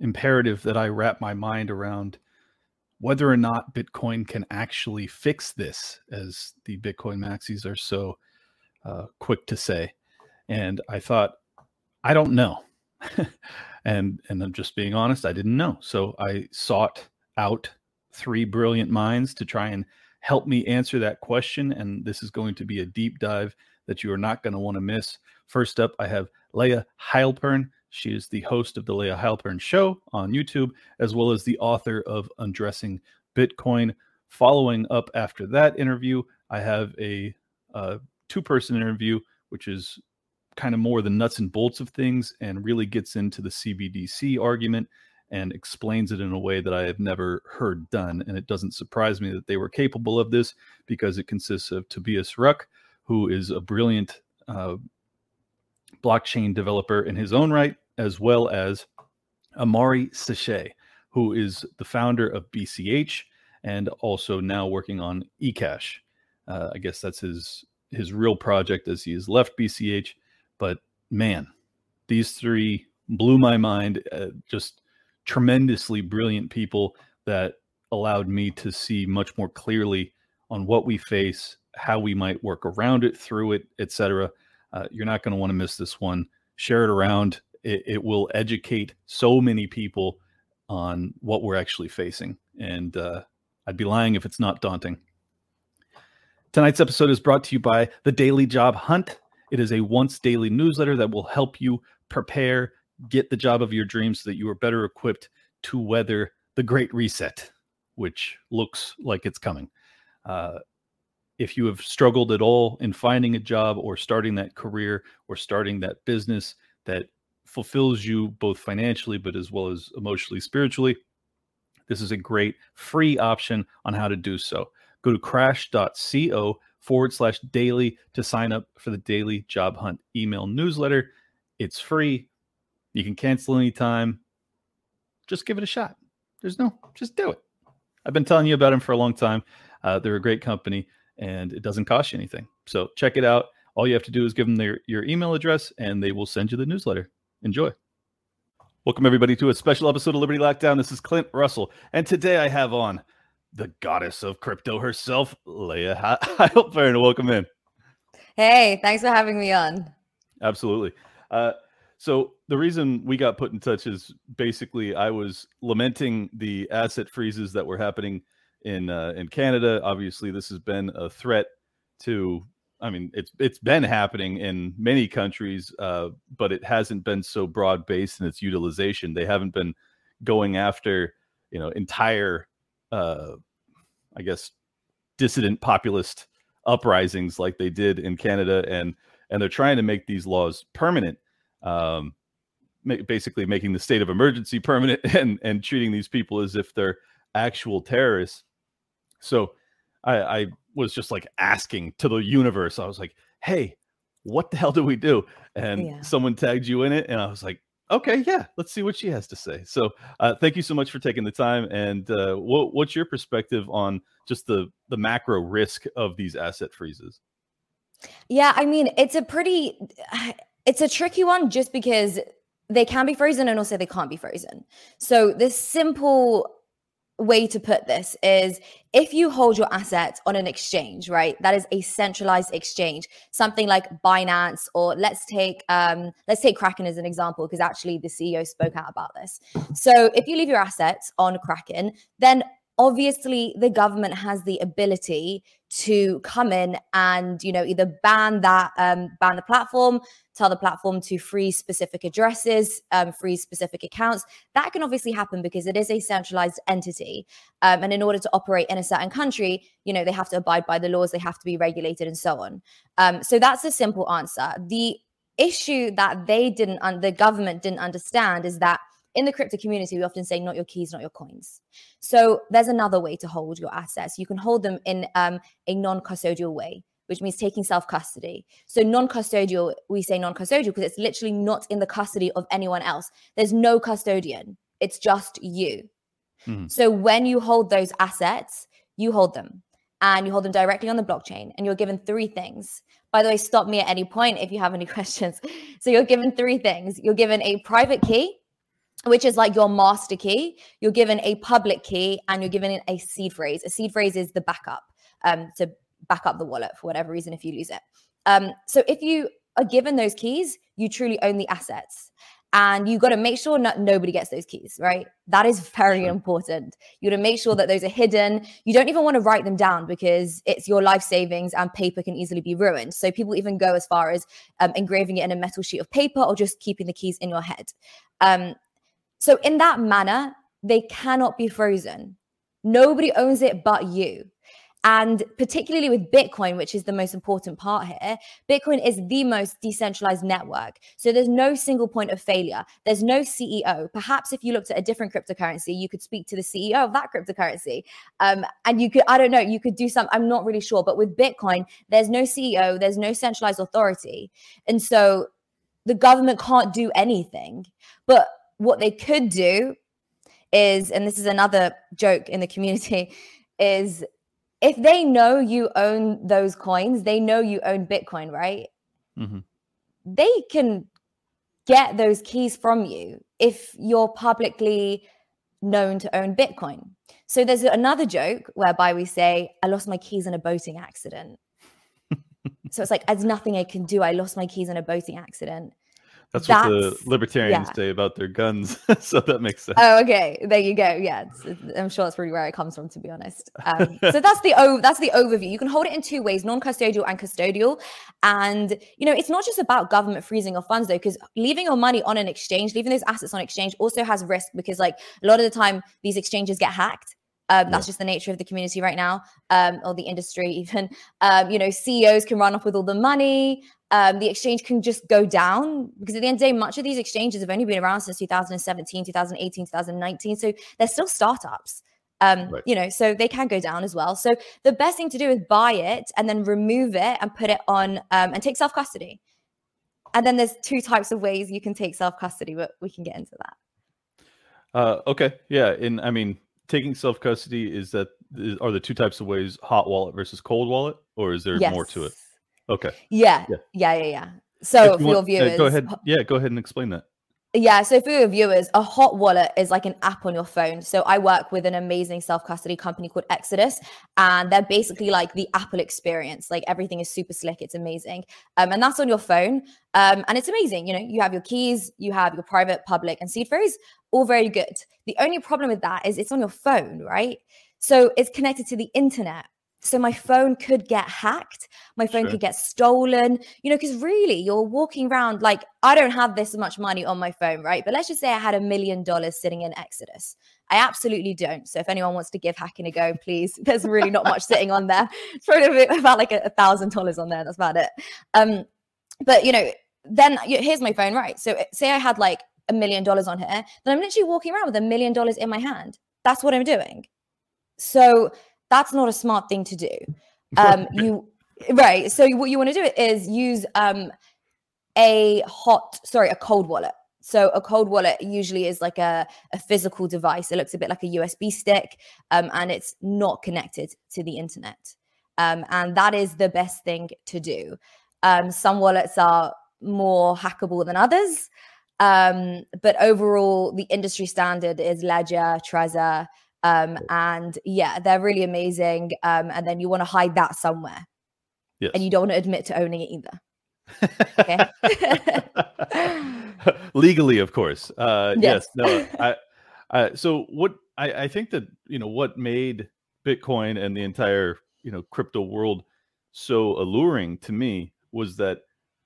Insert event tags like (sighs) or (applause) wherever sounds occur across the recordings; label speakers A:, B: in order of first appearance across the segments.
A: imperative that I wrap my mind around whether or not Bitcoin can actually fix this, as the Bitcoin maxis are so uh, quick to say. And I thought, I don't know. (laughs) and and I'm just being honest, I didn't know. So I sought out three brilliant minds to try and help me answer that question. And this is going to be a deep dive that you are not going to want to miss. First up, I have Layah Heilpern. She is the host of the Layah Heilpern Show on YouTube, as well as the author of Undressing Bitcoin. Following up after that interview, I have a, two person interview, which is kind of more the nuts and bolts of things and really gets into the CBDC argument and explains it in a way that I have never heard done. And it doesn't surprise me that they were capable of this because it consists of Tobias Ruck, who is a brilliant uh, blockchain developer in his own right, as well as Amaury Séchet, who is the founder of BCH and also now working on eCash. Uh, I guess that's his his real project as he has left BCH. But man, these three blew my mind. Uh, just tremendously brilliant people that allowed me to see much more clearly on what we face, how we might work around it, through it, etc. Uh, you're not going to want to miss this one. Share it around. It, it, will educate so many people on what we're actually facing. And uh, I'd be lying if it's not daunting. Tonight's episode is brought to you by the Daily Job Hunt. It is a once daily newsletter that will help you prepare, get the job of your dreams so that you are better equipped to weather the great reset, which looks like it's coming. Uh, if you have struggled at all in finding a job or starting that career or starting that business that fulfills you both financially but as well as emotionally spiritually this is a great free option on how to do so. Go to crash.co forward slash daily to sign up for the daily job hunt email newsletter. It's free. You can cancel anytime. Just give it a shot. There's no just do it. I've been telling you about them for a long time. Uh, they're a great company and it doesn't cost you anything. So check it out. All you have to do is give them their, your email address and they will send you the newsletter. Enjoy. Welcome, everybody, to a special episode of Liberty Lockdown. This is Clint Russell. And today I have on the goddess of crypto herself, Layah (laughs) Heilpern. Welcome in.
B: Hey, thanks for having me on.
A: Absolutely. Uh, so the reason we got put in touch is basically I was lamenting the asset freezes that were happening in uh, in Canada. Obviously, this has been a threat to. I mean, it's it's been happening in many countries, uh, but it hasn't been so broad based in its utilization. They haven't been going after you know entire, uh, I guess, dissident populist uprisings like they did in Canada, and and they're trying to make these laws permanent. Um, basically making the state of emergency permanent (laughs) and and treating these people as if they're actual terrorists so I, I was just like asking to the universe. I was like, hey, what the hell do we do? And yeah. someone tagged you in it. And I was like, okay, yeah, let's see what she has to say. So uh, thank you so much for taking the time. And uh, what, what's your perspective on just the, the macro risk of these asset freezes?
B: Yeah, I mean, it's a pretty, it's a tricky one just because they can be frozen and also they can't be frozen. So the simple way to put this is if you hold your assets on an exchange right that is a centralized exchange something like binance or let's take um let's take kraken as an example because actually the ceo spoke out about this. So if you leave your assets on kraken then obviously the government has the ability to come in and you know either ban that um, ban the platform tell the platform to freeze specific addresses um, freeze specific accounts. That can obviously happen because it is a centralized entity um, and in order to operate in a certain country you know they have to abide by the laws they have to be regulated and so on. Um, so that's a simple answer. The issue that they didn't un- the government didn't understand is that in the crypto community, we often say not your keys, not your coins. So there's another way to hold your assets. You can hold them in um, a non-custodial way, which means taking self-custody. So non-custodial, we say non-custodial because it's literally not in the custody of anyone else. There's no custodian. It's just you. Mm-hmm. So when you hold those assets, you hold them and you hold them directly on the blockchain and you're given three things. By the way, stop me at any point if you have any (laughs) questions. So you're given three things. You're given a private key, which is like your master key. You're given a public key and you're given a seed phrase. A seed phrase is the backup um, to back up the wallet for whatever reason if you lose it. Um, so if you are given those keys, you truly own the assets and you got to make sure not, nobody gets those keys right that is very sure. important you got to make sure that those are hidden you don't even want to write them down because it's your life savings and paper can easily be ruined so people even go as far as um, engraving it in a metal sheet of paper or just keeping the keys in your head um, so in that manner they cannot be frozen nobody owns it but you and particularly with Bitcoin, which is the most important part here, Bitcoin is the most decentralized network. So there's no single point of failure. There's no CEO. Perhaps if you looked at a different cryptocurrency, you could speak to the CEO of that cryptocurrency. Um, and you could, I don't know, you could do some, I'm not really sure. But with Bitcoin, there's no CEO, there's no centralized authority. And so the government can't do anything. But what they could do is, and this is another joke in the community, (laughs) is if they know you own those coins, they know you own Bitcoin, right? Mm-hmm. They can get those keys from you if you're publicly known to own Bitcoin. So there's another joke whereby we say, I lost my keys in a boating accident. (laughs) so it's like, there's nothing I can do. I lost my keys in a boating accident.
A: That's, That's, what the libertarians yeah. say about their guns. (laughs) so that makes sense.
B: Oh, okay. There you go. Yeah, I'm sure that's really where it comes from, to be honest. Um, so that's the o- that's the overview. You can hold it in two ways: non-custodial and custodial. And you know, it's not just about government freezing your funds, though, because leaving your money on an exchange, leaving those assets on exchange, also has risk because, like, a lot of the time, these exchanges get hacked. Um, that's yeah. just the nature of the community right now, um, or the industry. (laughs) Even, um, you know, CEOs can run off with all the money um, the exchange can just go down because at the end of the day, much of these exchanges have only been around since 2017, 2018, 2019. So they're still startups. Um, right. you know, so they can go down as well. So the best thing to do is buy it and then remove it and put it on um, and take self custody. And then there's two types of ways you can take self custody, but we can get into that.
A: Uh, okay, yeah, and I mean, taking self custody is that are the two types of ways hot wallet versus cold wallet, or is there yes. more to it? Okay.
B: Yeah. Yeah. Yeah. Yeah. yeah. So for your viewers,
A: uh, go ahead. Yeah, go ahead and explain that.
B: Yeah, so for your viewers, a hot wallet is like an app on your phone. So I work with an amazing self custody company called Exodus, and they're basically like the Apple experience. Like everything is super slick, it's amazing, um, and that's on your phone, um, and it's amazing. You know, you have your keys, you have your private, public, and seed phrase, all very good. The only problem with that is it's on your phone, right? So it's connected to the internet, so my phone could get hacked, my phone sure. could get stolen, you know, because really you're walking around like I don't have this much money on my phone, right? But let's just say I had a million dollars sitting in Exodus. I absolutely don't. So if anyone wants to give hacking a go, please. (laughs) There's really not much sitting on there. (laughs) It's probably about like a thousand dollars on there. That's about it. Um, but you know, then here's my phone, right? So say I had like a million dollars on here, then I'm literally walking around with a million dollars in my hand. That's what I'm doing. So that's not a smart thing to do. (laughs) Um, you right. So what you want to do is use um, a hot, sorry, a cold wallet. So a cold wallet usually is like a, a physical device. It looks a bit like a USB stick, um, and it's not connected to the internet. Um, and that is the best thing to do. Um, some wallets are more hackable than others, um, but overall, the industry standard is Ledger, Trezor, um, and yeah, they're really amazing. Um, and then you want to hide that somewhere. Yes. And you don't want to admit to owning it either. (laughs)
A: Legally, of course. Uh, yes. yes. No. I, I, so what I, I think that you know what made Bitcoin and the entire you know crypto world so alluring to me was that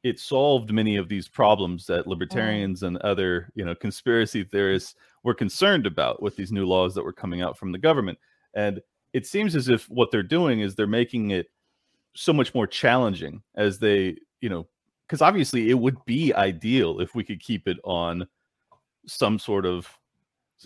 A: it solved many of these problems that mm. libertarians and other you know conspiracy theorists were concerned about with these new laws that were coming out from the government and it seems as if what they're doing is they're making it so much more challenging as they you know because obviously it would be ideal if we could keep it on some sort of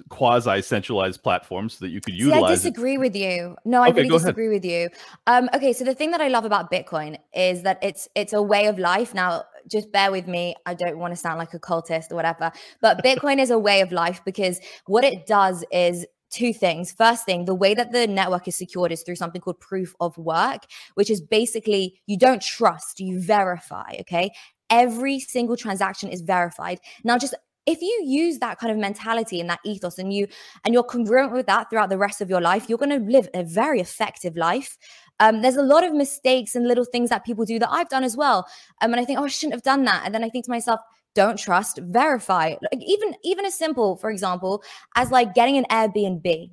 A: quasi centralized platforms so that you could
B: See,
A: utilize
B: I
A: it.
B: disagree with you. No, I
A: Okay,
B: really
A: go ahead.
B: disagree with you. Um, okay, so the thing that I love about Bitcoin is that it's it's a way of life. Now, just bear with me. I don't want to sound like a cultist or whatever, but (laughs) Bitcoin is a way of life because what it does is two things. First thing, the way that the network is secured is through something called proof of work, which is basically you don't trust, you verify. Okay, every single transaction is verified. Now, just if you use that kind of mentality and that ethos and you and you're congruent with that throughout the rest of your life you're going to live a very effective life. Um, there's a lot of mistakes and little things that people do that i've done as well. Um, and i think oh i shouldn't have done that. And then i think to myself don't trust verify. Like even even as simple for example as like getting an airbnb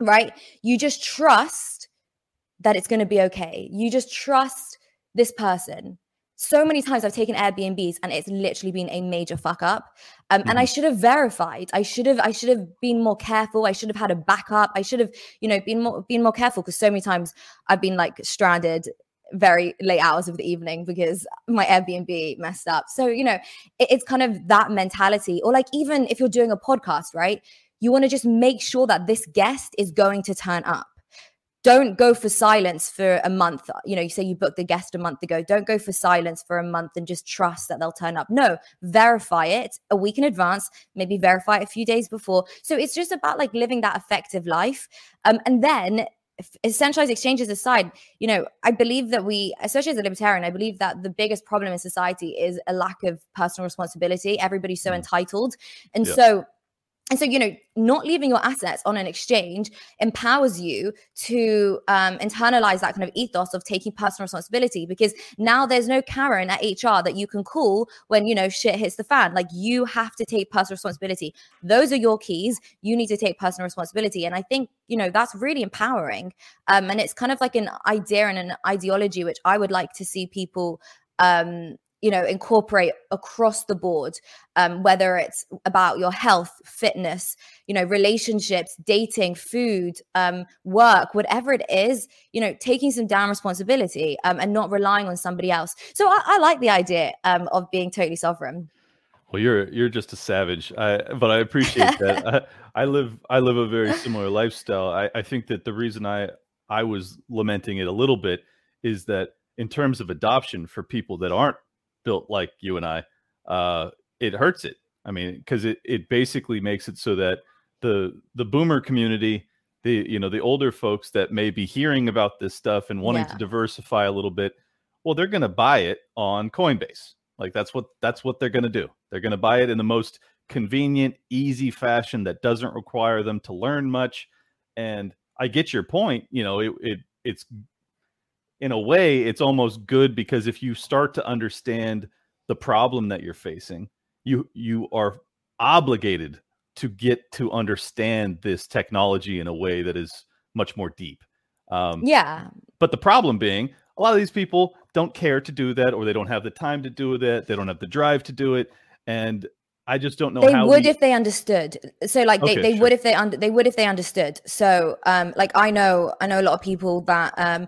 B: right? You just trust that it's going to be okay. You just trust this person. So many times I've taken Airbnbs and it's literally been a major fuck up. Um, And I should have verified. I should have. I should have been more careful. I should have had a backup. I should have, you know, been more been more careful because so many times I've been like stranded very late hours of the evening because my Airbnb messed up. So you know, it, it's kind of that mentality. Or like even if you're doing a podcast, right? You want to just make sure that this guest is going to turn up don't go for silence for a month. You know, you say you booked the guest a month ago. Don't go for silence for a month and just trust that they'll turn up. No, verify it a week in advance, maybe verify it a few days before. So it's just about like living that effective life. Um, and then centralized exchanges aside, you know, I believe that we, especially as a libertarian, I believe that the biggest problem in society is a lack of personal responsibility. Everybody's so
A: Mm.
B: entitled. And
A: Yeah.
B: so and so, you know, not leaving your assets on an exchange empowers you to um, internalize that kind of ethos of taking personal responsibility because now there's no Karen at HR that you can call when, you know, shit hits the fan. Like you have to take personal responsibility. Those are your keys. You need to take personal responsibility. And I think, you know, that's really empowering. Um, and it's kind of like an idea and an ideology which I would like to see people um you know incorporate across the board um, whether it's about your health fitness you know relationships dating food um, work whatever it is you know taking some damn responsibility um, and not relying on somebody else so i, I like the idea um, of being totally sovereign
A: Well, you're you're just a savage, I, but I appreciate that. (laughs) I, I live I live a very similar lifestyle. I, I think that the reason I I was lamenting it a little bit is that in terms of adoption for people that aren't built like you and I, uh, it hurts it. I mean, because it it basically makes it so that the the boomer community, the you know the older folks that may be hearing about this stuff and wanting to diversify a little bit, well, they're going to buy it on Coinbase. Like that's what that's what they're going to do. They're going to buy it in the most convenient, easy fashion that doesn't require them to learn much. And I get your point. You know, it, it it's in a way it's almost good because if you start to understand the problem that you're facing, you you are obligated to get to understand this technology in a way that is much more deep. Um,
B: yeah
A: but the problem being, a lot of these people don't care to do that, or they don't have the time to do that. They don't have the drive to do it, and I just don't know
B: they would
A: we-
B: if they understood so like they,
A: Okay,
B: they
A: sure.
B: would if they under they would if they understood so um like i know i know a lot of people that um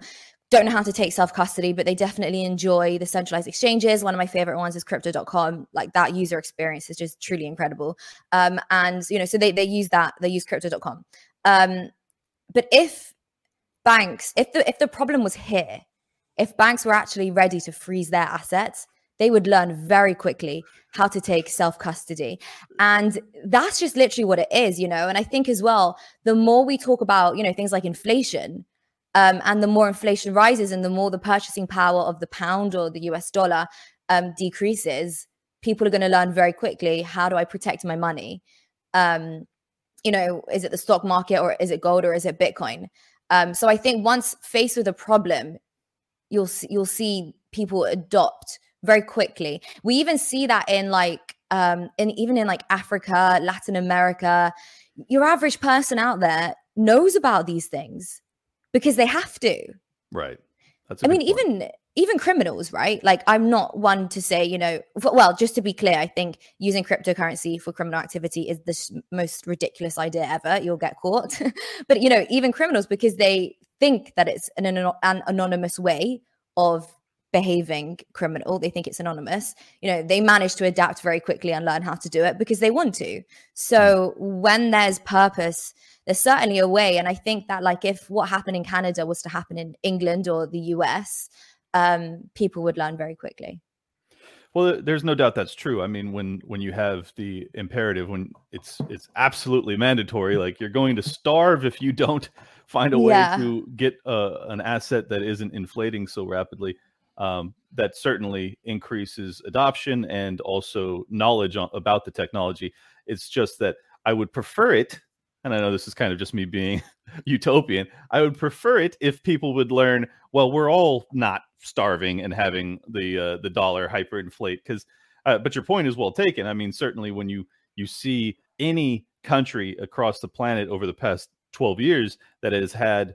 B: don't know how to take self custody but they definitely enjoy the centralized exchanges one of my favorite ones is crypto.com like that user experience is just truly incredible um and you know so they they use that they use crypto.com um but if banks if the if the problem was here if banks were actually ready to freeze their assets they would learn very quickly how to take self custody. And that's just literally what it is, you know. And I think as well, the more we talk about, you know, things like inflation, um, and the more inflation rises and the more the purchasing power of the pound or the US dollar um, decreases, people are going to learn very quickly how do I protect my money? Um, you know, is it the stock market or is it gold or is it Bitcoin? Um, so I think once faced with a problem, you'll see, you'll see people adopt very quickly. We even see that in like um in even in like Africa, Latin America, your average person out there knows about these things because they have to.
A: right. That's. I
B: I mean, even even criminals, right? Like, I'm not one to say, you know, well, just to be clear, I think using cryptocurrency for criminal activity is the most ridiculous idea ever. You'll get caught. (laughs) but, you know, even criminals, because they think that it's an, an anonymous way of behaving criminal they think it's anonymous you know they manage to adapt very quickly and learn how to do it because they want to so when there's purpose there's certainly a way and i think that like if what happened in canada was to happen in england or the us um, people would learn very quickly
A: well, there's no doubt that's true. I mean, when when you have the imperative, when it's it's absolutely mandatory, like you're going to starve if you don't (laughs) find a
B: Yeah.
A: way to get uh, an asset that isn't inflating so rapidly. Um, that certainly increases adoption and also knowledge on, about the technology. It's just that I would prefer it, and I know this is kind of just me being (laughs) utopian. I would prefer it if people would learn. Well, we're all not starving and having the uh, the dollar hyperinflate because. Uh, but your point is well taken. I mean, certainly when you you see any country across the planet over the past 12 years that has had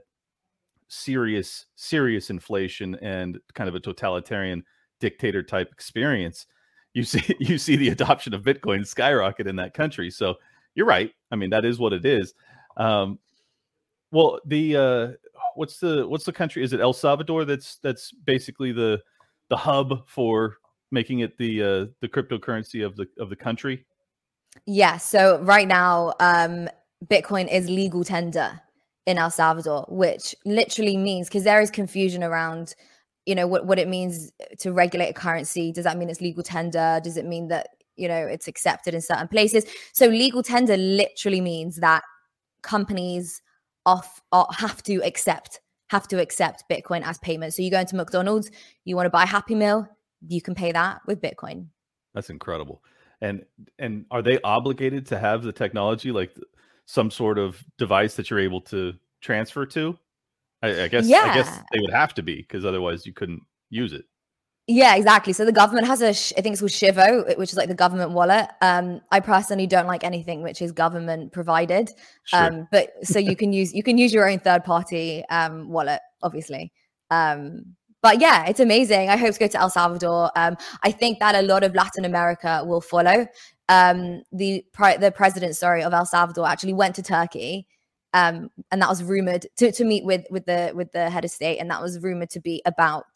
A: serious serious inflation and kind of a totalitarian dictator type experience you see (laughs) you see the adoption of bitcoin skyrocket in that country so you're right i mean that is what it is um well the uh what's the what's the country is it el salvador that's that's basically the the hub for making it the uh the cryptocurrency of the of the country
B: Yeah. So right now, um, Bitcoin is legal tender in El Salvador, which literally means because there is confusion around, you know, what, what it means to regulate a currency. Does that mean it's legal tender? Does it mean that, you know, it's accepted in certain places? So legal tender literally means that companies off, have to accept have to accept Bitcoin as payment. So you go into McDonald's, you want to buy Happy Meal, you can pay that with Bitcoin.
A: That's incredible. And and are they obligated to have the technology like some sort of device that you're able to transfer to? I, I guess I guess they would have to be because otherwise you couldn't use it.
B: Yeah, exactly. So the government has a, sh- I think it's called Chivo, which is like the government wallet. Um, I personally don't like anything which is government provided.
A: Sure.
B: Um, but so you can use you can use your own third party um wallet, obviously. Um, but yeah, it's amazing. I hope to go to El Salvador. Um, I think that a lot of Latin America will follow. Um, the pri- the president, sorry, of El Salvador actually went to Turkey. Um, and that was rumored to, to meet with with the with the head of state, and that was rumored to be about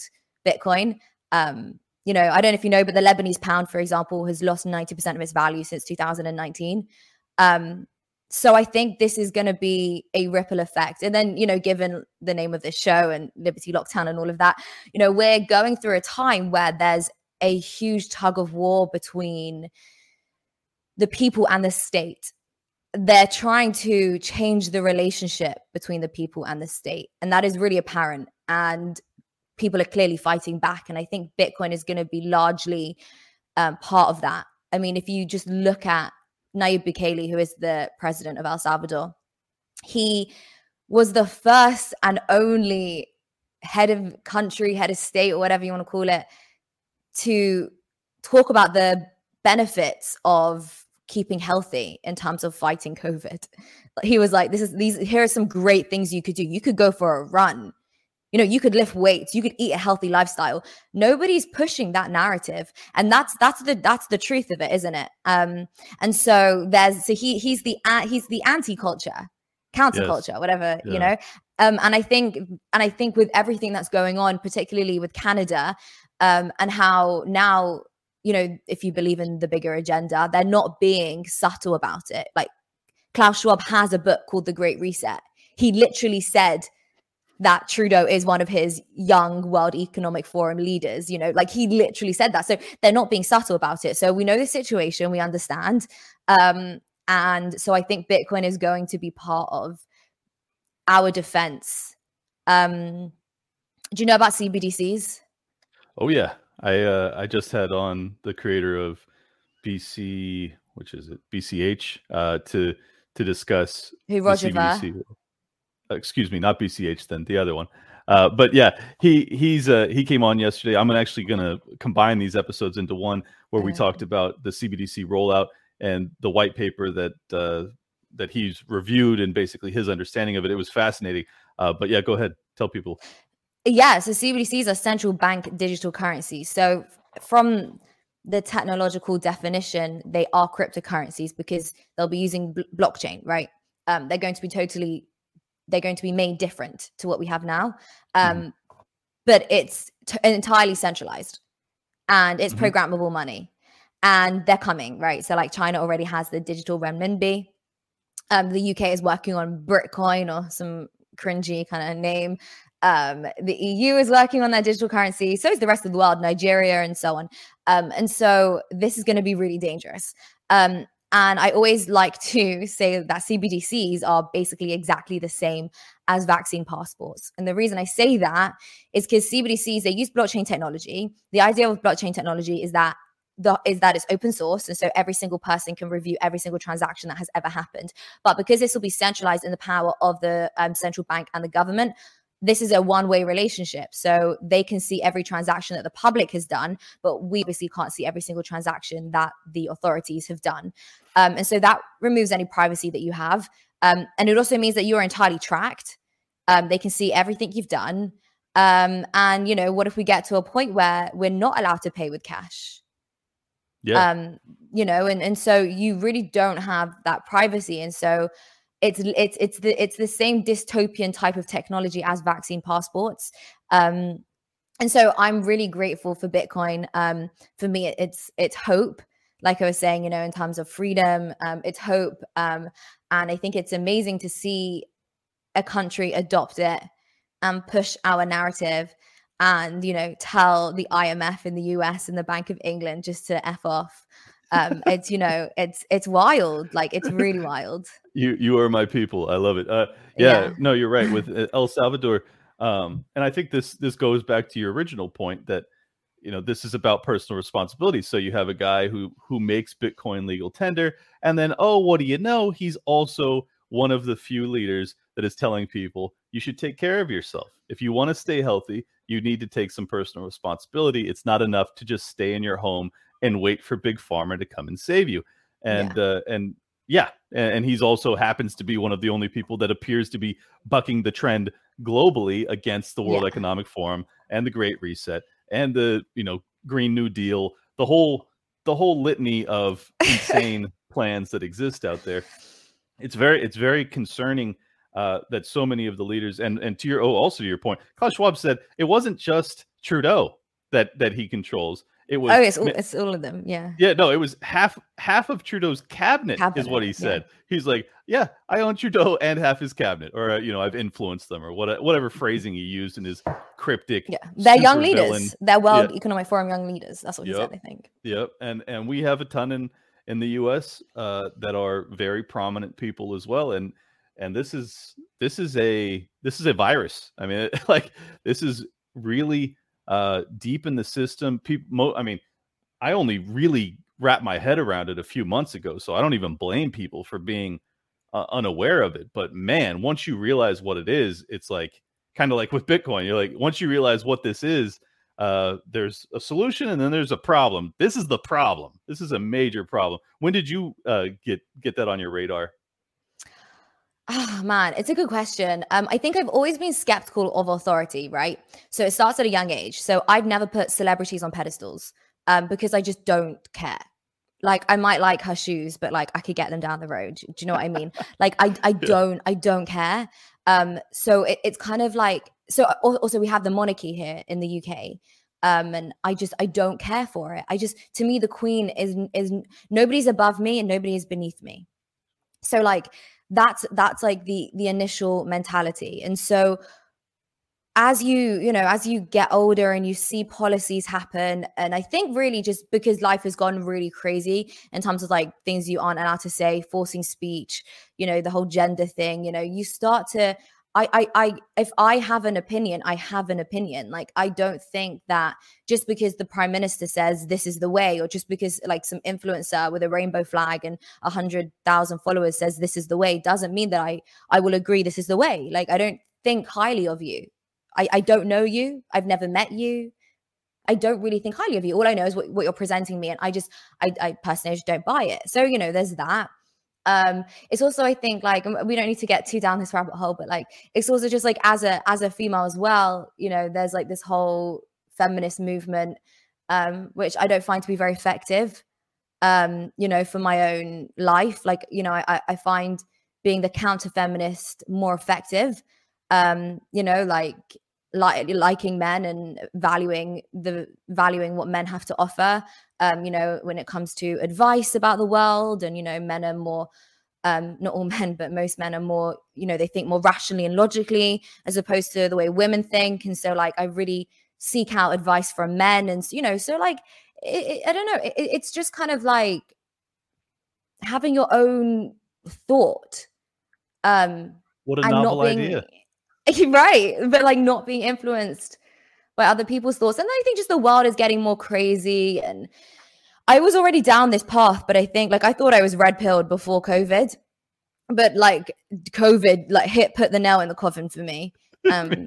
B: Bitcoin. Um, you know, I don't know if you know, but the Lebanese pound, for example, has lost 90% of its value since 2019. Um, so I think this is going to be a ripple effect. And then, you know, given the name of this show and Liberty Lockdown and all of that, you know, we're going through a time where there's a huge tug of war between the people and the state. They're trying to change the relationship between the people and the state. And that is really apparent. And people are clearly fighting back. And I think Bitcoin is going to be largely um, part of that. I mean, if you just look at Nayib Bukele, who is the president of El Salvador, he was the first and only head of country, head of state, or whatever you want to call it, to talk about the benefits of keeping healthy in terms of fighting COVID. He was like, "This is these. Here are some great things you could do. You could go for a run. You know, you could lift weights. You could eat a healthy lifestyle. Nobody's pushing that narrative, and that's that's the that's the truth of it, isn't it? Um, and so there's so he he's the he's the anti-culture, counterculture, whatever you know. Um, and I think and I think with everything that's going on, particularly with Canada, um, and how now you know if you believe in the bigger agenda, they're not being subtle about it. Like Klaus Schwab has a book called The Great Reset. He literally said that Trudeau is one of his young World Economic Forum leaders. You know, like he literally said that. So they're not being subtle about it. So we know the situation, we understand. Um, and so I think Bitcoin is going to be part of our defense. Um, do you know about CBDCs?
A: Oh yeah, I uh, I just had on the creator of BC, which is it BCH, uh, to to discuss
B: Who Roger?
A: CBDC. Excuse me, not BCH, then the other one. Uh, but yeah, he he's uh, he came on yesterday. I'm actually gonna combine these episodes into one where we talked about the CBDC rollout and the white paper that uh, that he's reviewed and basically his understanding of it. It was fascinating. Uh, but yeah, go ahead, tell people.
B: Yeah, so CBDCs are central bank digital currencies. So from the technological definition, they are cryptocurrencies because they'll be using bl- blockchain, right? Um, they're going to be totally, they're going to be made different to what we have now. Um, But it's t- entirely centralized and it's mm-hmm. programmable money and they're coming right? So like china already has the digital renminbi. Um, the uk is working on Britcoin or some cringy kind of name. Um, the eu is working on their digital currency. So is the rest of the world nigeria and so on. Um, and so this is going to be really dangerous. Um, and I always like to say that CBDCs are basically exactly the same as vaccine passports. And the reason I say that is because CBDCs, they use blockchain technology. The idea of blockchain technology is that the, is that it's open source and so every single person can review every single transaction that has ever happened but because this will be centralized in the power of the um, central bank and the government this is a one way relationship. So they can see every transaction that the public has done, but we obviously can't see every single transaction that the authorities have done. Um, and so that removes any privacy that you have. Um, and it also means that you're entirely tracked. Um, they can see everything you've done. Um, and, you know, what if we get to a point where we're not allowed to pay with cash?
A: Yeah.
B: Um, you know, and, and so you really don't have that privacy. And so it's it's it's the it's the same dystopian type of technology as vaccine passports. Um, and so I'm really grateful for Bitcoin. Um, for me, it's it's hope. Like I was saying, you know, in terms of freedom, um, it's hope. Um, and I think it's amazing to see a country adopt it and push our narrative and you know tell the IMF in the US and the Bank of England just to f off um it's you know it's it's wild like it's really (laughs) wild.
A: You you are my people i love it. Uh yeah, yeah. no you're right with (laughs) uh, el salvador um and i think this this goes back to your original point that you know this is about personal responsibility. So you have a guy who who makes bitcoin legal tender and then oh what do you know? He's also one of the few leaders that is telling people you should take care of yourself. If you want to stay healthy you need to take some personal responsibility. It's not enough to just stay in your home and wait for big pharma to come and save you and yeah. uh, and yeah and, and he's also happens to be one of the only people that appears to be bucking the trend globally against the world yeah. economic forum and the great reset and the you know green new deal the whole the whole litany of (laughs) insane plans that exist out there it's very it's very concerning uh, that so many of the leaders and and to your oh also to your point Klaus Schwab said it wasn't just Trudeau that that he controls it was.
B: Oh, it's all, it's all of them. Yeah.
A: Yeah. No, it was half half of Trudeau's cabinet, cabinet is what he said. Yeah. He's like, yeah, I own Trudeau and half his cabinet, or uh, you know, I've influenced them, or what, whatever phrasing he used in his cryptic.
B: Yeah, they're young leaders. Villain. They're World yeah. Economic Forum young leaders. That's what yep. he said. I think.
A: Yep. And and we have a ton in in the U.S. Uh, that are very prominent people as well, and and this is this is a this is a virus. I mean, (laughs) like this is really uh, deep in the system. People, mo- I mean, I only really wrapped my head around it a few months ago, so I don't even blame people for being uh, unaware of it. But man, once you realize what it is, it's like kind of like with Bitcoin. You're like, once you realize what this is, uh, there's a solution and then there's a problem. This is the problem. This is a major problem. When did you uh, get get that on your radar?
B: Oh man, it's a good question. Um, I think I've always been skeptical of authority, right? So it starts at a young age. So I've never put celebrities on pedestals um, because I just don't care. Like I might like her shoes, but like I could get them down the road. Do you know what I mean? (laughs) like I, I don't, I don't care. Um, so it, it's kind of like so. Also, we have the monarchy here in the UK, um, and I just I don't care for it. I just to me the Queen is is nobody's above me and nobody is beneath me. So like that's that's like the the initial mentality. And so as you you know as you get older and you see policies happen and i think really just because life has gone really crazy in terms of like things you aren't allowed to say forcing speech you know the whole gender thing you know you start to I, I, I, if I have an opinion, I have an opinion. Like, I don't think that just because the prime minister says this is the way, or just because like some influencer with a rainbow flag and a hundred thousand followers says this is the way, doesn't mean that I, I will agree this is the way. Like, I don't think highly of you. I, I don't know you. I've never met you. I don't really think highly of you. All I know is what, what you're presenting me, and I just, I, I personally just don't buy it. So you know, there's that um it's also i think like we don't need to get too down this rabbit hole but like it's also just like as a as a female as well you know there's like this whole feminist movement um which i don't find to be very effective um you know for my own life. Like you know i i find being the counter feminist more effective. Um you know like like liking men and valuing the valuing what men have to offer. Um you know when it comes to advice about the world and you know men are more um not all (laughs) men but most men are more you know they think more rationally and logically as opposed to the way women think. And so like i really seek out advice from men. And you know so like it, it, i don't know. It, it's just kind of like having your own thought um
A: What a novel idea. (laughs)
B: right but like not being influenced by other people's thoughts and i think just the world is getting more crazy and i was already down this path but i think like i thought i was red pilled before covid but like covid like hit put the nail in the coffin for me. (laughs) Um
A: Me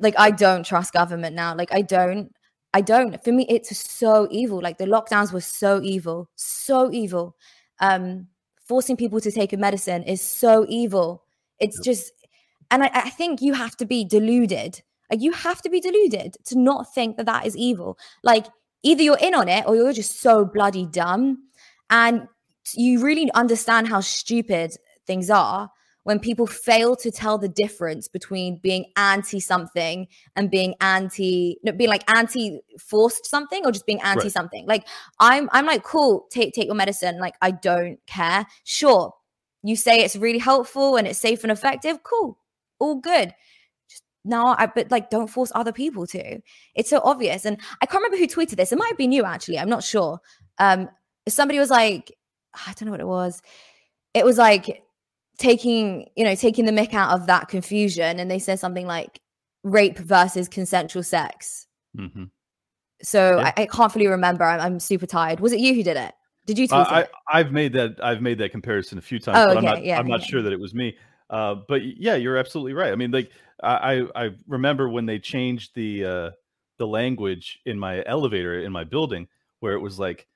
B: like i don't trust government now like i don't i don't for me it's so evil like the lockdowns were so evil so evil. Um forcing people to take a medicine is so evil. It's just and I, I think you have to be deluded. Like you have to be deluded to not think that that is evil. Like either you're in on it or you're just so bloody dumb. And you really understand how stupid things are when people fail to tell the difference between being anti something and being anti no, being like anti forced something or just being anti something like i'm i'm like cool take take your medicine. Like i don't care. Sure you say it's really helpful and it's safe and effective. Cool all good. Just no i but like don't force other people to. It's so obvious and i can't remember who tweeted this. It might have been you actually. I'm not sure. Um somebody was like i don't know what it was. It was like taking you know taking the mick out of that confusion and they said something like rape versus consensual sex.
A: Mhm.
B: so
A: Yeah.
B: I, I can't fully remember. I'm, I'm super tired. Was it you who did it? Did you tweet
A: Uh, I, I've made that I've made that comparison a few times,
B: Oh,
A: but I'm
B: okay,
A: not
B: yeah,
A: I'm not sure that it was me. Uh, but yeah, you're absolutely right. I mean, like I I I remember when they changed the uh, the language in my elevator in my building, where it was like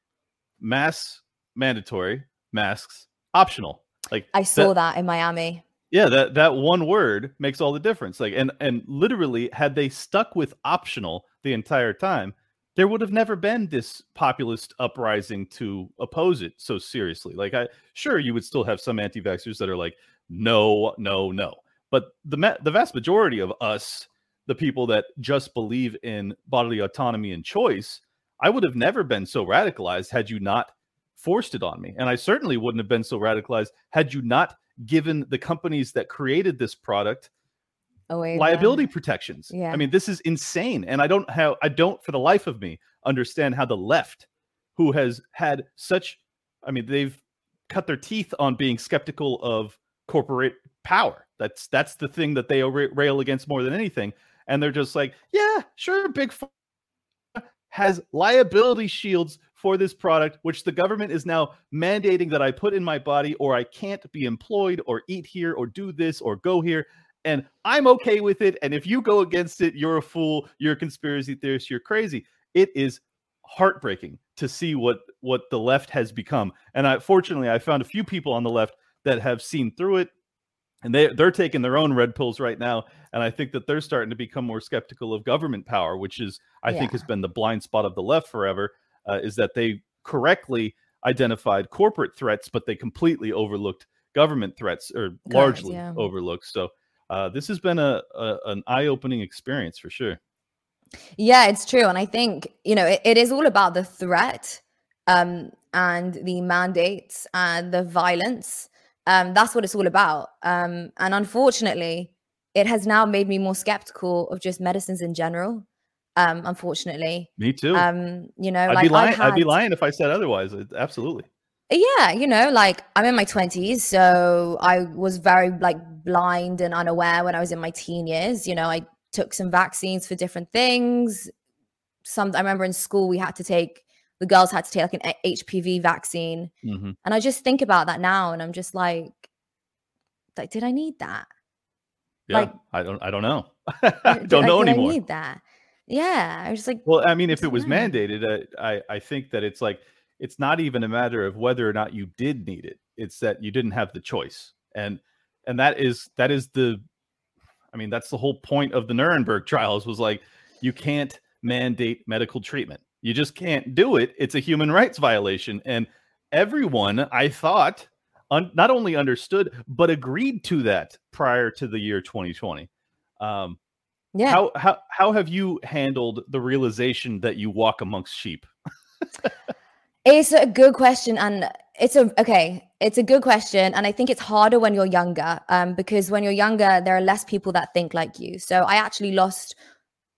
A: mass mandatory, masks optional. Like
B: i saw that in miami
A: yeah that that one word makes all the difference like and and literally had they stuck with optional the entire time there would have never been this populist uprising to oppose it so seriously like i sure you would still have some anti-vaxxers that are like no no no but the the vast majority of us the people that just believe in bodily autonomy and choice i would have never been so radicalized had you not forced it on me and i certainly wouldn't have been so radicalized had you not given the companies that created this product
B: wait
A: liability protections.
B: Yeah.
A: I mean, this is insane. And I don't have I don't for the life of me understand how the left, who has had such I mean, they've cut their teeth on being skeptical of corporate power. That's that's the thing that they rail against more than anything. And they're just like, yeah, sure, big has liability shields for this product, which the government is now mandating that I put in my body, or I can't be employed, or eat here, or do this, or go here. And I'm okay with it. And if you go against it, you're a fool, you're a conspiracy theorist, you're crazy. It is heartbreaking to see what what the left has become. And I fortunately I found a few people on the left that have seen through it and they they're taking their own red pills right now and i think that they're starting to become more skeptical of government power which is i think has been the blind spot of the left forever uh, is that they correctly identified corporate threats but they completely overlooked government threats or largely
B: yeah.
A: overlooked so uh, this has been a, a an eye-opening experience for sure
B: Yeah, it's true. And I think, you know, it, it is all about the threat um, and the mandates and the violence. Um, that's what it's all about. Um, and unfortunately, it has now made me more skeptical of just medicines in general. Um, unfortunately,
A: me too.
B: Um, you know,
A: I'd,
B: like
A: be lying,
B: I
A: I'd be lying if i said otherwise absolutely.
B: Yeah you know like i'm in my 20s so i was very like blind and unaware when i was in my teen years. You know i took some vaccines for different things. Some i remember in school we had to take the girls had to take like an hpv vaccine
A: Mhm.
B: and i just think about that now and i'm just like like did i need that
A: yeah
B: Like-
A: i don't i don't know i (laughs) don't know
B: did
A: anymore
B: i need that yeah i was just like
A: Well, I mean, if it was
B: Yeah.
A: mandated, uh, I I think that it's like it's not even a matter of whether or not you did need it. It's that you didn't have the choice, and and that is that is the, I mean, that's the whole point of the Nuremberg trials was like you can't mandate medical treatment. You just can't do it. It's a human rights violation, and everyone I thought un- not only understood but agreed to that prior to the year 2020. Um,
B: Yeah.
A: How how how have you handled the realization that you walk amongst sheep?
B: It's a good question, and it's a okay. It's a good question, and I think it's harder when you're younger, um, because when you're younger, there are less people that think like you. So I actually lost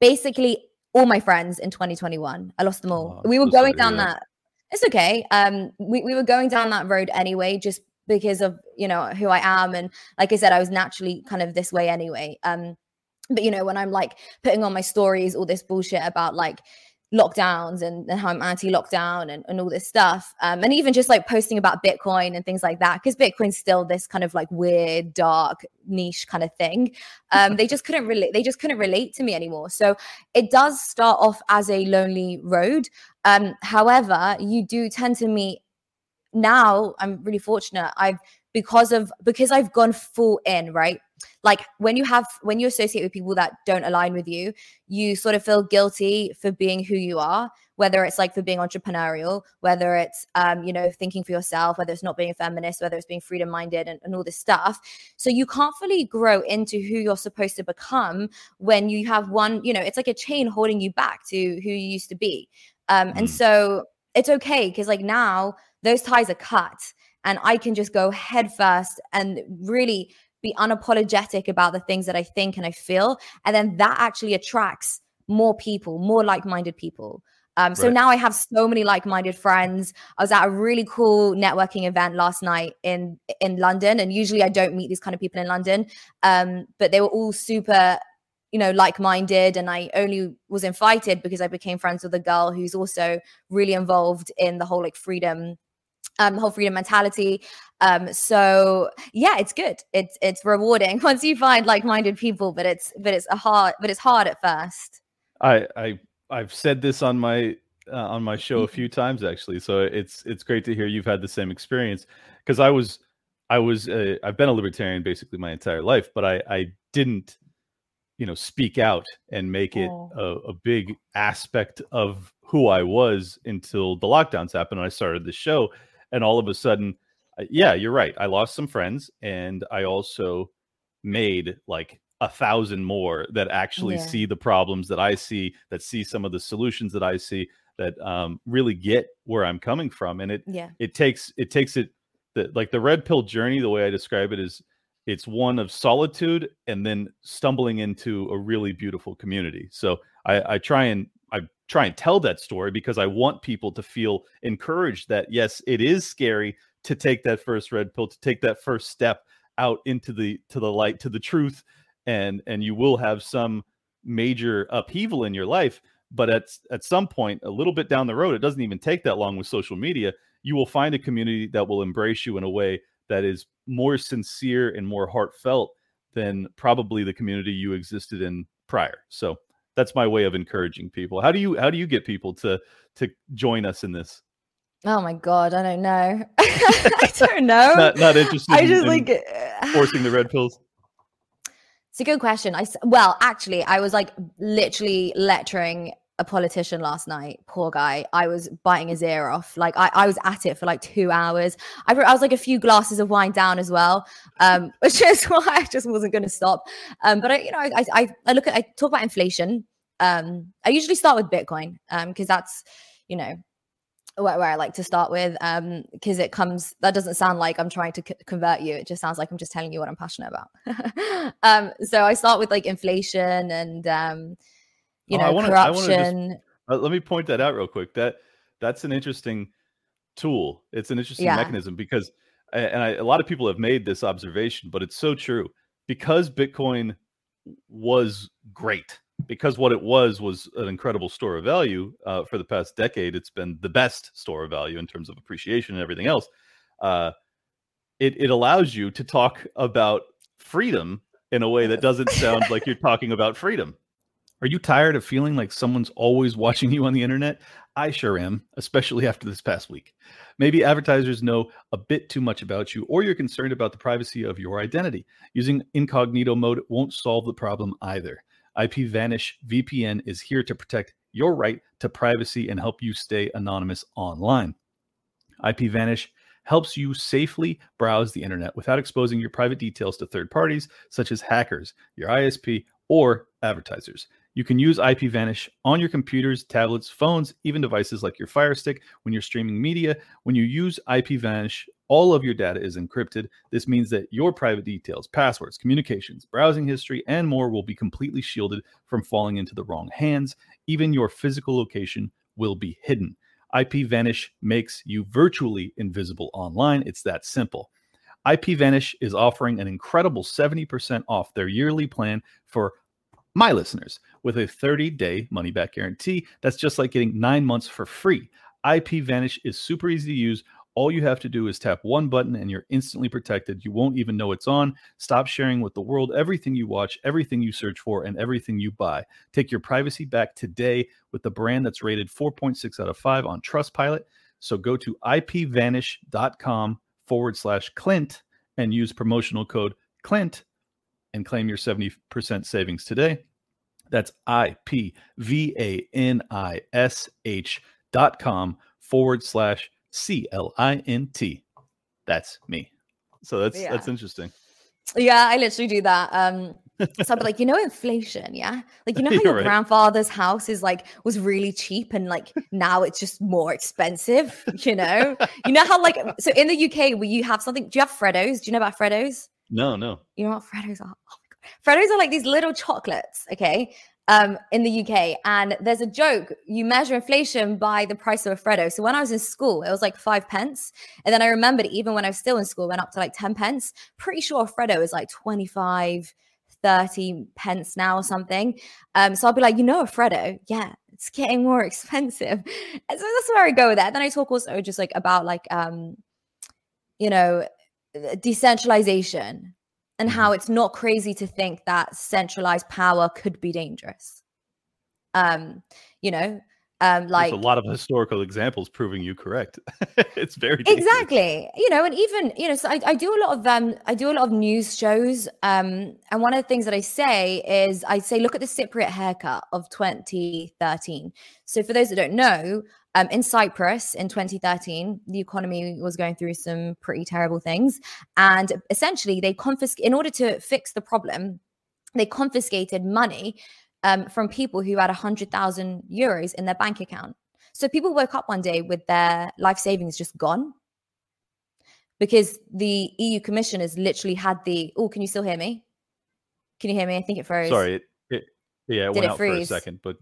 B: basically all my friends in 2021. I lost them all.
A: Oh,
B: we were going down
A: that.
B: that. It's okay. Um, we we were going down that road anyway, just because of you know who I am, and like I said, I was naturally kind of this way anyway. Um, but you know when I'm like putting on my stories all this bullshit about like lockdowns and, and how I'm anti-lockdown and, and all this stuff. Um, and even just like posting about Bitcoin and things like that, because Bitcoin's still this kind of like weird, dark, niche kind of thing. Um, they just couldn't relate, they just couldn't relate to me anymore. So it does start off as a lonely road. Um, however, you do tend to meet now, I'm really fortunate. I've because of because I've gone full in, right? Like when you have when you associate with people that don't align with you, you sort of feel guilty for being who you are, whether it's like for being entrepreneurial, whether it's um, you know, thinking for yourself, whether it's not being a feminist, whether it's being freedom minded and, and all this stuff. So you can't fully grow into who you're supposed to become when you have one, you know, it's like a chain holding you back to who you used to be. Um, and
A: Mm.
B: so it's okay because like now those ties are cut and I can just go head first and really be unapologetic about the things that I think and I feel. And then that actually attracts more people, more like minded people. Um, so
A: Right.
B: now I have so many like-minded friends. I was at a really cool networking event last night in in London, and usually I don't meet these kind of people in London. Um, but they were all super, you know, like-minded, and I only was invited because I became friends with a girl who's also really involved in the whole like freedom um whole freedom mentality um so yeah it's good it's it's rewarding (laughs) once you find like-minded people but it's but it's a hard but it's hard at first
A: I I I've said this on my uh, on my show a
B: Mm-hmm.
A: few times actually, so it's it's great to hear you've had the same experience because I was I was uh, I've been a libertarian basically my entire life, but I I didn't you know speak out and make it
B: Oh.
A: a, a big aspect of who I was until the lockdowns happened and I started the show, and all of a sudden, uh, yeah, you're right. I lost some friends, and I also made like a thousand more that actually
B: Yeah.
A: see the problems that I see, that see some of the solutions that I see, that um, really get where I'm coming from. And it
B: yeah
A: it takes it takes it the like the red pill journey. The way I describe it is it's one of solitude and then stumbling into a really beautiful community. So I, I try and I try and tell that story because I want people to feel encouraged that yes, it is scary to take that first red pill, to take that first step out into the to the light, to the truth, and and you will have some major upheaval in your life. But at at some point, a little bit down the road, it doesn't even take that long with social media. You will find a community that will embrace you in a way that is more sincere and more heartfelt than probably the community you existed in prior. So that's my way of encouraging people. How do you how do you get people to to join us in this?
B: oh my god i don't know (laughs) i (laughs) don't know
A: Not not interested
B: i just
A: in
B: like
A: forcing the red (sighs) pills.
B: It's a good question. I well, actually, I was like literally lecturing a politician last night. Poor guy. I was biting his ear off. Like I, I was at it for like two hours. I, I was like a few glasses of wine down as well, um, (laughs) which is why I just wasn't going to stop. Um, but I, you know, I, I, I look at, I talk about inflation. Um, I usually start with Bitcoin um, because that's, you know, where, where I like to start with um because it comes that doesn't sound like I'm trying to c- convert you it just sounds like I'm just telling you what I'm passionate about (laughs) um so I start with like inflation and um you
A: Oh, I
B: know
A: wanna- I just-
B: corruption
A: Uh, let me point that out real quick. That that's an interesting tool. It's an interesting
B: Yeah.
A: mechanism because, and I, a lot of people have made this observation, but it's so true. Because Bitcoin was great, because what it was was an incredible store of value uh, for the past decade. It's been the best store of value in terms of appreciation and everything else. Uh, it it allows you to talk about freedom in a way that doesn't sound like you're (laughs) talking about freedom.
C: Are you tired of feeling like someone's always watching you on the internet? I sure am, especially after this past week. Maybe advertisers know a bit too much about you, or you're concerned about the privacy of your identity. Using incognito mode won't solve the problem either. IPVanish VPN is here to protect your right to privacy and help you stay anonymous online. IPVanish helps you safely browse the internet without exposing your private details to third parties such as hackers, your ISP,
A: or advertisers. You can use IPVanish on your computers, tablets, phones, even devices like your Fire Stick when you're streaming media. When you use IPVanish, all of your data is encrypted. This means that your private details, passwords, communications, browsing history, and more will be completely shielded from falling into the wrong hands. Even your physical location will be hidden. IPVanish makes you virtually invisible online. It's that simple. IPVanish is offering an incredible 70% off their yearly plan for my listeners with a 30 day money back guarantee. That's just like getting nine months for free. IPVanish is super easy to use. All you have to do is tap one button and you're instantly protected. You won't even know it's on. Stop sharing with the world everything you watch, everything you search for, and everything you buy. Take your privacy back today with the brand that's rated 4.6 out of 5 on Trustpilot. So go to ipvanish.com forward slash Clint and use promotional code Clint and claim your 70% savings today. That's ipvanish.com forward slash C L I N T. That's me. So that's
B: Yeah.
A: that's interesting.
B: Yeah, I literally do that. Um, so I'd be like, you know, inflation, yeah. Like you know (laughs) how
A: You're
B: your
A: right.
B: grandfather's house is like was really cheap and like now it's just more expensive. You know, you know how like so in the UK where you have something. Do you have Freddos? Do you know about Freddos?
A: No, no.
B: You know what Freddos are? Oh my god, Freddos are like these little chocolates. Okay. Um, in the UK, and there's a joke. You measure inflation by the price of a Freddo. So when I was in school, it was like five pence, and then I remembered even when I was still in school, it went up to like ten pence. Pretty sure Freddo is like 25, 30 pence now or something. Um, so I'll be like, you know, a Freddo, yeah, it's getting more (laughs) expensive. And so that's where I go with that. Then I talk also just like about like um, you know, decentralization and how it's not crazy to think that centralized power could be dangerous. Um, you know, um, like
A: There's a lot of historical examples proving you correct. (laughs) it's very dangerous.
B: exactly you know and even you know so I, I do a lot of um i do a lot of news shows um and one of the things that i say is i say look at the cypriot haircut of 2013 so for those that don't know um, in cyprus in 2013 the economy was going through some pretty terrible things and essentially they confiscate in order to fix the problem they confiscated money um, from people who had 100000 euros in their bank account so people woke up one day with their life savings just gone because the EU Commission has literally had the. Oh, can you still hear me? Can you hear me? I think it froze.
A: Sorry, it, it yeah, it
B: Did
A: went
B: it
A: out for a second, but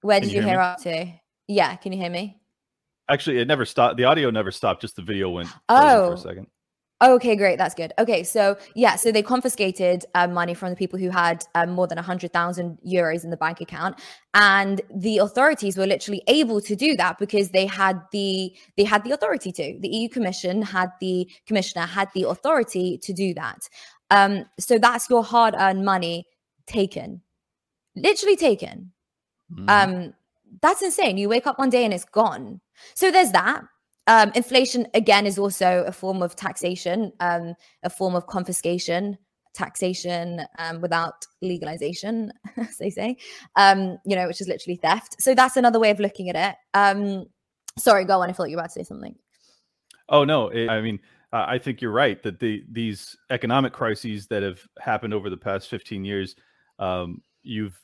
B: Where did
A: you
B: you
A: hear
B: hear up to? Yeah, can you hear me?
A: actually it never stopped. The audio never stopped, just the video went
B: Oh.
A: for a second.
B: Okay, great. That's good. Okay, so yeah, so they confiscated um, money from the people who had um, more than a 100,000 euros in the bank account, and the authorities were literally able to do that because they had the they had the authority to. The EU Commission had the commissioner had the authority to do that. Um, so that's your hard-earned money taken, literally taken.
A: Mhm.
B: Um, that's insane. You wake up one day and it's gone. So there's that. Um, inflation again is also a form of taxation, um, a form of confiscation, taxation um, without legalization, (laughs) as they say. Um, you know, which is literally theft. So that's another way of looking at it. Um, sorry, go on. I feel like you were about to say something.
A: Oh no, it, I mean, I think you're right that the these economic crises that have happened over the past 15 years, um, you've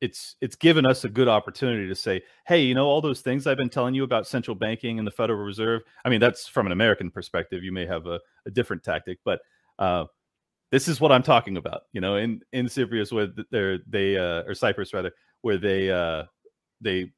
A: it's it's given us a good opportunity to say, hey, you know, all those things I've been telling you about central banking and the Federal Reserve. I mean, that's from an American perspective. You may have a, a different tactic, but uh, this is what I'm talking about. You know, in in Cyprus where they're they uh, or Cyprus rather, where they uh, they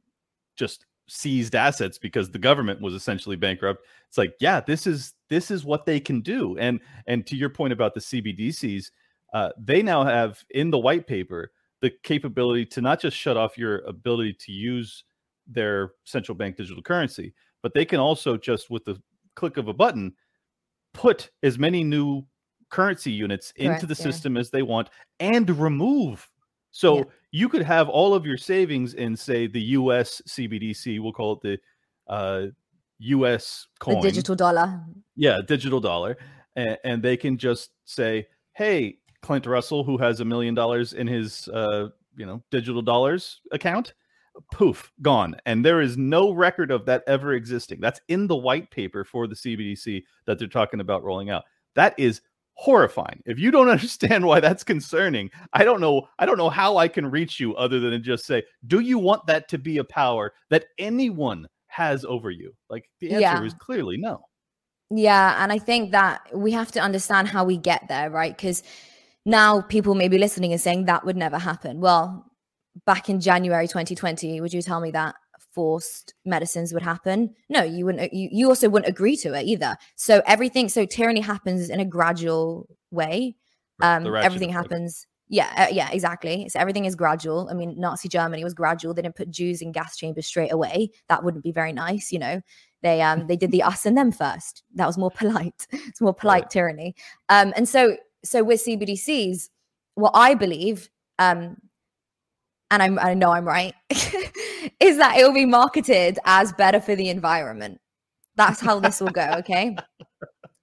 A: just seized assets because the government was essentially bankrupt it's like yeah this is this is what they can do and and to your point about the cbdc's uh, they now have in the white paper the capability to not just shut off your ability to use their central bank digital currency but they can also just with the click of a button put as many new currency units into
B: Correct,
A: the
B: yeah.
A: system as they want and remove so
B: Yeah.
A: you could have all of your savings in say the us cbdc we'll call it the uh, us coin
B: The digital dollar.
A: yeah, digital dollar, and, and they can just say, "Hey, Clint Russell, who has a million dollars in his, uh, you know, digital dollars account, poof, gone." And there is no record of that ever existing. That's in the white paper for the CBDC that they're talking about rolling out. That is horrifying. If you don't (laughs) understand why that's concerning, I don't know. I don't know how I can reach you other than to just say, do you want that to be a power that anyone has over you? Like the answer yeah. is clearly no.
B: Yeah, and I think that we have to understand how we get there, right? Because now people may be listening and saying that would never happen. Well, back in January 2020, would you tell me that forced medicines would happen? No, you wouldn't. You, you also wouldn't agree to it either. So everything, so tyranny happens in a gradual way. Um, everything happens. Yeah, uh, yeah, exactly. So everything is gradual. I mean, Nazi Germany was gradual. They didn't put Jews in gas chambers straight away. That wouldn't be very nice, you know. They um they did the (laughs) us and them first. That was more polite. (laughs) It's more polite yeah. tyranny. Um, and so so with CBDCs, what I believe, um, and I'm, I know I'm right, (laughs) is that it will be marketed as better for the environment. That's how this will go. (laughs) Okay.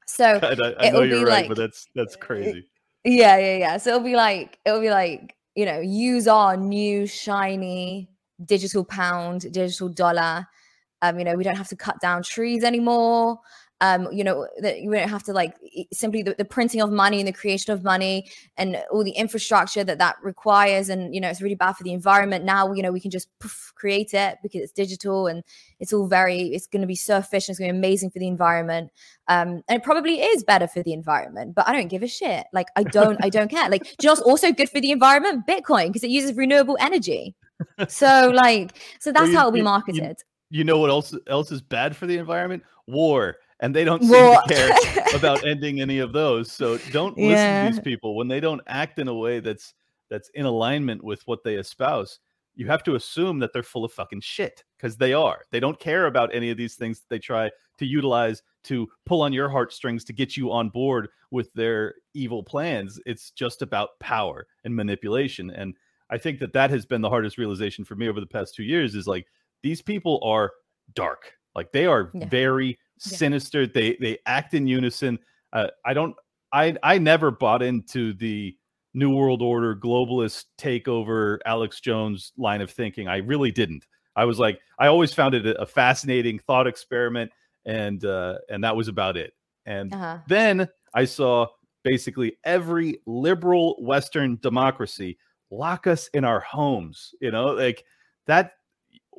B: So
A: I, I know you're right, like, but that's that's crazy.
B: Yeah, yeah, yeah. So it'll be like it'll be like you know use our new shiny digital pound, digital dollar. Um, you know, we don't have to cut down trees anymore um, you know, that you don't have to like simply the, the, printing of money and the creation of money and all the infrastructure that that requires. And, you know, it's really bad for the environment. Now, you know, we can just poof, create it because it's digital and it's all very, it's going to be so efficient. It's going to be amazing for the environment. Um, and it probably is better for the environment, but I don't give a shit. Like, I don't, I don't care. Like, do you know what's also good for the environment? Bitcoin, because it uses renewable energy. So, like, so that's well, you, how it'll be marketed.
A: You, you know what else else is bad for the environment? War and they don't seem well, to care (laughs) about ending any of those. So don't yeah. listen to these people when they don't act in a way that's that's in alignment with what they espouse. You have to assume that they're full of fucking shit because they are. They don't care about any of these things they try to utilize to pull on your heartstrings to get you on board with their evil plans. It's just about power and manipulation. And I think that that has been the hardest realization for me over the past two years is like these people are dark. Like they are yeah. very sinister. Yeah. They they act in unison. Uh, I don't. I I never bought into the New World Order globalist takeover Alex Jones line of thinking. I really didn't. I was like, I always found it a, fascinating thought experiment, and uh, and that was about it. And uh-huh. then I saw basically every liberal Western democracy lock us in our homes. You know, like that.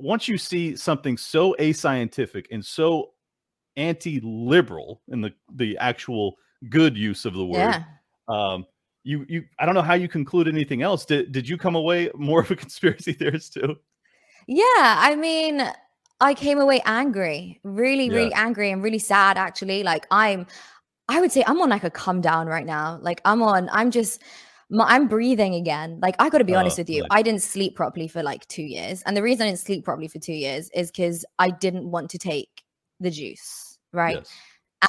A: Once you see something so ascientific and so anti-liberal in the the actual good use of the word. Yeah. Um, you you I don't know how you conclude anything else. Did did you come away (laughs) more of a conspiracy theorist too?
B: Yeah, I mean, I came away angry, really, yeah. really angry and really sad actually. Like I'm I would say I'm on like a come down right now. Like I'm on I'm just I'm breathing again. Like I got to be honest oh, with you, nice. I didn't sleep properly for like 2 years. And the reason I didn't sleep properly for 2 years is cuz I didn't want to take the juice right? Yes.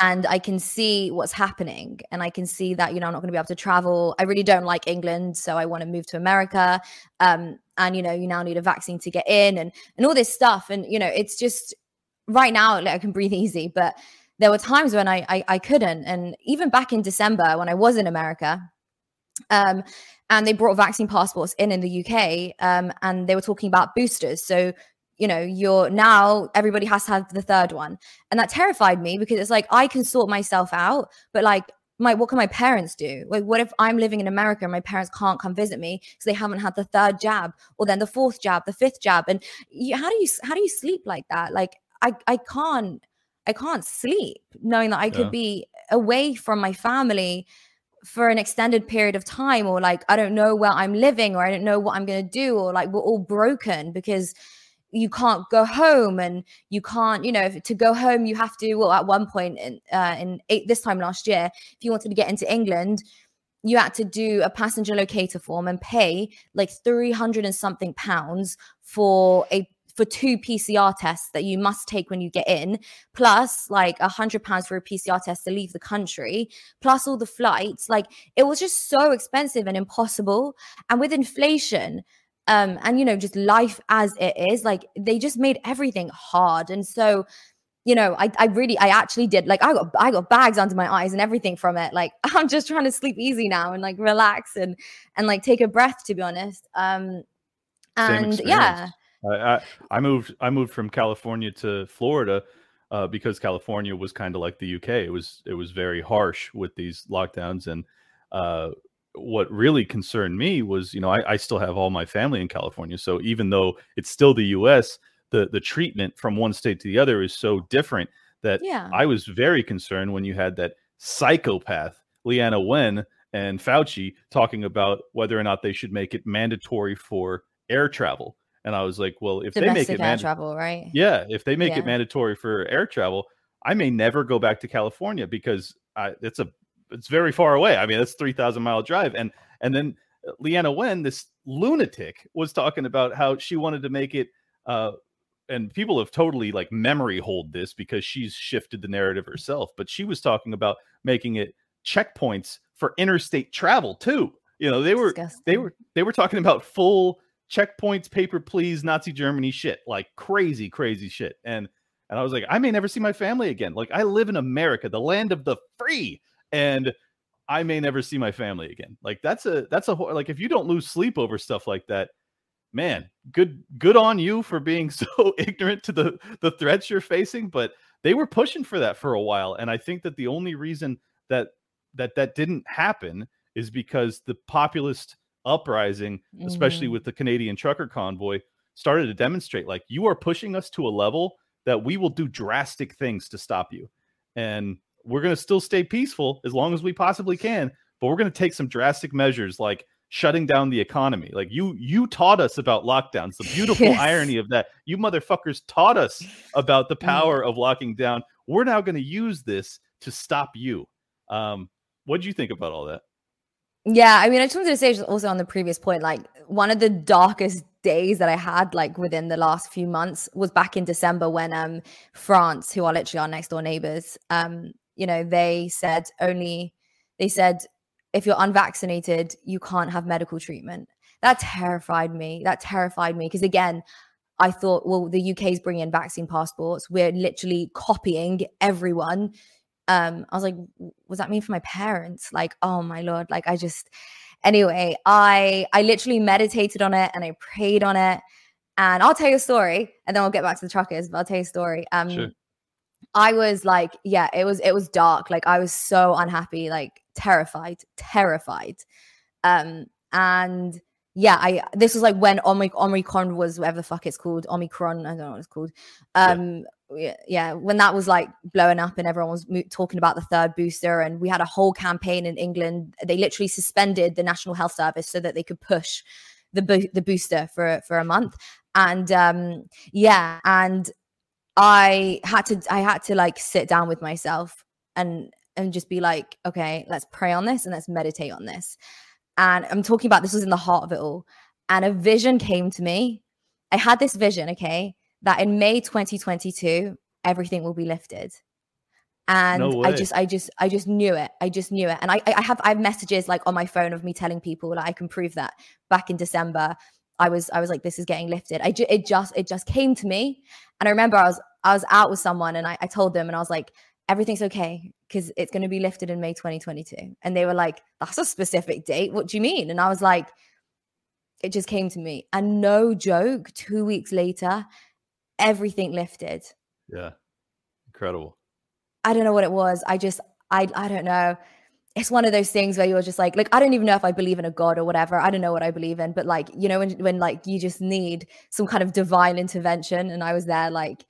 B: And I can see what's happening. And I can see that, you know, I'm not going to be able to travel. I really don't like England. So I want to move to America. Um, and, you know, you now need a vaccine to get in and, and all this stuff. And, you know, it's just right now, like, I can (laughs) breathe easy. But there were times when I, I, I couldn't. And even back in December when I was in America, um, and they brought vaccine passports in in the UK, um, and they were talking about boosters. So you know, you're now everybody has to have the third one. And that terrified me because it's like I can sort myself out, but like my what can my parents do? Like what if I'm living in America and my parents can't come visit me because they haven't had the third jab or then the fourth jab, the fifth jab? And you, how do you how do you sleep like that? Like I I can't I can't sleep knowing that I could yeah. be away from my family for an extended period of time or like I don't know where I'm living or I don't know what I'm going to do or like we're all broken because you can't go home and you can't you know to go home you have to well at one point in uh, in eight, this time last year if you wanted to get into england you had to do a passenger locator form and pay like 300 and something pounds for a for two PCR tests that you must take when you get in, plus like a hundred pounds for a PCR test to leave the country, plus all the flights. Like it was just so expensive and impossible. And with inflation, um, and you know just life as it is like they just made everything hard. And so you know I, I really i actually did like i got i got bags under my eyes and everything from it. Like (laughs) i'm just trying to sleep easy now and like relax and and like take a breath to be honest. Um and yeah.
A: I, I, I moved i moved from california to florida uh, because California was kind of like the UK. It was it was very harsh with these lockdowns, and uh, what really concerned me was, you know, I, I still have all my family in California, so even though it's still the U.S., the the treatment from one state to the other is so different that
B: Yeah.
A: I was very concerned when you had that psychopath Leana Wen and Fauci talking about whether or not they should make it mandatory for air travel. And I was like, well, if they make it
B: air
A: mandatory,
B: travel, right?
A: yeah, if they make
B: Yeah.
A: it mandatory for air travel, I may never go back to California because I, it's a it's very far away. I mean, that's three thousand mile drive, and and then uh, Leana Wen, this lunatic, was talking about how she wanted to make it. Uh, and people have totally like memory hold this because she's shifted the narrative herself. But she was talking about making it checkpoints for interstate travel too. You know, they were they were they were talking about full checkpoints, paper please, Nazi Germany shit, like crazy, crazy shit. And and I was like, I may never see my family again. Like I live in America, the land of the free, and I may never see my family again. Like that's a that's a like if you don't lose sleep over stuff like that, man, good good on you for being (laughs) so ignorant to the the threats you're facing. But they were pushing for that for a while, and I think that the only reason that that that didn't happen is because the populist uprising especially
B: Mhm.
A: with the Canadian trucker convoy, started to demonstrate like you are pushing us to a level that we will do drastic things to stop you. And we're going to still stay peaceful as long as we possibly can, but we're going to take some drastic measures like shutting down the economy. Like you you taught us about lockdowns. The beautiful (laughs)
B: Yes.
A: irony of that. You motherfuckers taught us about the
B: Mm.
A: power of locking down. We're now going to use this to stop you. Um what do you think about all that?
B: Yeah, I mean, I just wanted to say also on the previous point, like one of the darkest days that I had like within the last few months was back in December when um France, who are literally our next door neighbors, um, you know, they said only they said if you're unvaccinated, you can't have medical treatment. That terrified me. That terrified me because again, I thought, well, the UK is bringing in vaccine passports. We're literally copying everyone um i was like "W- was that mean for my parents like oh my lord like i just anyway i i literally meditated on it and i prayed on it and i'll tell you a story and then we'll get back to the truckers but i'll tell you a story um
A: Sure.
B: I was like yeah it was it was dark like i was so unhappy like terrified terrified um and yeah i this was like when Omic- omicron was whatever the fuck it's called omicron i don't know what it's called
A: Yeah.
B: um yeah, yeah, when that was like blowing up and everyone was mo- talking about the third booster, and we had a whole campaign in England. They literally suspended the National Health Service so that they could push the bo- the booster for for a month. And um, yeah, and I had to I had to like sit down with myself and and just be like, okay, let's pray on this and let's meditate on this. And I'm talking about this was in the heart of it all. And a vision came to me. I had this vision, okay, that in May 2022, everything will be lifted. And
A: No
B: I just, I just, I just knew it. I just knew it. And I, I have, I have messages like on my phone of me telling people like I can prove that. Back in December, I was, I was like, this is getting lifted. I, ju- it just, it just came to me. And I remember I was, I was out with someone and I, I told them and I was like, everything's okay because it's going to be lifted in May 2022. And they were like, that's a specific date. What do you mean? And I was like, it just came to me. And no joke, two weeks later, everything lifted.
A: Yeah. Incredible.
B: I don't know what it was. I just, I, I don't know. It's one of those things where you're just like, like, I don't even know if I believe in a God or whatever. I don't know what I believe in, but like, you know, when, when like you just need some kind of divine intervention. And I was there like,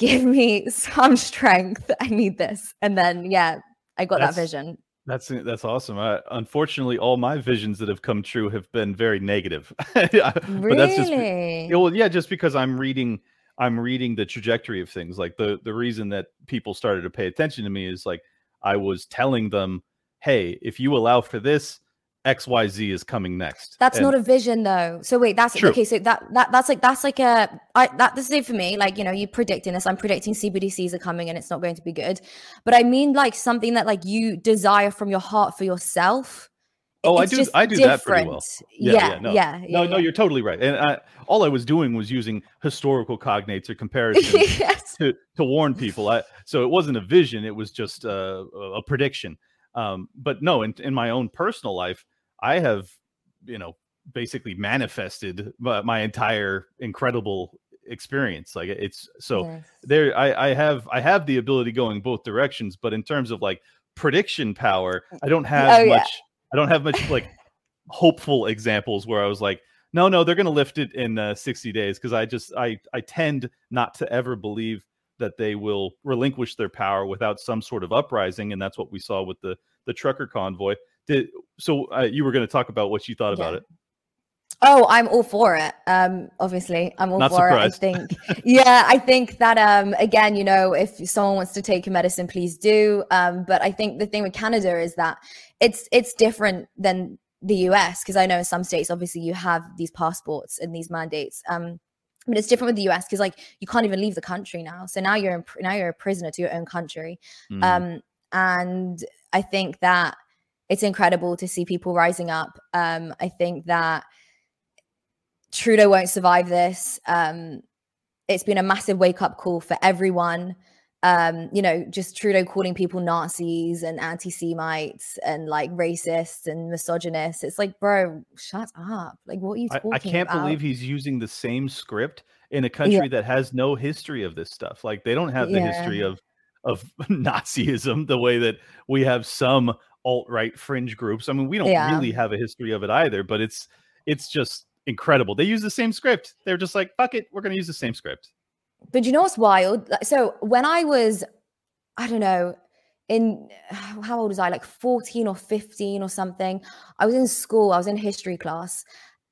B: give me some strength. I need this. And then, yeah, I got
A: That's-
B: that vision.
A: That's uh, that's awesome. I, unfortunately, all my visions that have come true have been very negative. (laughs) But that's just
B: Really?
A: Well, yeah, just because I'm reading, I'm reading the trajectory of things. Like the the reason that people started to pay attention to me is like I was telling them, "Hey, if you allow for this, X Y Z is coming next."
B: That's
A: And-
B: not a vision though. So wait, that's
A: True.
B: okay. So that that that's like that's like a I that this is it for me. Like you know, you're predicting this. I'm predicting CBDCs are coming and it's not going to be good. But I mean like something that like you desire from your heart for yourself.
A: Oh, I do-
B: just
A: I do that pretty well.
B: different.
A: Yeah,
B: Yeah,
A: yeah, no.
B: yeah,
A: No,
B: yeah,
A: no,
B: yeah.
A: you're totally right. And I, all I was doing was using historical cognates or (laughs) comparisons
B: yes.
A: to to warn people. I, so it wasn't a vision; it was just uh, a, a prediction. Um, but no, in, in my own personal life, I have, you know, basically manifested my, my entire incredible experience. Like it's so
B: Yes.
A: there. I, I have I have the ability going both directions, but in terms of like prediction power, I don't have
B: Oh, yeah.
A: much. I don't have much like hopeful examples where I was like, no, no, they're going to lift it in uh, 60 days because I just I I tend not to ever believe that they will relinquish their power without some sort of uprising, and that's what we saw with the the trucker convoy. Did so? Uh, you were going to talk about what you thought about it.
B: Oh, I'm all for it. Um, obviously, I'm all
A: Not
B: for
A: surprised.
B: it. I think, (laughs) yeah, I think that um, again, you know, if someone wants to take your medicine, please do. Um, but I think the thing with Canada is that it's it's different than the US because I know in some states, obviously, you have these passports and these mandates. Um, but it's different with the US because like you can't even leave the country now. So now you're in, now you're a prisoner to your own country.
A: Mm.
B: Um, and I think that it's incredible to see people rising up. Um, I think that Trudeau won't survive this. Um, it's been a massive wake up call for everyone. Um, you know, just Trudeau calling people Nazis and anti Semites and like racists and misogynists. It's like, bro, shut up. Like, what are you
A: I,
B: talking
A: I can't
B: about?
A: believe he's using the same script in a country that has no history of this stuff. Like they don't have the
B: Yeah.
A: history of of (laughs) Nazism the way that we have some alt right fringe groups. I mean, we don't
B: Yeah.
A: really have a history of it either, but it's it's just incredible. They use the same script. They're just like, fuck it, we're gonna use the same script.
B: But you know what's wild? So when I was, I don't know, in (sighs) how old was I? Like 14 or 15 or something. I was in school, I was in history class,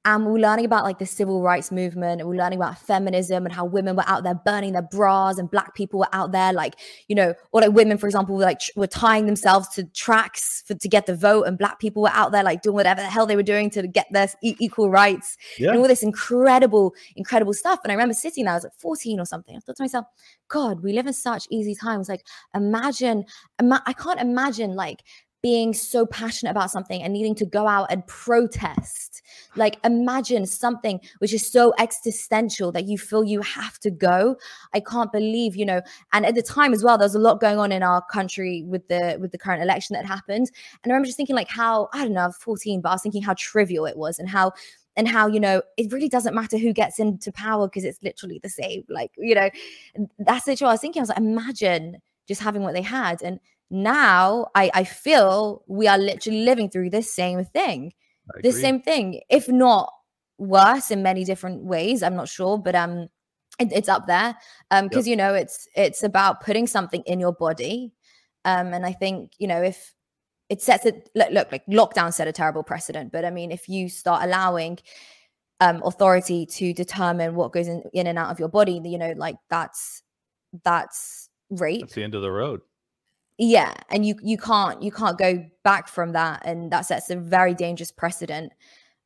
B: and we were learning about like the civil rights movement, and we were learning about feminism and how women were out there burning their bras, and black people were out there, like, you know, or like women, for example, were like were tying themselves to tracks for, to get the vote, and black people were out there like doing whatever the hell they were doing to get their e- equal rights
A: Yeah.
B: and all this incredible, incredible stuff. And I remember sitting there, I was like 14 or something. I thought to myself, God, we live in such easy times. Like, imagine, ima- I can't imagine like being so passionate about something and needing to go out and protest. Like, imagine something which is so existential that you feel you have to go. I can't believe, you know. And at the time as well, there was a lot going on in our country with the with the current election that happened. And I remember just thinking, like, how I don't know, I was 14, but I was thinking how trivial it was and how and how you know it really doesn't matter who gets into power because it's literally the same like you know that's literally what i was thinking i was like imagine just having what they had and now i i feel we are literally living through this same thing
A: I agree.
B: same thing if not worse in many different ways i'm not sure but um it, it's up there um because you know it's it's about putting something in your body um and i think you know if it sets it look, look like lockdown set a terrible precedent but i mean if you start allowing um authority to determine what goes in, in and out of your body you know like that's that's rape
A: That's the end of the road.
B: Yeah and you you can't you can't go back from that and that sets a very dangerous precedent.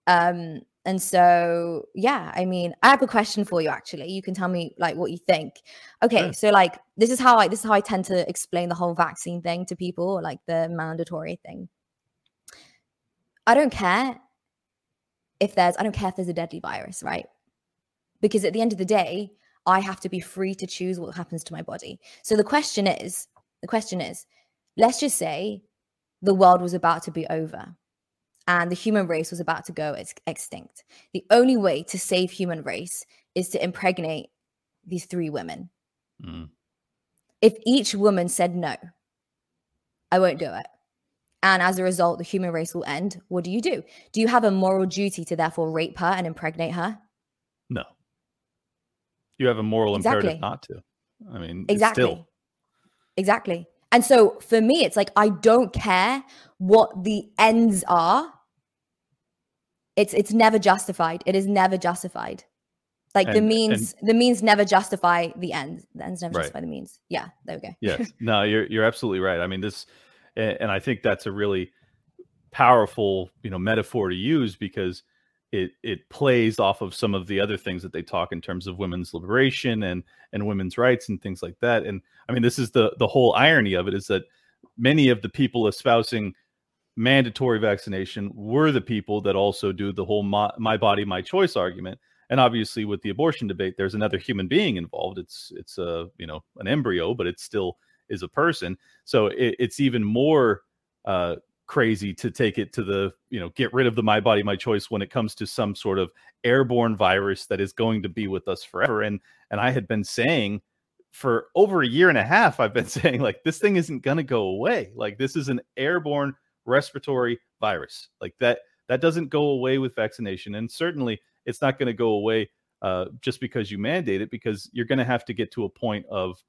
B: Um and so yeah i mean i have a question for you actually. You can tell me like what you think. Okay
A: Sure.
B: so like this is how i this is how i tend to explain the whole vaccine thing to people like the mandatory thing. I don't care if there's i don't care if there's a deadly virus right? Because at the end of the day i have to be free to choose what happens to my body. So the question is the question is let's just say the world was about to be over and the human race was about to go ex- extinct the only way to save human race is to impregnate these three women
A: Mm.
B: if each woman said no i won't do it and as a result the human race will end what do you do do you have a moral duty to therefore rape her and impregnate her
A: No. You have a moral
B: Exactly.
A: imperative not to. I mean,
B: exactly
A: still
B: exactly. And so for me it's like i don't care what the ends are. It's it's never justified. It is never justified. Like the
A: And- and-
B: means the means never justify the ends. The ends never
A: Right.
B: justify the means. Yeah there we go.
A: Yes. (laughs) No you're you're absolutely right. I mean this and i think that's a really powerful you know metaphor to use because it it plays off of some of the other things that they talk in terms of women's liberation and and women's rights and things like that and i mean this is the the whole irony of it is that many of the people espousing mandatory vaccination were the people that also do the whole my, my body my choice argument and obviously with the abortion debate there's another human being involved. It's it's a you know an embryo but it still is a person. So it, it's even more uh crazy to take it to the you know get rid of the my body my choice when it comes to some sort of airborne virus that is going to be with us forever. And and i had been saying for over a year and a half i've been (laughs) saying like this thing isn't going to go away. Like this is an airborne respiratory virus. Like that that doesn't go away with vaccination. And certainly it's not going to go away uh, just because you mandate it because you're going to have to get to a point of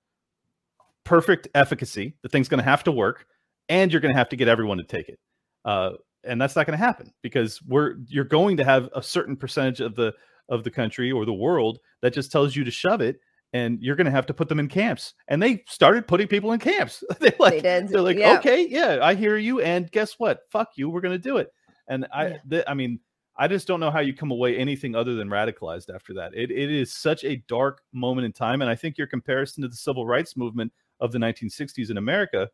A: perfect efficacy. The thing's going to have to work and you're going to have to get everyone to take it. Uh, and that's not going to happen because we're you're going to have a certain percentage of the of the country or the world that just tells you to shove it and you're going to have to put them in camps and they started putting people in camps (laughs) they like they are like yeah. okay yeah i hear you and guess what fuck you we're going to do it and i yeah. th- i mean i just don't know how you come away anything other than radicalized after that it, it is such a dark moment in time and i think your comparison to the civil rights movement of the 1960s in america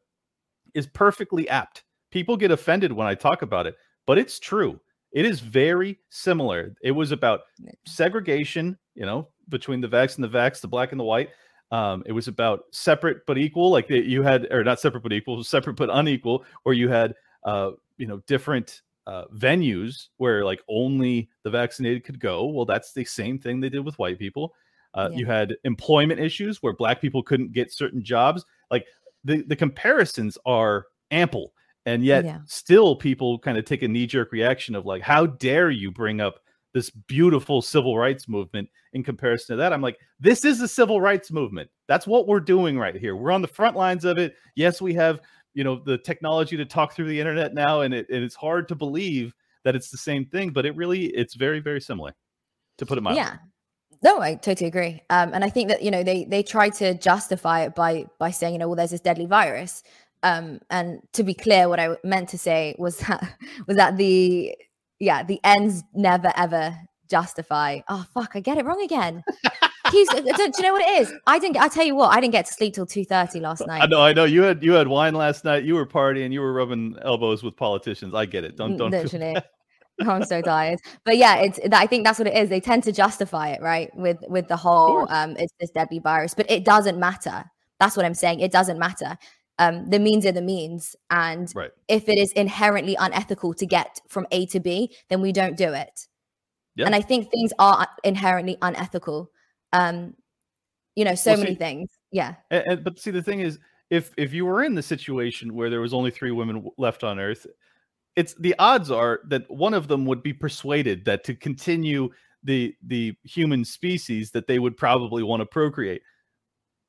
A: is perfectly apt. People get offended when I talk about it, but it's true. It is very similar. It was about segregation, you know, between the vax and the vax, the black and the white. Um, it was about separate but equal, like you had, or not separate but equal, (laughs) separate but unequal, where you had, uh, you know, different uh, venues where like only the vaccinated could go. Well, that's the same thing they did with white people. Uh, yeah. You had employment issues where black people couldn't get certain jobs. Like the the comparisons are ample and yet yeah. still people kind of take a knee jerk reaction of like how dare you bring up this beautiful civil rights movement in comparison to that? I'm like this is a civil rights movement. That's what we're doing right here. We're on the front lines of it. Yes we have you know the technology to talk through the internet now and, it, and it's hard to believe that it's the same thing but it really it's very very similar to put it mildly.
B: Yeah no, I totally agree. Um, and I think that you know they they try to justify it by by saying you know well there's this deadly virus. Um, and to be clear, what I meant to say was that (laughs) was that the yeah the ends never ever justify. Oh fuck, I get it wrong again. He's, do, do you know what it is? I didn't. I tell you what, I didn't get to sleep till two thirty last night.
A: I know. I know. You had you had wine last night. You were partying. You were rubbing elbows with politicians. I get it. Don't don't.
B: Literally. I'm so tired. But yeah, it's I think that's what it is. They tend to justify it, right? With with the whole um it's this deadly virus, but it doesn't matter. That's what I'm saying. It doesn't matter. Um, the means are the means. And right. if it is inherently unethical to get from A to B, then we don't do it. Yeah. And I think things are inherently unethical. Um, you know, so well, many things. Yeah.
A: And, and, but see, the thing is, if if you were in the situation where there was only three women left on Earth, it's the odds are that one of them would be persuaded that to continue the the human species that they would probably want to procreate.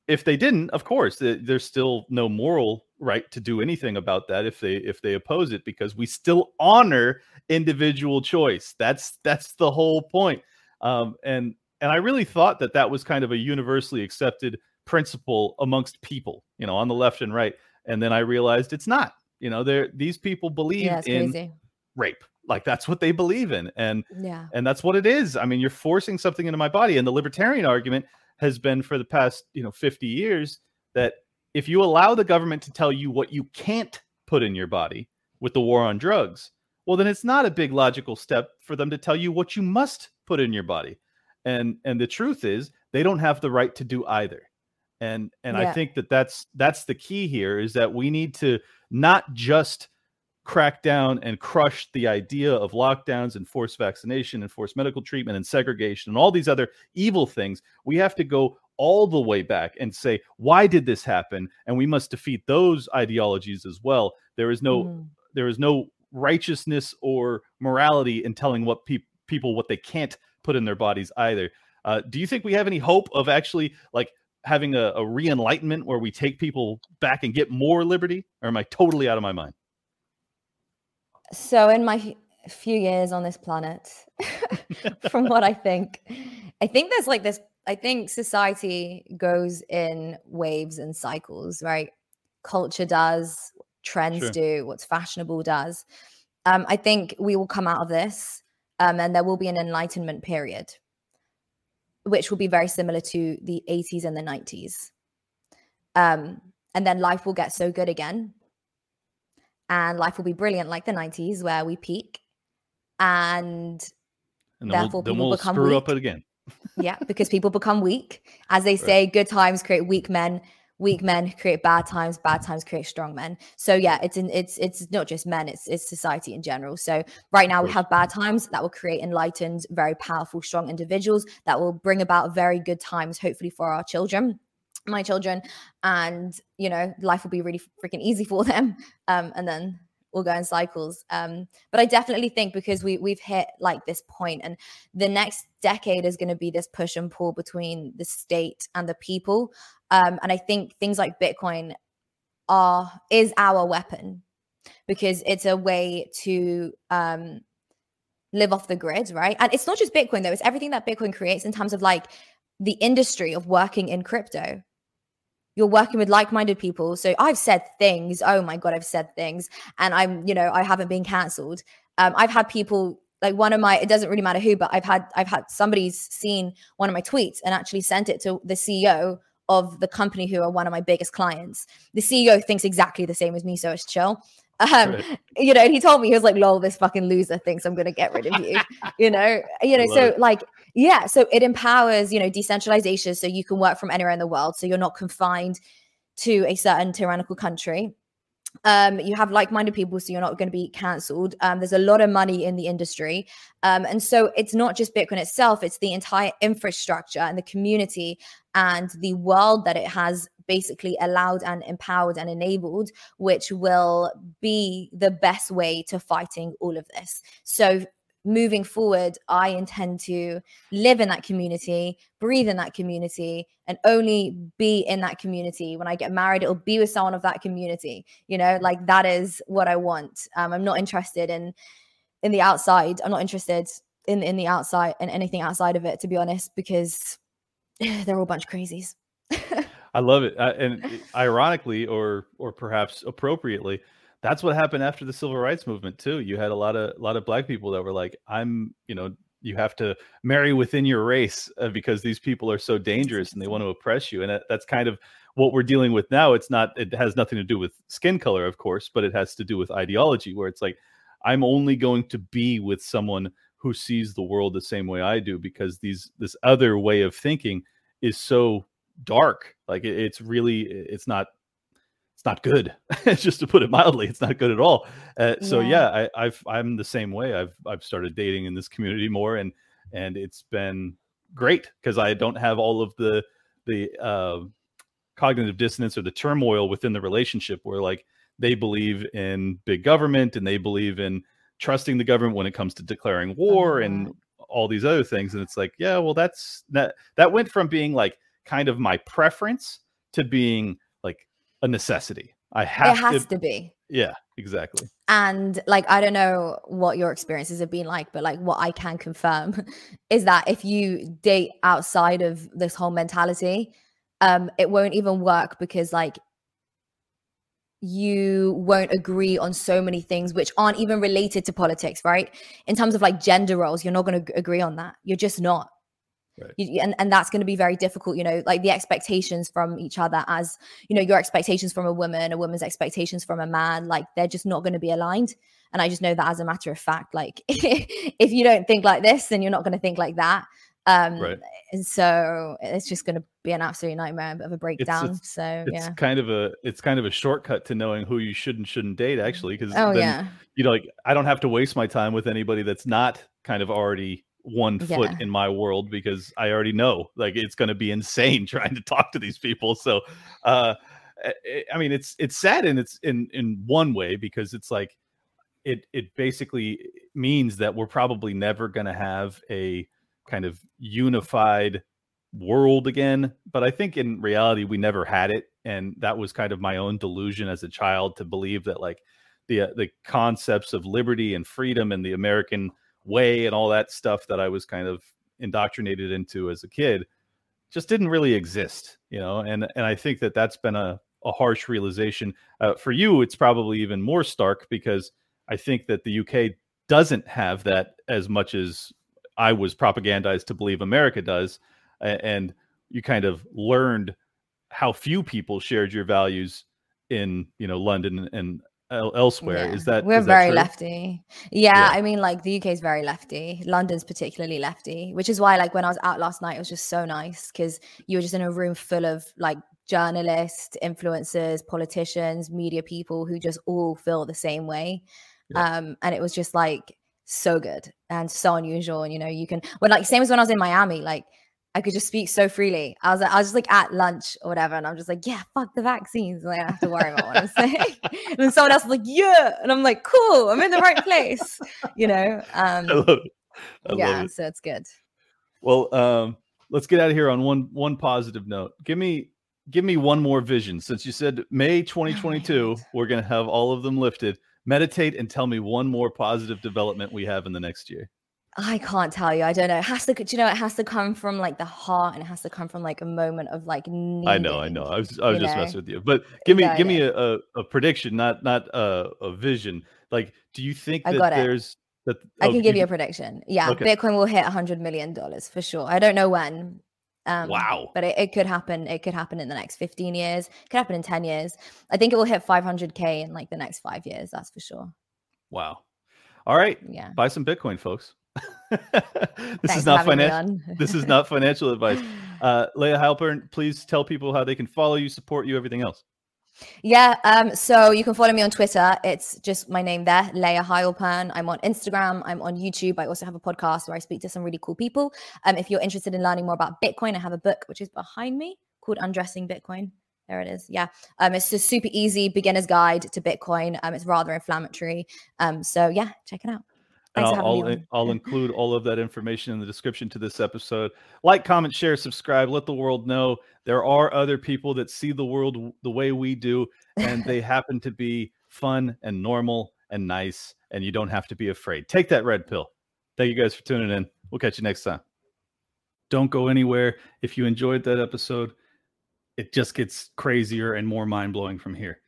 A: If they didn't of course there's still no moral right to do anything about that if they if they oppose it because we still honor individual choice. That's that's the whole point. Um, and and i really thought that that was kind of a universally accepted principle amongst people you know on the left and right and then i realized it's not you know, they're these people believe yeah, in crazy. rape. Like that's what they believe in. And yeah, and that's what it is. I mean, you're forcing something into my body. And the libertarian argument has been for the past, you know, 50 years that if you allow the government to tell you what you can't put in your body with the war on drugs, well, then it's not a big logical step for them to tell you what you must put in your body. And and the truth is, they don't have the right to do either. And and yeah. I think that that's that's the key here is that we need to not just crack down and crush the idea of lockdowns and forced vaccination and forced medical treatment and segregation and all these other evil things. We have to go all the way back and say, why did this happen? And we must defeat those ideologies as well. There is no mm. there is no righteousness or morality in telling what pe- people what they can't put in their bodies either. Uh, do you think we have any hope of actually like having a, a re-enlightenment where we take people back and get more liberty or am i totally out of my mind?
B: So in my few years on this planet (laughs) from what i think i think there's like this i think society goes in waves and cycles right? Culture does trends sure. do what's fashionable does. Um, i think we will come out of this um, and there will be an enlightenment period which will be very similar to the 80s and the 90s. Um, and then life will get so good again. And life will be brilliant like the 90s, where we peak. And, and therefore, we'll, people we'll become
A: screw
B: weak.
A: up again.
B: yeah, because people become weak. As they (laughs) say, right. good times create weak men. Weak men create bad times bad times create strong men. So yeah it's in it's it's not just men it's it's society in general. So right now we have bad times that will create enlightened very powerful strong individuals that will bring about very good times hopefully for our children my children. And you know life will be really freaking easy for them um and then we'll go in cycles. Um but i definitely think because we we've hit like this point and the next decade is going to be this push and pull between the state and the people um, and I think things like Bitcoin are is our weapon because it's a way to um, live off the grid, right? And it's not just Bitcoin though; it's everything that Bitcoin creates in terms of like the industry of working in crypto. You're working with like-minded people. So I've said things. Oh my god, I've said things, and I'm, you know, I haven't been cancelled. Um, I've had people like one of my it doesn't really matter who but i've had i've had somebody's seen one of my tweets and actually sent it to the ceo of the company who are one of my biggest clients. The CEO thinks exactly the same as me, so it's chill. Um, right. (laughs) you know, and he told me he was like, "Lol, this fucking loser thinks I'm gonna get rid of you." you know, (laughs) you know, so it. like, yeah, so it empowers you know decentralization, so you can work from anywhere in the world, so you're not confined to a certain tyrannical country um, you have like-minded people so you're not going to be cancelled. Um, there's a lot of money in the industry. Um, and so it's not just bitcoin itself it's the entire infrastructure and the community and the world that it has basically allowed and empowered and enabled which will be the best way to fighting all of this. So moving forward, I intend to live in that community, breathe in that community, and only be in that community. When I get married, it'll be with someone of that community. You know, like that is what I want. Um, I'm not interested in in the outside. I'm not interested in in the outside and anything outside of it, to be honest, because (sighs) they're all a bunch of crazies. (laughs)
A: I love it, uh, and ironically, or or perhaps appropriately that's what happened after the civil rights movement too. You had a lot of a lot of black people that were like, "I'm, you know, you have to marry within your race uh, because these people are so dangerous and they want to oppress you." And that's kind of what we're dealing with now. It's not. It has nothing to do with skin color, of course, but it has to do with ideology, where it's like, I'm only going to be with someone who sees the world the same way I do because these this other way of thinking is so dark. Like it, it's really, it's not it's not good. (laughs) Just to put it mildly it's not good at all. Uh, so yeah, yeah I, I've i'm the same way. I've i've started dating in this community more and and it's been great because i don't have all of the the uh, cognitive dissonance or the turmoil within the relationship where like they believe in big government and they believe in trusting the government when it comes to declaring war and all these other things and it's like yeah well that's that that went from being like kind of my preference to being a necessity. I have.
B: It has to, to be.
A: Yeah, exactly.
B: And like, I don't know what your experiences have been like, but like, what I can confirm (laughs) is that if you date outside of this whole mentality, um, it won't even work because like you won't agree on so many things which aren't even related to politics, right? In terms of like gender roles, you're not going to agree on that. You're just not. Right. You, and, and that's going to be very difficult you know like the expectations from each other as you know your expectations from a woman a woman's expectations from a man like they're just not going to be aligned. And i just know that as a matter of fact like (laughs) if you don't think like this then you're not going to think like that. Um right. and so it's just going to be an absolute nightmare of a breakdown.
A: it's, it's,
B: so
A: it's
B: yeah.
A: kind of a it's kind of a shortcut to knowing who you should and shouldn't date actually because
B: oh yeah.
A: you know like i don't have to waste my time with anybody that's not kind of already one yeah. foot in my world because I already know like it's going to be insane (laughs) trying to talk to these people. So, uh, eh, eh, I mean, it's it's sad and it's in in one way because it's like it it basically means that we're probably never going to have a kind of unified world again. But I think in reality we never had it, and that was kind of my own delusion as a child to believe that like the uh, the concepts of liberty and freedom and the American way and all that stuff that I was kind of indoctrinated into as a kid just didn't really exist, you know. And and I think that that's been a a harsh realization uh, for you. It's probably even more stark because I think that the UK doesn't have that as much as I was propagandized to believe America does, and you kind of learned how few people shared your values in you know London and elsewhere. Yeah. Is that
B: we're
A: is
B: very
A: that
B: lefty? Yeah, yeah, I mean, like the UK is very lefty. London's particularly lefty, which is why, like, when I was out last night, it was just so nice because you were just in a room full of like journalists, influencers, politicians, media people who just all feel the same way. Yeah. Um, and it was just like so good and so unusual. And you know, you can when like same as when I was in Miami, like I could just speak so freely. I was I was just like at lunch or whatever, and I'm just like, yeah, fuck the vaccines. Like, I don't have to worry about what I'm (laughs) saying. and then someone else was like, yeah, and I'm like, cool, I'm in the right place. You know. Um, I love it. I yeah, love it. so it's good.
A: Well, um, let's get out of here on one one positive note. Give me give me one more vision. Since you said May 2022, oh we're gonna have all of them lifted. Meditate and tell me one more positive development we have in the next year.
B: I can't tell you. I don't know. It has to. Do you know? It has to come from like the heart, and it has to come from like a moment of like. Needing,
A: I know. I know. I was. I was just know? messing with you. But give me. give me a, a, a, prediction, not not a, a vision. Like, do you think that there's that?
B: I oh, can give you, a prediction. Yeah, okay. Bitcoin will hit a hundred million dollars for sure. I don't know when.
A: Um, wow.
B: But it, it could happen. It could happen in the next 15 years. It could happen in 10 years. I think it will hit 500K in like the next five years. That's for sure.
A: Wow. All right. Yeah. Buy some Bitcoin, folks. (laughs) this Thanks is not financial. this is not (laughs) financial advice. Uh, Layah Heilpern, please tell people how they can follow you, support you, everything else.
B: Yeah, um, so you can follow me on Twitter. It's just my name there, Layah Heilpern. I'm on Instagram. I'm on YouTube. I also have a podcast where I speak to some really cool people. Um, if you're interested in learning more about Bitcoin, I have a book which is behind me called Undressing Bitcoin. There it is. Yeah. Um, it's a super easy beginner's guide to Bitcoin. Um, it's rather inflammatory. Um, so yeah, check it out.
A: And I'll, I'll, I'll, include all of that information in the description to this episode. Like, comment, share, subscribe. Let the world know there are other people that see the world the way we do, and they (laughs) happen to be fun and normal and nice, and you don't have to be afraid. Take that red pill. Thank you guys for tuning in. We'll catch you next time. Don't go anywhere. If you enjoyed that episode, it just gets crazier and more mind blowing from here.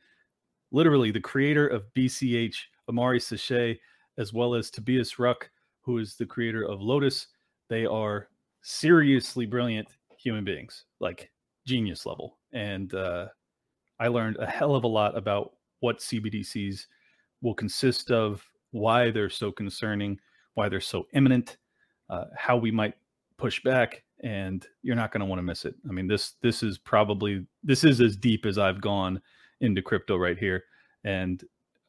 A: Literally, the creator of BCH, Amaury Séchet, as well as Tobias Ruck, who is the creator of Lotus. They are seriously brilliant human beings, like genius level. And uh, I learned a hell of a lot about what CBDCs will consist of, why they're so concerning, why they're so imminent, uh, how we might push back, and you're not going to want to miss it. I mean, this this is probably this is as deep as I've gone into crypto right here, and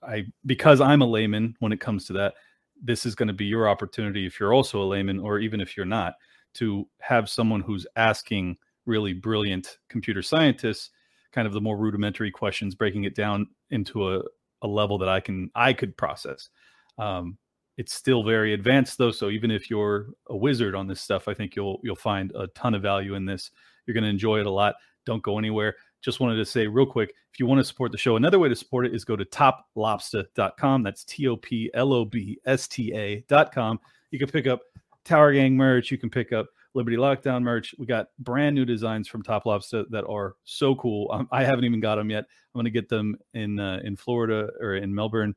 A: I because I'm a layman when it comes to that, this is going to be your opportunity if you're also a layman or even if you're not to have someone who's asking really brilliant computer scientists kind of the more rudimentary questions breaking it down into a, a level that i can i could process. Um, it's still very advanced though so even if you're a wizard on this stuff i think you'll you'll find a ton of value in this. You're going to enjoy it a lot. Don't go anywhere just wanted to say real quick if you want to support the show, another way to support it is go to toplobsta.com. That's T O P L O B S T A.com. You can pick up Tower Gang merch. You can pick up Liberty Lockdown merch. We got brand new designs from Top Lobsta that are so cool. Um, I haven't even got them yet. I'm going to get them in uh, in Florida or in Melbourne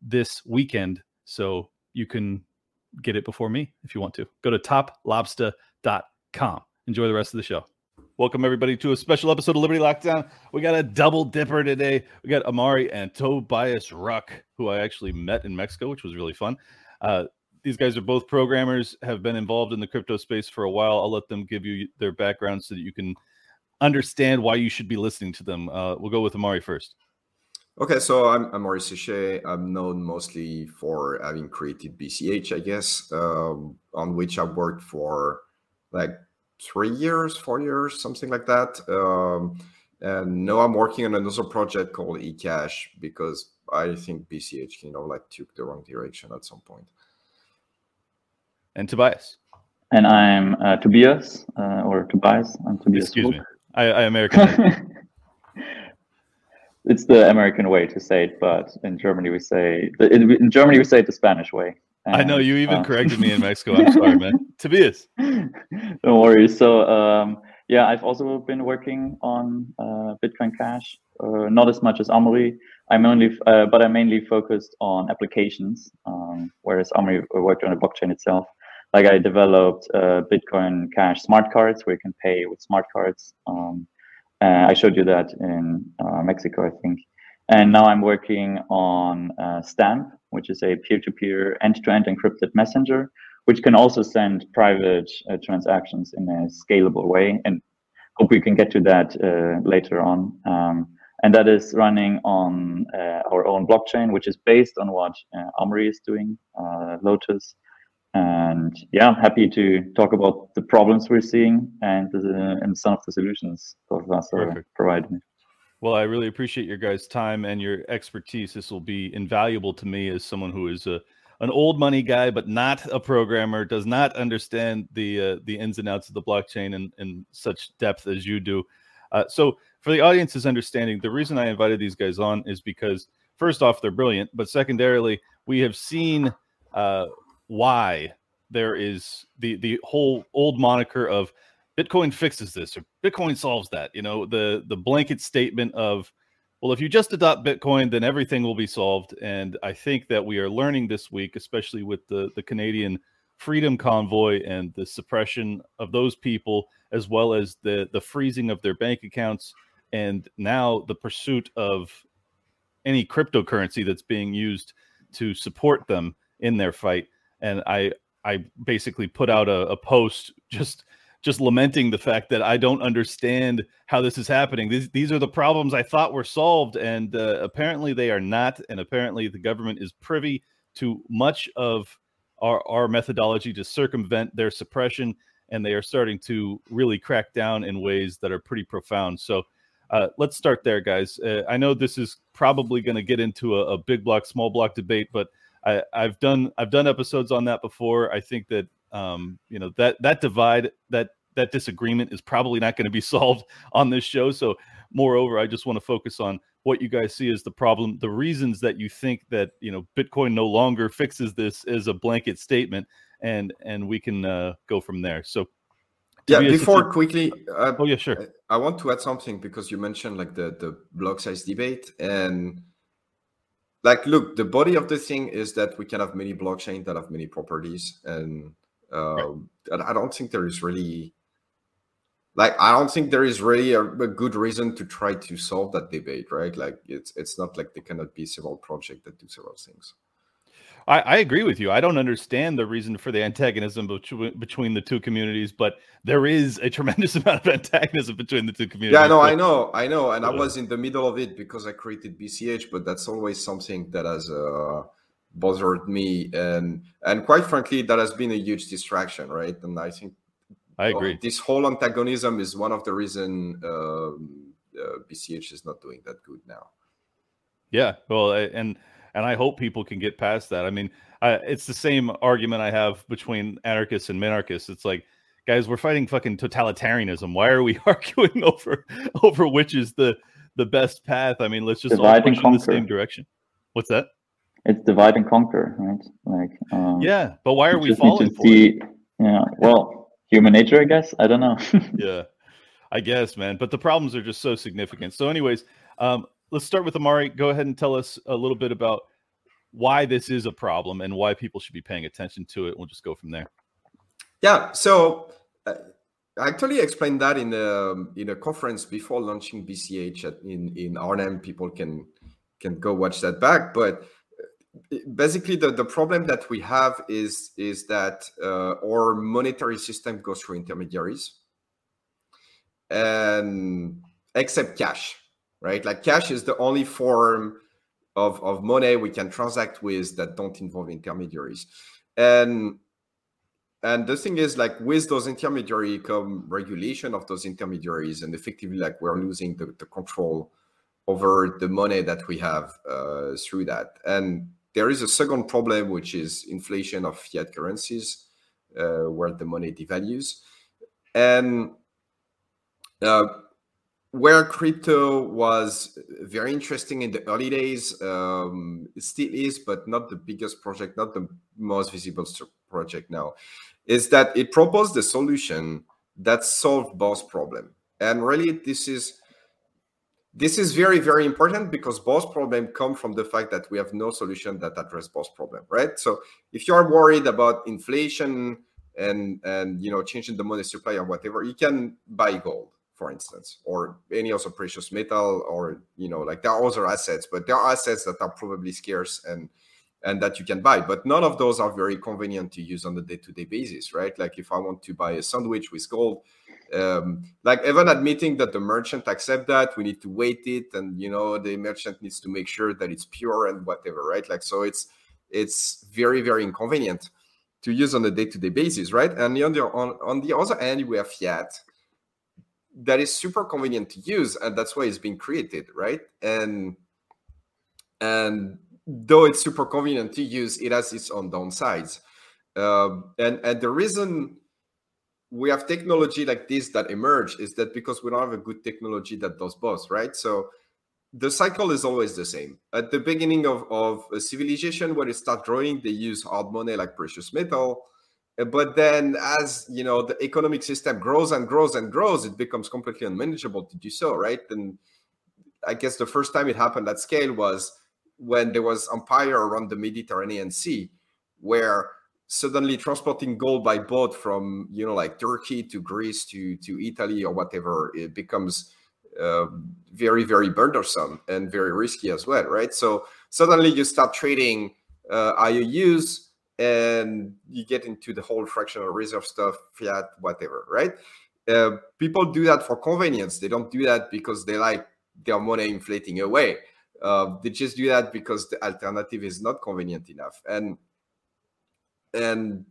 A: this weekend, so you can get it before me if you want to. Go to toplobsta.com. Enjoy the rest of the show. Welcome everybody to a special episode of Liberty Lockdown. We got a double dipper today. We got Amaury and Tobias Ruck, who I actually met in Mexico, which was really fun. Uh, these guys are both programmers, have been involved in the crypto space for a while. I'll let them give you their background so that you can understand why you should be listening to them. Uh, we'll go with Amaury first.
D: Okay, so I'm Amaury Séchet. I'm known mostly for having created BCH, I guess, um, on which I've worked for like three years, four years, something like that. Um, and now I'm working on another project called eCash because I think BCH, you know, like took the wrong direction at some point.
A: And Tobias.
E: And I'm uh, Tobias, uh, or Tobias. I'm Tobias.
A: Excuse me. I, I American. (laughs)
E: it's the American way to say it, but in Germany we say in Germany we say it the Spanish way.
A: And, I know you even uh, corrected me in (laughs) Mexico. I'm sorry, man. Tobias.
E: Don't worry. So um, yeah, I've also been working on uh, Bitcoin Cash. Uh, not as much as Amaury. I'm only, uh, but I'm mainly focused on applications, um, whereas Amaury worked on the blockchain itself. Like I developed uh, Bitcoin Cash smart cards where you can pay with smart cards. Um, I showed you that in uh, Mexico, I think. And now I'm working on uh, Stamp, which is a peer-to-peer end-to-end encrypted messenger, which can also send private uh, transactions in a scalable way. And hope we can get to that uh, later on. Um, and that is running on uh, our own blockchain, which is based on what uh, Amaury is doing, uh, Lotus. And yeah, happy to talk about the problems we're seeing and, the, and some of the solutions both of us are providing.
A: Well, I really appreciate your guys' time and your expertise. This will be invaluable to me as someone who is a an old money guy, but not a programmer, does not understand the uh, the ins and outs of the blockchain in, in such depth as you do. Uh, so, for the audience's understanding, the reason I invited these guys on is because, first off, they're brilliant, but secondarily, we have seen uh, why there is the the whole old moniker of Bitcoin fixes this or Bitcoin solves that. You know, the the blanket statement of, well, if you just adopt Bitcoin, then everything will be solved. And I think that we are learning this week, especially with the the Canadian Freedom Convoy and the suppression of those people, as well as the the freezing of their bank accounts, and now the pursuit of any cryptocurrency that's being used to support them in their fight. And I I basically put out a, a post just just lamenting the fact that I don't understand how this is happening. These these are the problems I thought were solved, and uh, apparently they are not. And apparently the government is privy to much of our our methodology to circumvent their suppression, and they are starting to really crack down in ways that are pretty profound. So. Uh, let's start there, guys. Uh, I know this is probably going to get into a, a big block, small block debate, but I, have done I've done episodes on that before. I think that um, you know that that divide that that disagreement is probably not going to be (laughs) solved on this show. So, moreover, I just want to focus on what you guys see as the problem, the reasons that you think that you know Bitcoin no longer fixes this as a blanket statement, and and we can uh, go from there. So.
D: Yeah, before you... quickly.
A: Uh, oh yeah, sure.
D: I want to add something because you mentioned like the the block size debate and like look the body of the thing is that we can have many blockchains that have many properties and uh, right. I don't think there is really like I don't think there is really a, a, good reason to try to solve that debate, right? Like it's it's not like there cannot be several projects that do several things.
A: I, I agree with you. I don't understand the reason for the antagonism between between the two communities, but there is a (laughs) tremendous amount of antagonism between the two communities.
D: Yeah, no, I know, I know, and I was in the middle of it because I created BCH, but that's always something that has uh, bothered me, and and quite frankly, that has been a huge distraction, right? And I think
A: I agree.
D: this whole antagonism is one of the reason um, uh, BCH is not doing that good now.
A: Yeah, well, and and I hope people can get past that. I mean, I, it's the same argument I have between anarchists and minarchists. It's like, guys, we're fighting fucking totalitarianism. Why are we (laughs) arguing over over which is the the best path? I mean, let's just divide all push in the same direction. What's that?
E: It's divide and conquer, right? Like, um,
A: yeah, but why are we falling for see, it?
E: Yeah, well, human nature, I guess. I don't know. (laughs)
A: yeah, I guess, man. But the problems are just so significant. So, anyways, um, let's start with Amaury. Go ahead and tell us a little bit about why this is a problem and why people should be paying attention to it. We'll just go from there.
D: Yeah. So. Uh, I actually explained that in a in a conference before launching BCH at, in in Arnhem. People can can go watch that back. But basically the, the problem that we have is is that uh, our monetary system goes through intermediaries and except cash right? Like cash is the only form of, of money we can transact with that don't involve intermediaries. And and the thing is like with those intermediary come regulation of those intermediaries and effectively like we're losing the, the control over the money that we have uh, through that. And there is a second problem, which is inflation of fiat currencies, uh, where the money devalues. And uh, where crypto was very interesting in the early days, um, still is, but not the biggest project, not the most visible project now, is that it proposed a solution that solved both problem. And really, this is this is very, very important because both problems come from the fact that we have no solution that address both problem, right? So if you are worried about inflation and and you know changing the money supply or whatever, you can buy gold, for instance, or any other precious metal, or you know, like there are other assets, but there are assets that are probably scarce and and that you can buy. But none of those are very convenient to use on a day-to-day basis, right? Like if I want to buy a sandwich with gold, Um, like even admitting that the merchant accept that we need to wait it, and you know the merchant needs to make sure that it's pure and whatever, right? Like so, it's it's very very inconvenient to use on a day-to-day basis, right? And on the on, on the other end, we have fiat that is super convenient to use, and that's why it's being created, right? And and though it's super convenient to use, it has its own downsides. Um, and and the reason we have technology like this that emerge is that because we don't have a good technology that does both, right? So the cycle is always the same. At the beginning of, of a civilization, when it starts growing, they use hard money like precious metal. Uh, but then as you know, the economic system grows and grows and grows, it becomes completely unmanageable to do so, right? And I guess the first time it happened at scale was when there was empire around the Mediterranean Sea, where suddenly transporting gold by boat from you know like Turkey to Greece to to Italy or whatever it becomes uh, very very burdensome and very risky as well, right? So suddenly you start trading uh, IOUs and you get into the whole fractional reserve stuff, fiat, whatever, right? Uh, people do that for convenience. They don't do that because they like their money inflating away. Uh, they just do that because the alternative is not convenient enough. And and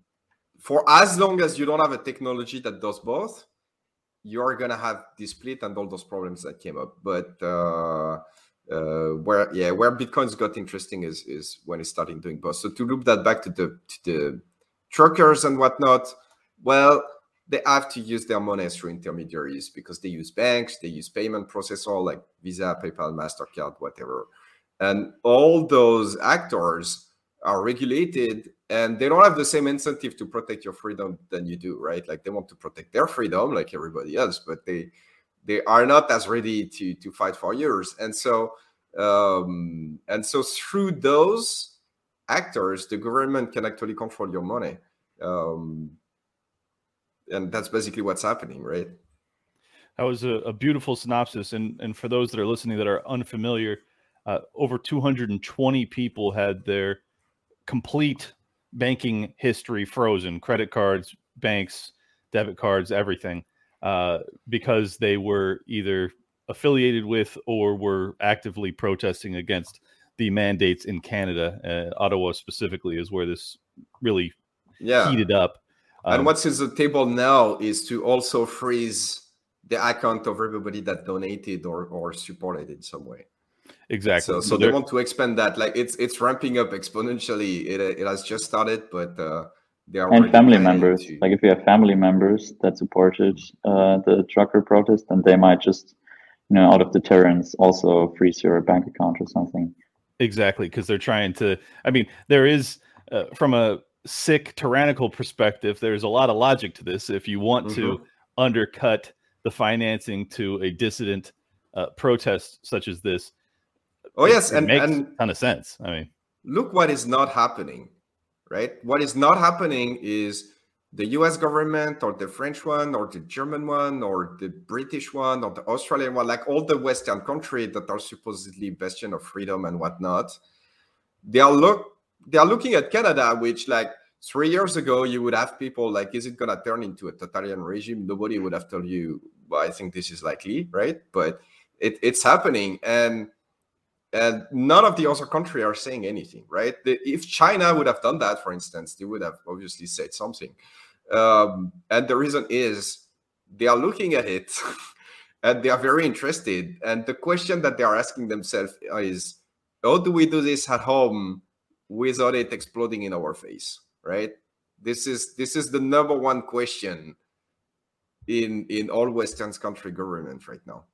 D: for as long as you don't have a technology that does both, you're gonna have this split and all those problems that came up. But uh, uh, where yeah, where Bitcoin's got interesting is is when it's starting doing both. So to loop that back to the to the truckers and whatnot, well, they have to use their money through intermediaries because they use banks, they use payment processor like Visa, PayPal, Mastercard, whatever, and all those actors are regulated and they don't have the same incentive to protect your freedom than you do right? Like they want to protect their freedom like everybody else but they they are not as ready to to fight for yours. And so um and so through those actors the government can actually control your money. Um and that's basically what's happening right?
A: That was a, a beautiful synopsis. And and for those that are listening that are unfamiliar uh, over 220 people had their complete banking history frozen credit cards banks debit cards everything uh, because they were either affiliated with or were actively protesting against the mandates in canada uh, ottawa specifically is where this really yeah. heated up
D: um, and what's in the table now is to also freeze the account of everybody that donated or, or supported in some way
A: Exactly.
D: So, so, so they want to expand that. Like it's it's ramping up exponentially. It it has just started, but uh,
E: they are and family members. To... Like if you have family members that supported uh, the trucker protest, then they might just, you know, out of deterrence, also freeze your bank account or something.
A: Exactly, because they're trying to. I mean, there is uh, from a sick tyrannical perspective, there's a lot of logic to this. If you want mm-hmm. to undercut the financing to a dissident uh, protest such as this,
D: Oh yes,
A: it
D: and
A: makes
D: and
A: a ton of sense. I mean,
D: look what is not happening, right? What is not happening is the U.S. government or the French one or the German one or the British one or the Australian one, like all the Western countries that are supposedly bastion of freedom and whatnot, they are look they are looking at Canada, which like three years ago you would have people like, is it gonna turn into a totalitarian regime? Nobody would have told you. Well, I think this is likely, right? But it, it's happening, and and none of the other country are saying anything right? If china would have done that for instance they would have obviously said something. Um, and the reason is they are looking at it (laughs) and they are very interested. And the question that they are asking themselves is how do we do this at home without it exploding in our face right? This is this is the number one question in in all western country government right now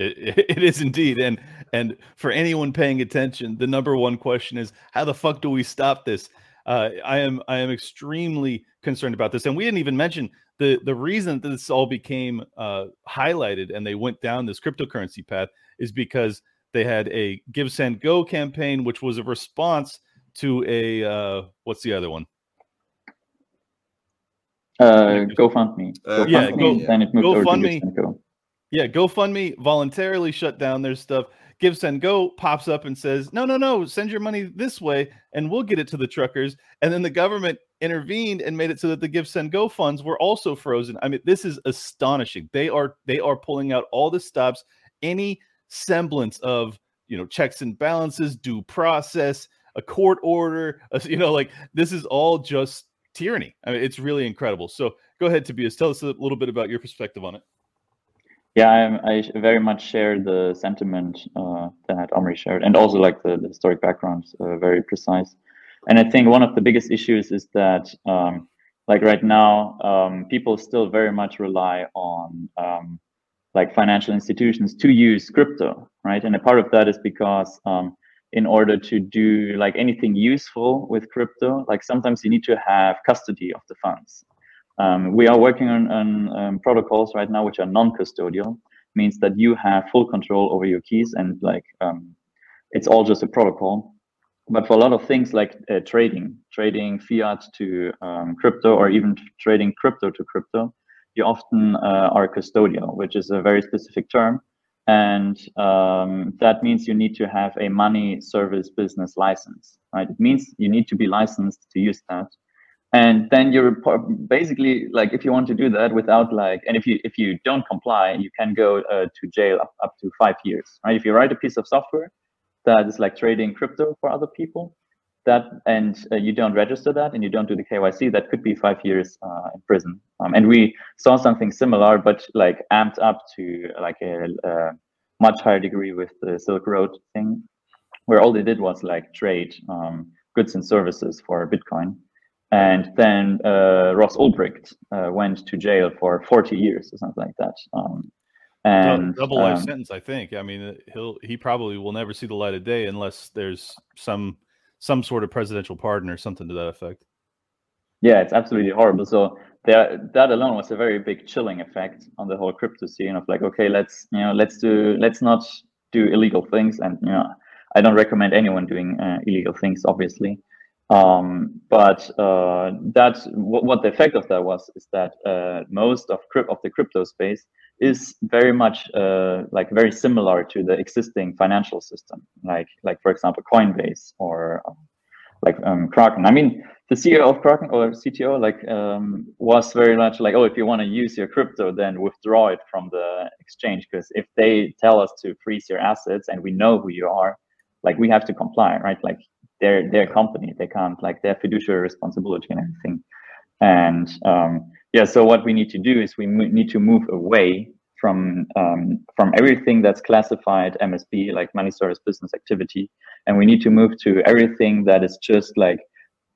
A: it, (laughs) it is indeed, and and for anyone paying attention, the number one question is how the fuck do we stop this? Uh, I am I am extremely concerned about this, and we didn't even mention the the reason that this all became uh, highlighted and they went down this cryptocurrency path is because they had a Give Send Go campaign, which was a response to a uh, what's the other one?
E: Uh, GoFundMe.
A: Uh, yeah, Go, then it moved GoFundMe. Go. Yeah, GoFundMe voluntarily shut down their stuff. Give Send Go pops up and says, "No, no, no, send your money this way, and we'll get it to the truckers." And then the government intervened and made it so that the Give Send Go funds were also frozen. I mean, this is astonishing. They are they are pulling out all the stops, any semblance of you know checks and balances, due process, a court order. (laughs) You know, like this is all just tyranny. I mean, it's really incredible. So go ahead, Tobias. Tell us a little bit about your perspective on it.
E: Yeah, I, I very much share the sentiment uh, that Amaury shared, and also like the, the historic background, uh, very precise. And I think one of the biggest issues is that, um, like right now, um, people still very much rely on um, like financial institutions to use crypto, right? And a part of that is because um, in order to do like anything useful with crypto, like sometimes you need to have custody of the funds. Um, we are working on, on um, protocols right now which are non-custodial, means that you have full control over your keys and like um, it's all just a protocol. But for a lot of things like uh, trading, trading fiat to um, crypto, or even trading crypto to crypto, you often uh, are custodial, which is a very specific term. And um, that means you need to have a money service business license, right? It means you need to be licensed to use that and then you're basically like if you want to do that without like and if you if you don't comply you can go uh, to jail up, up to five years right? If you write a piece of software that is like trading crypto for other people that and uh, you don't register that and you don't do the kyc that could be five years uh, in prison. Um, and we saw something similar but like amped up to like a, a much higher degree with the silk road thing where all they did was like trade um, goods and services for bitcoin and then uh, Ross Ulbricht uh, went to jail for 40 years or something like that. Um, and
A: double life um, sentence, I think. I mean, he'll he probably will never see the light of day unless there's some some sort of presidential pardon or something to that effect.
E: Yeah, it's absolutely horrible. So there, that alone was a very big chilling effect on the whole crypto scene of like, okay, let's you know, let's do, let's not do illegal things, and you know, I don't recommend anyone doing uh, illegal things, obviously. Um, but uh, that's what, what, the effect of that was is that uh, most of, of the crypto space is very much uh, like very similar to the existing financial system, like like for example Coinbase or um, like um, Kraken. I mean, the CEO of Kraken or CTO like um, was very much like, oh, if you want to use your crypto, then withdraw it from the exchange because if they tell us to freeze your assets and we know who you are, like we have to comply, right? Like their their company. They can't like their fiduciary responsibility and everything. And um, yeah, so what we need to do is we need to move away from um, from everything that's classified MSB, like money service business activity, and we need to move to everything that is just like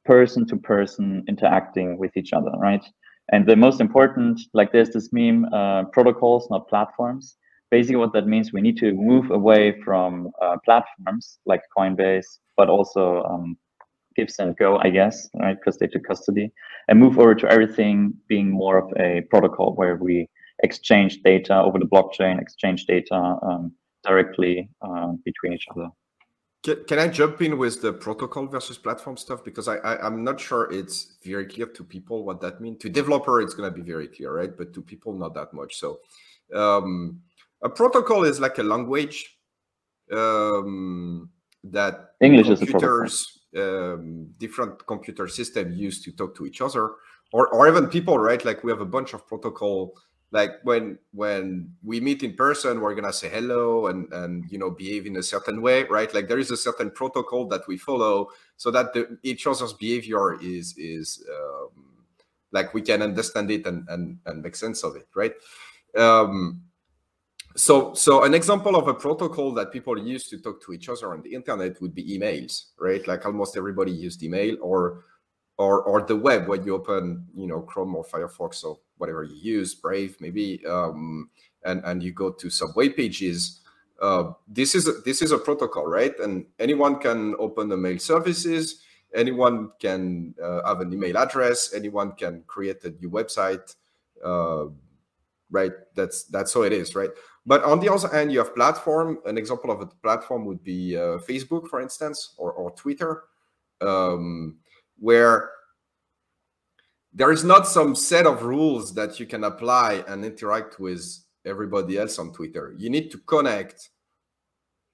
E: person to person interacting with each other, right? And the most important, like there's this meme, uh, protocols, not platforms. Basically, what that means, we need to move away from uh, platforms like Coinbase, but also um, Send Go, I guess, right? Because they took custody and move over to everything being more of a protocol where we exchange data over the blockchain, exchange data um, directly uh, between each other.
D: Can, can I jump in with the protocol versus platform stuff? Because I, I, am not sure it's very clear to people what that means. To developer, it's going to be very clear, right? But to people, not that much. So um, a protocol is like a language um, that
E: English
D: computers, um, different computer system used to talk to each other, or or even people, right? Like we have a bunch of protocol. Like when when we meet in person, we're gonna say hello and and you know behave in a certain way, right? Like there is a certain protocol that we follow so that the, each other's behavior is is um, like we can understand it and and and make sense of it, right? Um, so so an example of a protocol that people use to talk to each other on the internet would be emails right? Like almost everybody used email or or or the web when you open you know chrome or firefox or whatever you use brave maybe um, and and you go to some web pages uh, this is a, this is a protocol right? And anyone can open the mail services anyone can uh, have an email address anyone can create a new website uh, right? That's that's how it is right but on the other hand, you have platform. An example of a platform would be uh, Facebook, for instance, or, or Twitter, um, where there is not some set of rules that you can apply and interact with everybody else on Twitter. You need to connect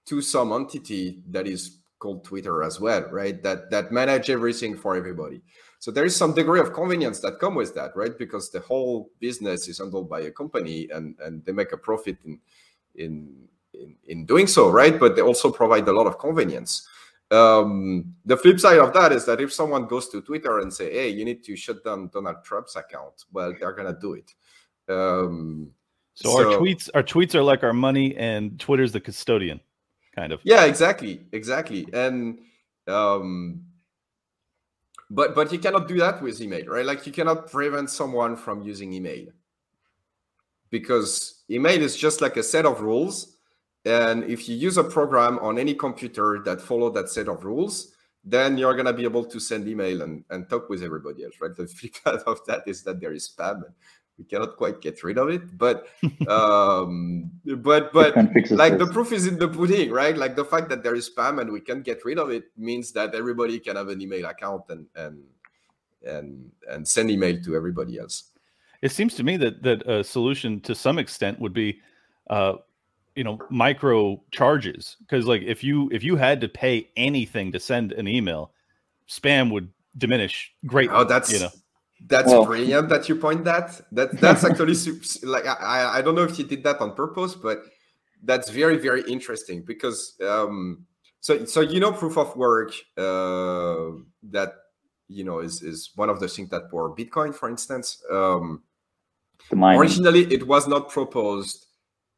D: to some entity that is called Twitter as well, right? That that manage everything for everybody. So there is some degree of convenience that come with that, right? Because the whole business is handled by a company and and they make a profit in in in, in doing so, right? But they also provide a lot of convenience. Um, the flip side of that is that if someone goes to Twitter and say, "Hey, you need to shut down Donald Trump's account," well, they're gonna do it. Um,
A: so, so, our tweets, our tweets are like our money, and Twitter's the custodian, kind of.
D: Yeah, exactly, exactly. And um, but but you cannot do that with email, right? Like you cannot prevent someone from using email because email is just like a set of rules and if you use a program on any computer that follow that set of rules, then you're going to be able to send email and, and talk with everybody else, right? The (laughs) flip side of that is that there is spam. We cannot quite get rid of it, but um, (laughs) but but like the proof is in the pudding, right? Like the fact that there is spam and we can't get rid of it means that everybody can have an email account and and and and send email to everybody else.
A: It seems to me that that a solution to some extent would be uh, you know micro charges because like if you if you had to pay anything to send an email spam would diminish greatly
D: oh that's
A: you know
D: that's well, brilliant that you point that. That (laughs) that's actually like I, I don't know if you did that on purpose but that's very very interesting because um so so you know proof of work uh that you know is is one of the things that for bitcoin for instance. Um originally it was not proposed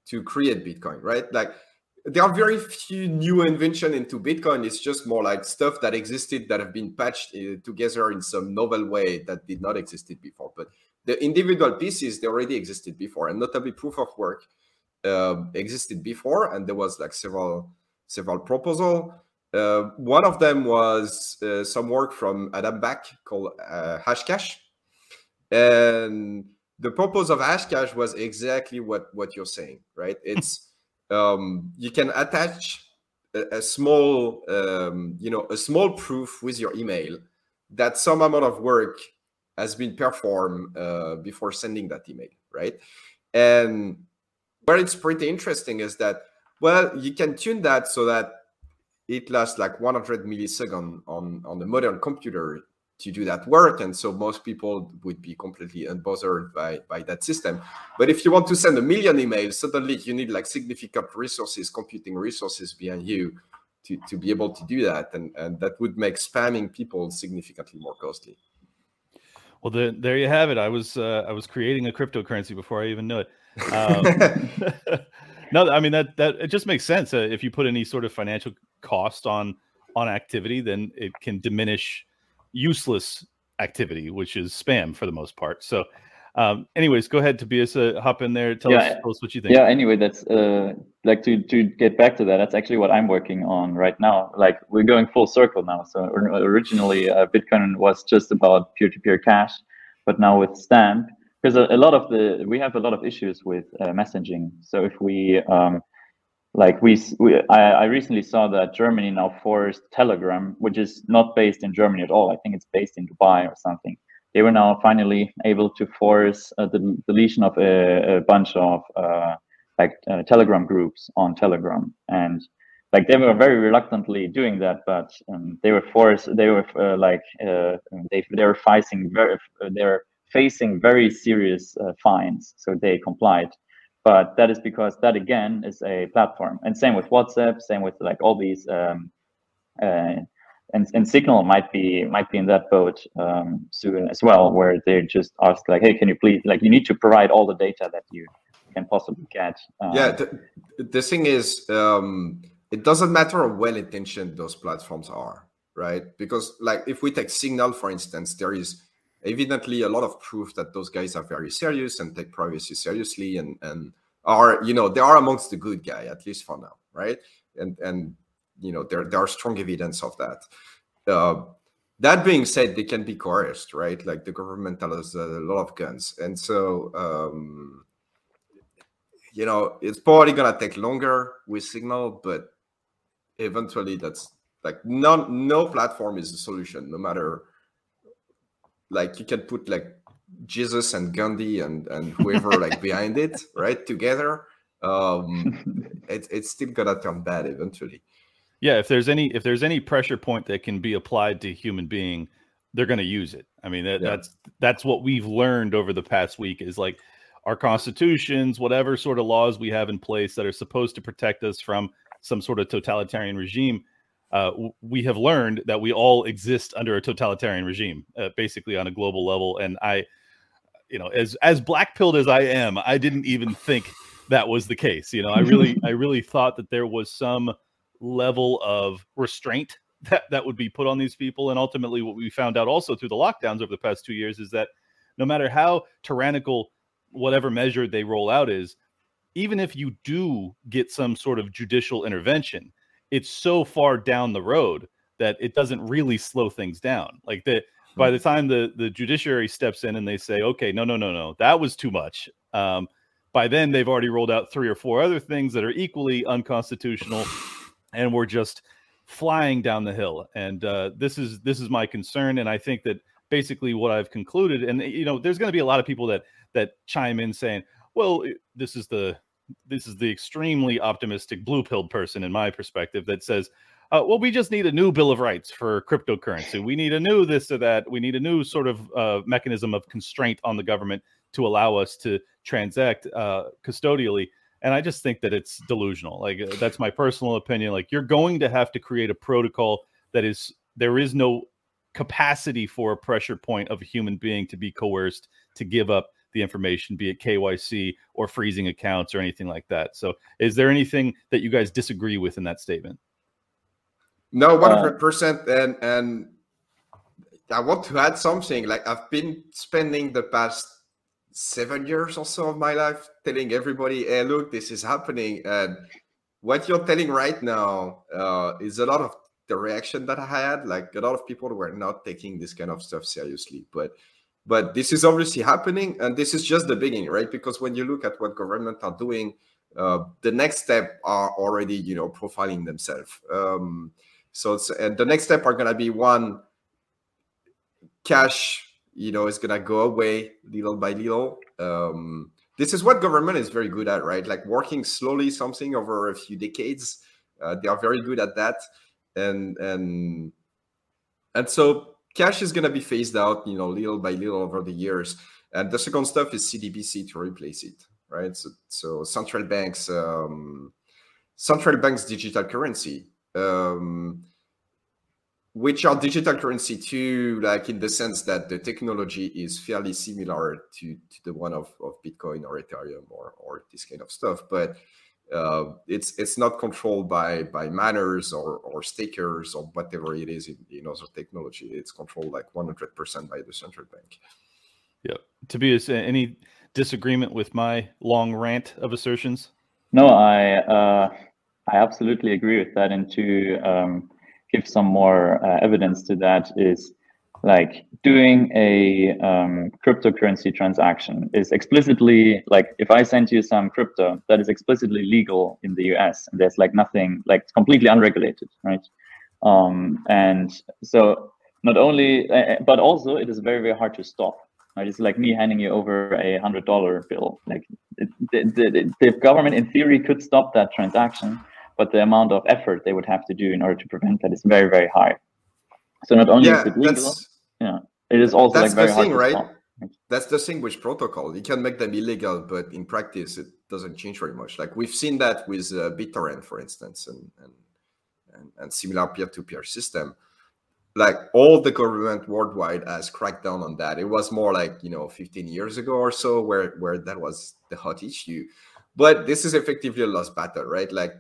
D: to create Bitcoin, right? Like there are very few new invention into Bitcoin. It's just more like stuff that existed that have been patched uh, together in some novel way that did not existed before. But the individual pieces they already existed before, and notably proof of work uh, existed before, and there was like several several proposal. Uh, one of them was uh, some work from Adam Back called uh, Hashcash, and the purpose of Hashcash was exactly what what you're saying, right? It's um, you can attach a, a small, um, you know, a small proof with your email that some amount of work has been performed uh, before sending that email, right? And where it's pretty interesting is that well, you can tune that so that it lasts like 100 milliseconds on on the modern computer to do that work and so most people would be completely unbothered by by that system. But if you want to send a million emails suddenly you need like significant resources computing resources behind you to, to be able to do that and and that would make spamming people significantly more costly.
A: Well the, there you have it. I was uh, i was creating a cryptocurrency before i even knew it. Um, (laughs) (laughs) no i mean that that it just makes sense. Uh, if you put any sort of financial cost on on activity then it can diminish useless activity, which is spam for the most part. So, um, anyways, go ahead, Tobias, uh, hop in there. Tell, yeah, us, tell us what you think.
E: Yeah. Anyway, that's uh, like to to get back to that. That's actually what I'm working on right now. Like we're going full circle now. So originally, uh, Bitcoin was just about peer-to-peer cash, but now with Stamp, because a, a, lot of the we have a lot of issues with uh, messaging. So if we um, like we, we I, I, recently saw that Germany now forced Telegram, which is not based in Germany at all. I think it's based in Dubai or something. They were now finally able to force uh, the deletion of a, a bunch of uh, like uh, Telegram groups on Telegram, and like they were very reluctantly doing that, but um, they were forced. They were uh, like uh, they they were facing very they're facing very serious uh, fines, so they complied but that is because that again is a platform. And same with whatsapp same with like all these um, uh, and, and signal might be might be in that boat um, soon as well where they just ask like hey can you please like you need to provide all the data that you can possibly get
D: um, yeah the, the thing is um, it doesn't matter how well intentioned those platforms are right? Because like if we take signal for instance there is evidently a lot of proof that those guys are very serious and take privacy seriously and and are you know they are amongst the good guy at least for now right? And and you know there there are strong evidence of that. Uh, that being said they can be coerced right? Like the government has a lot of guns. And so um you know it's probably gonna take longer with signal but eventually that's like no no platform is a solution no matter like you can put like Jesus and Gandhi and and whoever like (laughs) behind it, right, together. um, (laughs) it's it's still gonna turn bad eventually.
A: Yeah, if there's any if there's any pressure point that can be applied to human being, they're going to use it. I mean, that, yeah. that's that's what we've learned over the past week is like our constitutions, whatever sort of laws we have in place that are supposed to protect us from some sort of totalitarian regime. Uh, we have learned that we all exist under a totalitarian regime, uh, basically on a global level. And I, you know, as as black pilled as I am, I didn't even think that was the case. You know, I really (laughs) I really thought that there was some level of restraint that that would be put on these people and ultimately what we found out also through the lockdowns over the past 2 years is that no matter how tyrannical whatever measure they roll out is even if you do get some sort of judicial intervention it's so far down the road that it doesn't really slow things down like that by the time the the judiciary steps in and they say okay no no no no that was too much um, by then they've already rolled out three or four other things that are equally unconstitutional and we're just flying down the hill. And uh, this is this is my concern, and I think that basically what I've concluded, and you know, there's going to be a lot of people that that chime in saying, "Well, this is the this is the extremely optimistic blue pilled person in my perspective that says." Uh, well, we just need a new Bill of Rights for cryptocurrency. We need a new this or that. We need a new sort of uh, mechanism of constraint on the government to allow us to transact uh, custodially and i just think that it's delusional like uh, that's my personal opinion like you're going to have to create a protocol that is there is no capacity for a pressure point of a human being to be coerced to give up the information be it kyc or freezing accounts or anything like that so is there anything that you guys disagree with in that statement
D: no 100% uh, and and i want to add something like i've been spending the past seven years or so of my life telling everybody, hey, look, this is happening. And what you're telling right now uh, is a lot of the reaction that I had. Like a lot of people were not taking this kind of stuff seriously. But but this is obviously happening, and this is just the beginning, right? Because when you look at what government are doing, uh, the next step are already, you know, profiling themselves. Um, so and the next step are gonna be one cash you know, is gonna go away little by little. Um, this is what government is very good at, right? Like working slowly something over a few decades. Uh, they are very good at that, and and and so cash is gonna be phased out, you know, little by little over the years. And the second stuff is CBDC to replace it, right? So, so central banks, um, central banks digital currency. Um, which are digital currency too, like in the sense that the technology is fairly similar to, to the one of, of Bitcoin or Ethereum or, or this kind of stuff. But uh, it's it's not controlled by by miners or, or stakers or whatever it is in, in other technology. It's controlled like 100% by the central bank.
A: Yeah. Tobias, any disagreement with my long rant of assertions?
E: No, I uh, I absolutely agree with that. And to um, give some more uh, evidence to that is like doing a um, cryptocurrency transaction is explicitly like if I send you some crypto that is explicitly legal in the US and there's like nothing like it's completely unregulated, right? Um, and so not only, uh, but also it is very very hard to stop. Right? It's like me handing you over a hundred dollar bill. Like it, the, the, the government in theory could stop that transaction, but the amount of effort they would have to do in order to prevent that is very, very high. So not only
D: yeah,
E: is it legal, yeah, it is also
D: that's
E: like very
D: the thing,
E: hard
D: right? That's the thing with protocol. You can make them illegal, but in practice, it doesn't change very much. Like we've seen that with uh, BitTorrent, for instance, and and and, and similar peer-to-peer system. Like all the government worldwide has cracked down on that. It was more like you know 15 years ago or so where where that was the hot issue. But this is effectively a lost battle, right? Like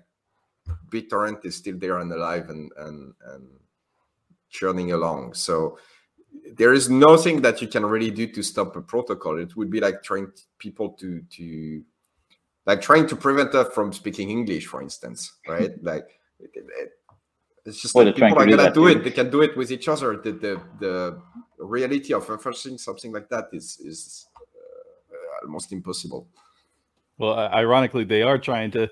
D: BitTorrent is still there and alive and and and churning along. So there is nothing that you can really do to stop a protocol. It would be like trying people to to like trying to prevent us from speaking English, for instance, right? (laughs) like it, it, it's just well, like people are gonna do, it. They can do it with each other. The the, the reality of enforcing something like that is is uh, almost impossible.
A: Well, ironically, they are trying to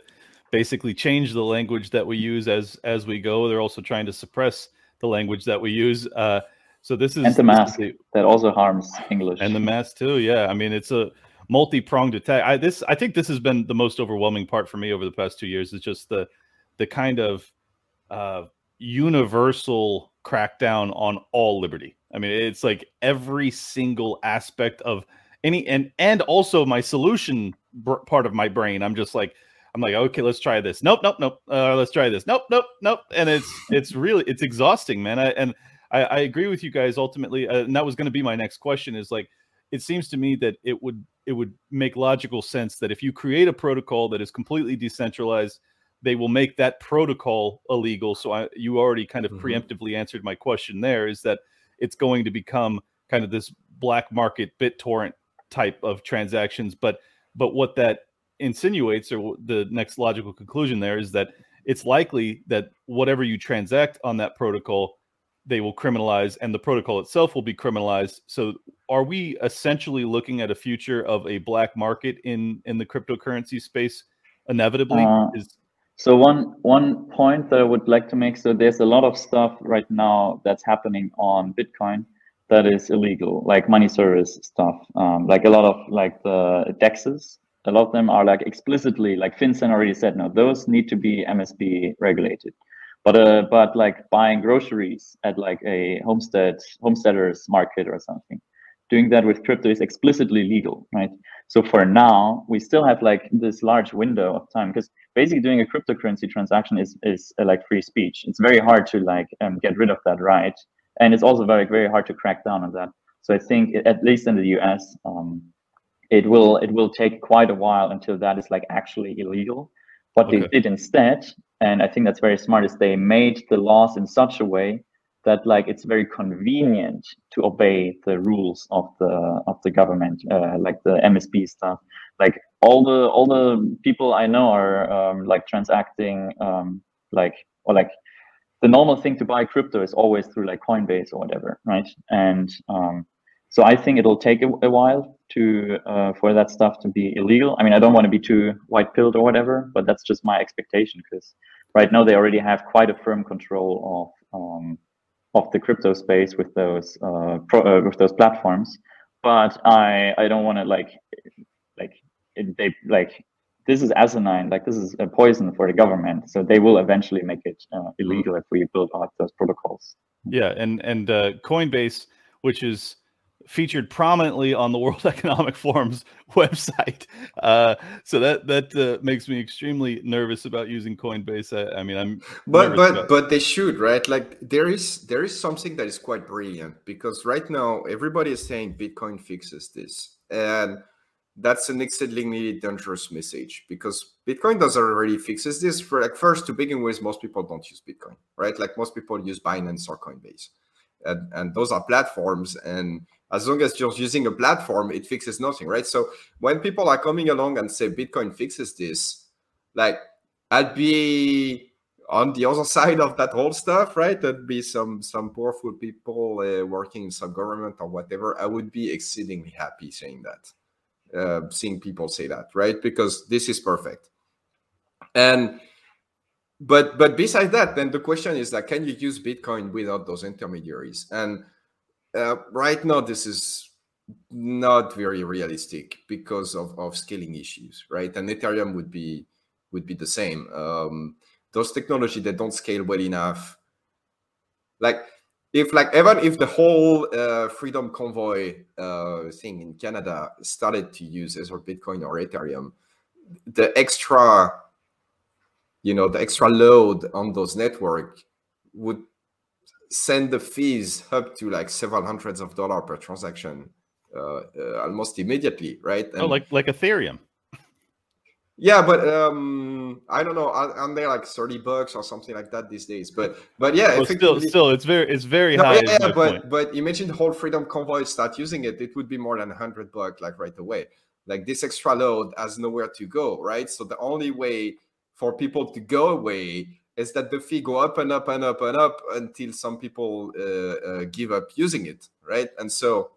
A: basically change the language that we use as as we go. They're also trying to suppress the language that we use. Uh, so this is
E: and the mask the, that also harms English
A: and the mask too. Yeah, I mean it's a multi-pronged attack. I this I think this has been the most overwhelming part for me over the past two years is just the the kind of uh, universal crackdown on all liberty. I mean, it's like every single aspect of any and and also my solution br- part of my brain. I'm just like I'm like, okay, let's try this. Nope, nope, nope. Uh, let's try this. Nope, nope, nope. And it's it's really it's exhausting, man. I, and I, I agree with you guys ultimately. Uh, and that was going to be my next question. Is like, it seems to me that it would it would make logical sense that if you create a protocol that is completely decentralized, they will make that protocol illegal. So I, you already kind of mm-hmm. preemptively answered my question. There is that it's going to become kind of this black market BitTorrent type of transactions, but but what that insinuates or the next logical conclusion there is that it's likely that whatever you transact on that protocol they will criminalize and the protocol itself will be criminalized. So are we essentially looking at a future of a black market in in the cryptocurrency space inevitably? Uh, is
E: so one one point that i would like to make so there's a lot of stuff right now that's happening on bitcoin that is illegal like money service stuff um, like a lot of like the dexes a lot of them are like explicitly like FinCEN already said no those need to be MSB regulated but uh but like buying groceries at like a homestead homesteaders market or something doing that with crypto is explicitly legal right? So for now we still have like this large window of time because basically doing a cryptocurrency transaction is is uh, like free speech. It's very hard to like um, get rid of that right? And it's also very very hard to crack down on that. So i think at least in the us um, it will it will take quite a while until that is like actually illegal. What okay. they did instead and i think that's very smart is they made the laws in such a way that like it's very convenient to obey the rules of the of the government uh, like the msb stuff. Like all the all the people i know are um, like transacting um, like or like the normal thing to buy crypto is always through like coinbase or whatever right? And um, so I think it'll take a, a while to uh, for that stuff to be illegal. I mean, I don't want to be too white pilled or whatever, but that's just my expectation because right now they already have quite a firm control of um, of the crypto space with those uh, pro, uh, with those platforms. But I I don't want to like like it, they like this is asinine like this is a poison for the government so they will eventually make it uh, illegal if we build out those protocols
A: yeah and and uh, coinbase which is featured prominently on the World (laughs) Economic Forum's (laughs) website. Uh, so that that uh, makes me extremely nervous about using Coinbase. I, I mean, I'm
D: but but about... but they should right. Like there is there is something that is quite brilliant because right now everybody is saying Bitcoin fixes this, and that's an exceedingly dangerous message because Bitcoin doesn't already fixes this. For like first to begin with, most people don't use Bitcoin, right? Like most people use Binance or Coinbase, and and those are platforms and as long as you're using a platform, it fixes nothing, right? So when people are coming along and say Bitcoin fixes this, like I'd be on the other (laughs) side of that whole stuff, right? There'd be some some powerful people uh, working in some government or whatever. I would be exceedingly happy saying that, uh, seeing people say that, right? Because this is perfect. And but but besides that, then the question is that can you use Bitcoin without those intermediaries? And uh, right now, this is not very realistic because of, of scaling issues, right? And Ethereum would be would be the same. Um, those technology that don't scale well enough, like if like even if the whole uh, Freedom Convoy uh, thing in Canada started to use either Bitcoin or Ethereum, the extra, you know, the extra load on those network would send the fees up to like several hundreds of dollars per transaction uh, uh, almost immediately, right?
A: Oh, and, oh, like like Ethereum.
D: Yeah, but um, I don't know. Aren't they like thirty bucks or something like that these days? But but yeah,
A: well, still still it's very it's very no, high.
D: Yeah, yeah but point. but imagine the whole Freedom Convoy start using it, it would be more than hundred bucks like right away. Like this extra load has nowhere to go, right? So the only way for people to go away is that the fee go up and up and up and up until some people uh, uh, give up using it, right? And so,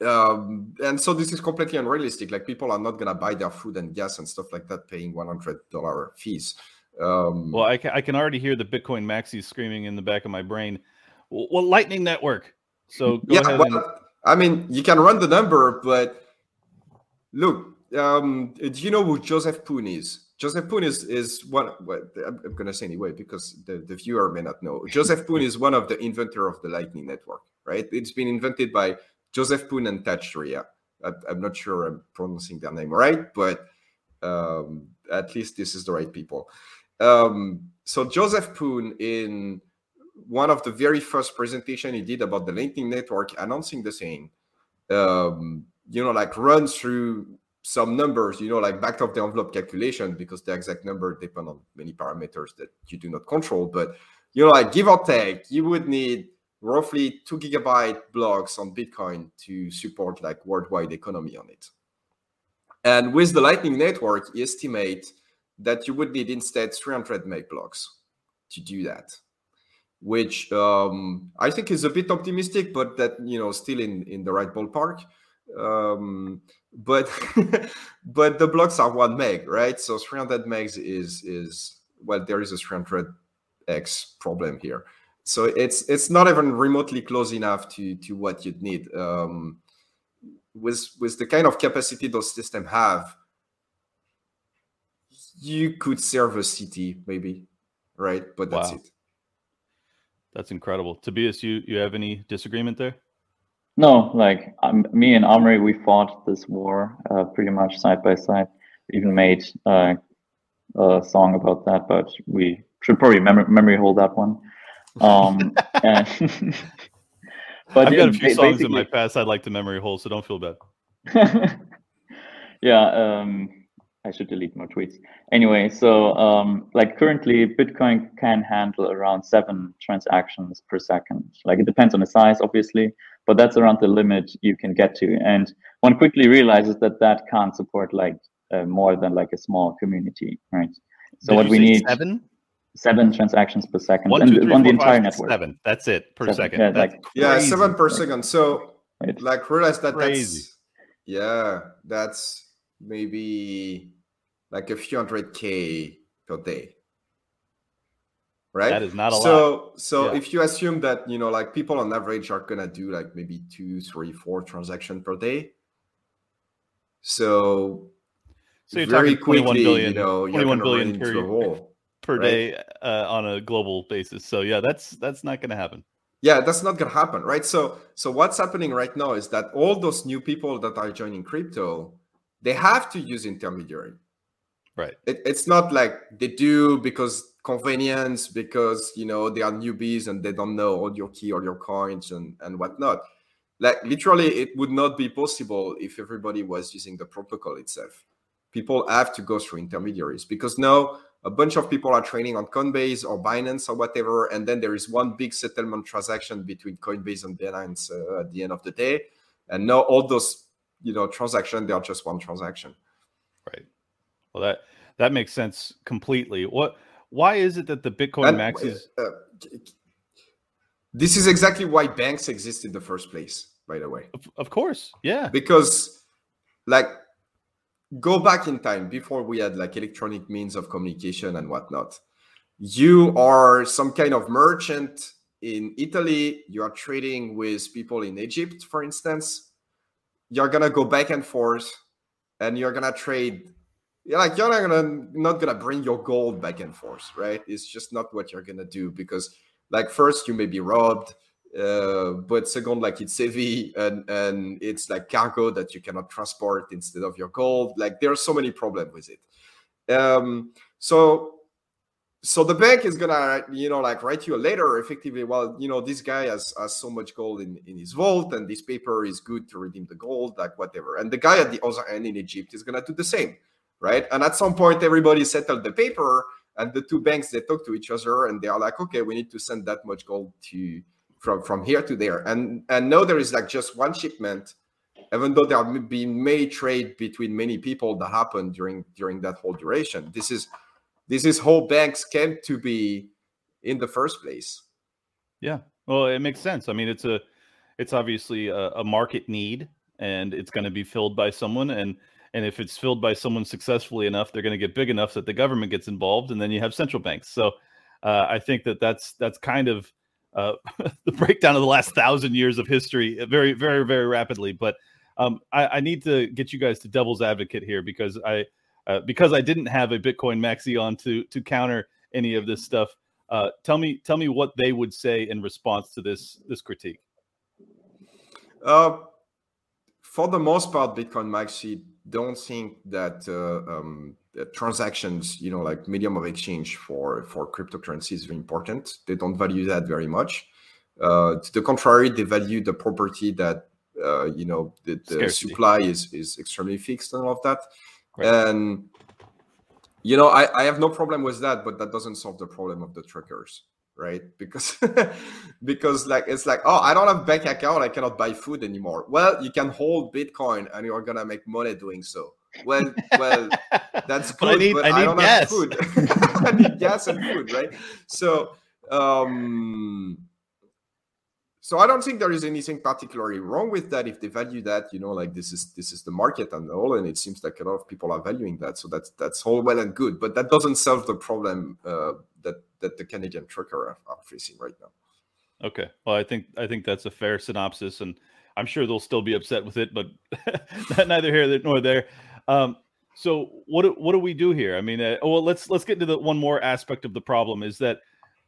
D: um, and so this is completely unrealistic. Like people are not gonna buy their food and gas and stuff like that paying one hundred dollar fees.
A: Um, well, I can, I can already hear the Bitcoin maxis screaming in the back of my brain. Well, Lightning Network. So
D: yeah, well, and... I mean, you can run the number, but look, um, do you know who Joseph Poon is? Joseph Poon is is one. Well, I'm, going to say anyway because the, the viewer may not know. Joseph Poon is one of the inventor of the Lightning Network. Right? It's been invented by Joseph Poon and. I, I'm not sure I'm pronouncing their name right, but um, at least this is the right people. Um, so Joseph Poon, in one of the very first presentation he did about the Lightning Network, announcing the same, um, you know, like run through some numbers, you know, like back of the envelope calculation, because the exact number depend on many parameters that you do not control. But you know, like give or take, you would need roughly two gigabyte blocks on Bitcoin to support like worldwide economy on it. And with the Lightning Network, you estimate that you would need instead 300 meg blocks to do that, which um, I think is a bit optimistic, but that you know still in in the right ballpark. Um, but (laughs) but the blocks are one meg, right? So 300 megs is is well, there is a 300x problem here. So it's it's not even remotely close enough to to what you'd need. Um, with with the kind of capacity those systems have, you could serve a city maybe, right? But that's wow. it.
A: That's incredible. Tobias, you you have any disagreement there?
E: No, like um, me and Amaury, we fought this war uh, pretty much side by side. We even made uh, a song about that, but we should probably mem- memory hold that one. Um, (laughs) and (laughs)
A: but I've got a few songs in my past I'd like to memory hold, so don't feel bad. (laughs)
E: yeah, um, I should delete more tweets. Anyway, so um, like currently, Bitcoin can handle around seven transactions per second. Like it depends on the size, obviously, but that's around the limit you can get to. And one quickly realizes that that can't support like uh, more than like a small community, right? So
A: Did
E: what we need
A: seven
E: seven transactions per second
A: One,
E: and
A: two,
E: on the
A: four,
E: entire
A: five,
E: network.
A: Seven. That's it per
E: Seven.
A: second.
E: Yeah,
A: That's
E: like-
D: Yeah, seven per second. So
E: Right.
D: like realize that
A: Crazy.
D: that's yeah, that's maybe like a few hundred k per day. Right?
A: That is not a
D: so,
A: lot.
D: So
A: Yeah.
D: if you assume that you know, like people on average are gonna do like maybe two, three, four transactions per day. So,
A: So you're
D: very
A: talking 21
D: quickly,
A: billion,
D: you know, you're
A: 21
D: gonna run
A: billion per,
D: a wall.
A: per
D: right?
A: day uh, on a global basis. So yeah, that's that's not going to happen.
D: yeah that's not going to happen right so so what's happening right now is that all those new people that are joining crypto they have to use intermediary
A: Right.
D: it, it's not like they do because convenience because you know they are newbies and they don't know all your key all your coins and and whatnot like literally it would not be possible if everybody was using the protocol itself people have to go through intermediaries because now a bunch of people are trading on Coinbase or Binance or whatever, and then there is one big settlement transaction between Coinbase and Binance uh, at the end of the day, and now all those you know transactions they are just one transaction.
A: Well, that that makes sense completely. What? Why is it that the Bitcoin
D: And,
A: maxis?
D: uh, this is exactly why banks exist in the first place. By the way,
A: Of, of course, yeah.
D: because like go back in time before we had like electronic means of communication and whatnot you are some kind of merchant in italy you are trading with people in egypt for instance you're gonna go back and forth and you're gonna trade you're like you're not gonna not gonna bring your gold back and forth right it's just not what you're gonna do because like first you may be robbed uh, but second, like it's heavy and and it's like cargo that you cannot transport instead of your gold. Like there are so many problems with it. Um, so so the bank is gonna you know like write you a letter effectively. Well, you know this guy has has so much gold in in his vault, and this paper is good to redeem the gold, like whatever. And the guy at the other end in Egypt is gonna do the same, right? And at some point, everybody settled the paper. And the two banks they talk to each other and they are like, okay, we need to send that much gold to from from here to there and and now there is like just one shipment even though there have been many trade between many people that happened during during that whole duration this is this is how banks came to be in the first place
A: Yeah. Well, it makes sense. I mean, it's a, it's obviously a, a market need, and it's going to be filled by someone, and and if it's filled by someone successfully enough, they're going to get big enough that the government gets involved, and then you have central banks. So, uh, I think that that's that's kind of uh, (laughs) the breakdown of the last thousand years of history, uh, very very very rapidly. But Um, I, I, need to get you guys to devil's advocate here because I uh, because I didn't have a Bitcoin maxi on to to counter any of this stuff. Uh, tell me tell me what they would say in response to this this critique.
D: Uh, for the most part, Bitcoin maxi don't think that uh, um, transactions, you know, like medium of exchange for for cryptocurrency is very important. They don't value that very much. Uh, to the contrary, they value the property that uh, you know the, the supply is is extremely fixed and all of that. Right. And you know, I, I have no problem with that, but that doesn't solve the problem of the truckers, right? Because (laughs) because like it's like, oh, I don't have bank account, I cannot buy food anymore. Well, you can hold Bitcoin and you're gonna make money doing so. Well, well, (laughs) that's good, but I, need, but I, I don't gas. have food. (laughs) I need gas and food, right? So um so i don't think there is anything particularly wrong with that if they value that you know like this is this is the market and all and it seems like a lot of people are valuing that so that's that's all well and good but that doesn't solve the problem uh, that the canadian trucker are, are facing right now.
A: Okay. Well i think i think that's a fair synopsis and i'm sure they'll still be upset with it but (laughs) neither here nor there. Um, so what what do we do here? I mean uh, well let's let's get into the one more aspect of the problem is that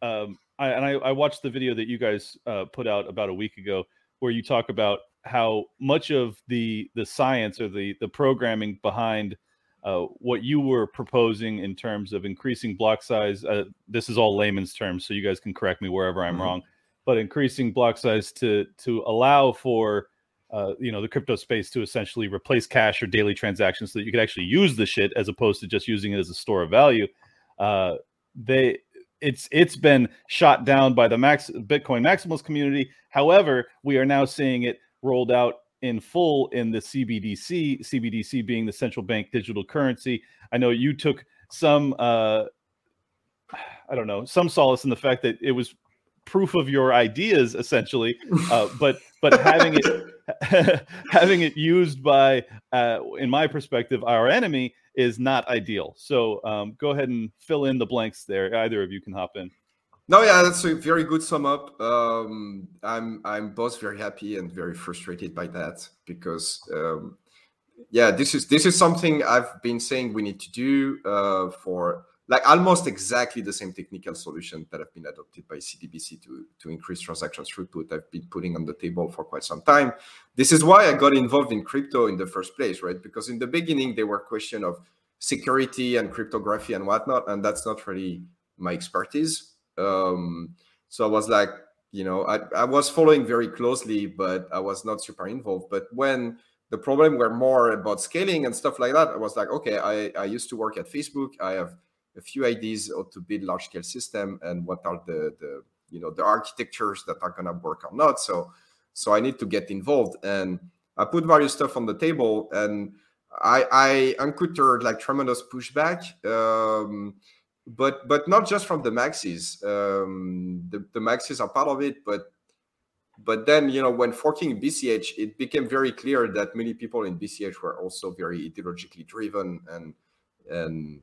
A: um, I, and I, I, watched the video that you guys uh, put out about a week ago, where you talk about how much of the the science or the the programming behind uh, what you were proposing in terms of increasing block size. Uh, this is all layman's terms, so you guys can correct me wherever I'm mm-hmm. wrong. But increasing block size to to allow for uh, you know the crypto space to essentially replace cash or daily transactions, so that you could actually use the shit as opposed to just using it as a store of value. Uh, they it's it's been shot down by the max Bitcoin maximalist community. However, we are now seeing it rolled out in full in the CBDC. CBDC being the central bank digital currency. I know you took some uh, (sighs) I don't know some solace in the fact that it was proof of your ideas essentially, (laughs) uh, but but having it (laughs) having it used by uh, in my perspective our enemy is not ideal. So um, go ahead and fill in the blanks there. Either of you can hop in.
D: No, yeah, that's a very good sum up. Um, I'm I'm both very happy and very frustrated by that because um, yeah, this is this is something I've been saying we need to do uh, for like almost exactly the same technical solution that have been adopted by CDBC to, to increase transaction throughput. I've been putting on the table for quite some time. This is why I got involved in crypto in the first place, right? Because in the beginning, there were question of security and cryptography and whatnot, and that's not really my expertise. Um, so I was like, you know, I, I was following very closely, but I was not super involved. But when the problem were more about scaling and stuff like that, I was like, okay, I, I used to work at Facebook. I have a few ideas how to build large scale system and what are the the you know the architectures that are to work or not so so i need to get involved and i put various stuff on the table and i i encountered like tremendous pushback um, but but not just from the maxis um, the, the maxis are part of it but but then you know when forking bch it became very clear that many people in bch were also very ideologically driven and and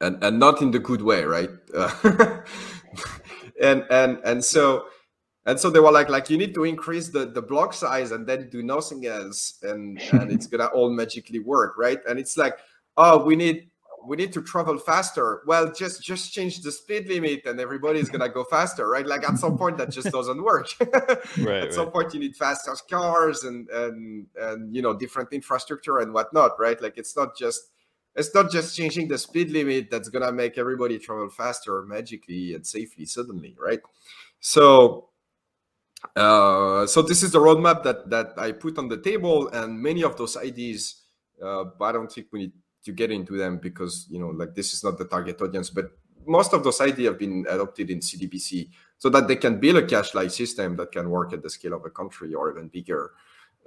D: and and not in the good way, right? Uh, (laughs) and and and so and so they were like like you need to increase the the block size and then do nothing else, and and it's gonna all magically work, right? And it's like oh we need we need to travel faster. Well just just change the speed limit and everybody's gonna go faster right? Like at some point that just doesn't work. (laughs) Right, at some point you need faster cars and and and you know different infrastructure and whatnot right? Like it's not just it's not just changing the speed limit that's gonna make everybody travel faster magically and safely suddenly, right? So uh, so this is the roadmap that that I put on the table, and many of those ideas, uh, but I don't think we need to get into them because you know, like this is not the target audience. But most of those ideas have been adopted in CDBC so that they can build a cash-like system that can work at the scale of a country or even bigger.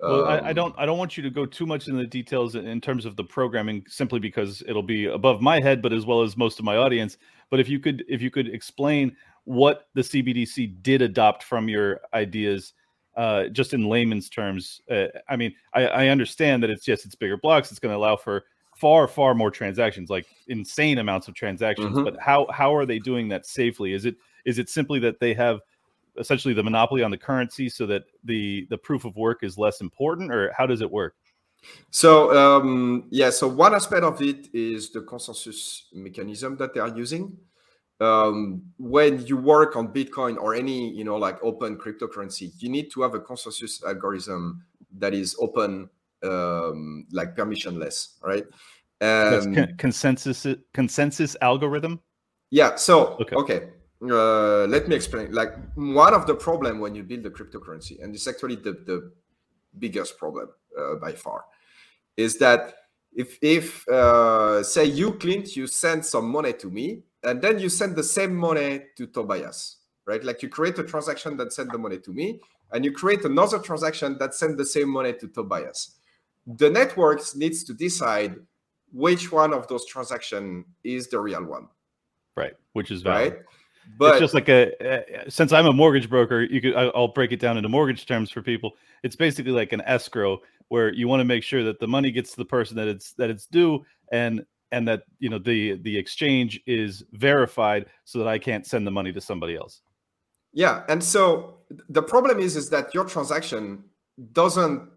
A: Well, um, I, I, um, don't. I don't want you to go too much in the details in terms of the programming, simply because it'll be above my head, but as well as most of my audience. But if you could, if you could explain what the CBDC did adopt from your ideas, uh, just in layman's terms. Uh, I mean, I, I understand that it's yes, it's bigger blocks. It's going to allow for far, far more transactions, like insane amounts of transactions. Mm-hmm. But how how are they doing that safely? Is it is it simply that they have essentially the monopoly on the currency so that the the proof of work is less important or how does it work
D: so um, yeah so one aspect of it is the consensus mechanism that they are using um, when you work on bitcoin or any you know like open cryptocurrency you need to have a consensus algorithm that is open um, like permissionless right
A: um, con- (laughs) consensus consensus algorithm
D: yeah so okay, okay uh, let me explain. Like one of the problem when you build a cryptocurrency, and it's actually the, the biggest problem uh, by far, is that if if uh, say you Clint, you send some money to me, and then you send the same money to Tobias, right? Like you create a transaction that send the money to me, and you create another transaction that send the same money to Tobias. The networks needs to decide which one of those transaction is the real one.
A: Right, which is valid.
D: right
A: but it's just like a since I'm a mortgage broker, you could I'll break it down into mortgage terms for people. It's basically like an escrow where you want to make sure that the money gets to the person that it's that it's due and and that you know the the exchange is verified so that I can't send the money to somebody else.
D: Yeah, and so the problem is is that your transaction doesn't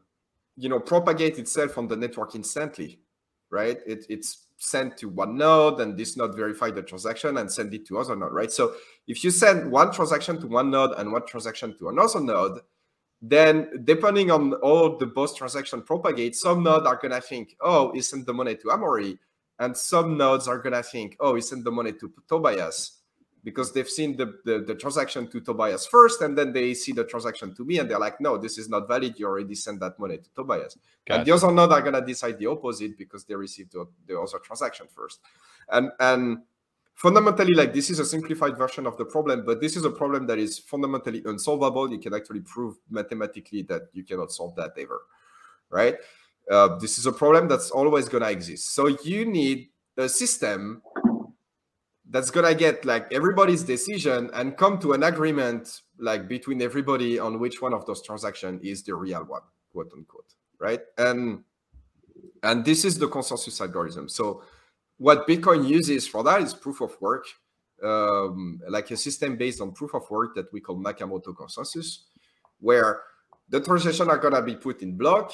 D: you know propagate itself on the network instantly, right? It, it's sent to one node and this node verify the transaction and send it to other node, right? So if you send one transaction to one node and one transaction to another node, then depending on all the both transaction propagate, some nodes are gonna think, oh, he sent the money to Amaury and some nodes are gonna think, oh, he sent the money to Tobias because they've seen the, the, the, transaction to Tobias first, and then they see the transaction to me, and they're like, no, this is not valid. You already sent that money to Tobias. Gotcha. And the other node are gonna decide the opposite because they received the, the other transaction first. And and fundamentally, like this is a simplified version of the problem, but this is a problem that is fundamentally unsolvable. You can actually prove mathematically that you cannot solve that ever, right? Uh, this is a problem that's always gonna exist. So you need a system that's gonna get like everybody's decision and come to an agreement like between everybody on which one of those transactions is the real one quote unquote right? And and this is the consensus algorithm. So what bitcoin uses for that is proof of work um, like a system based on proof of work that we call nakamoto consensus where the transactions are going to be put in block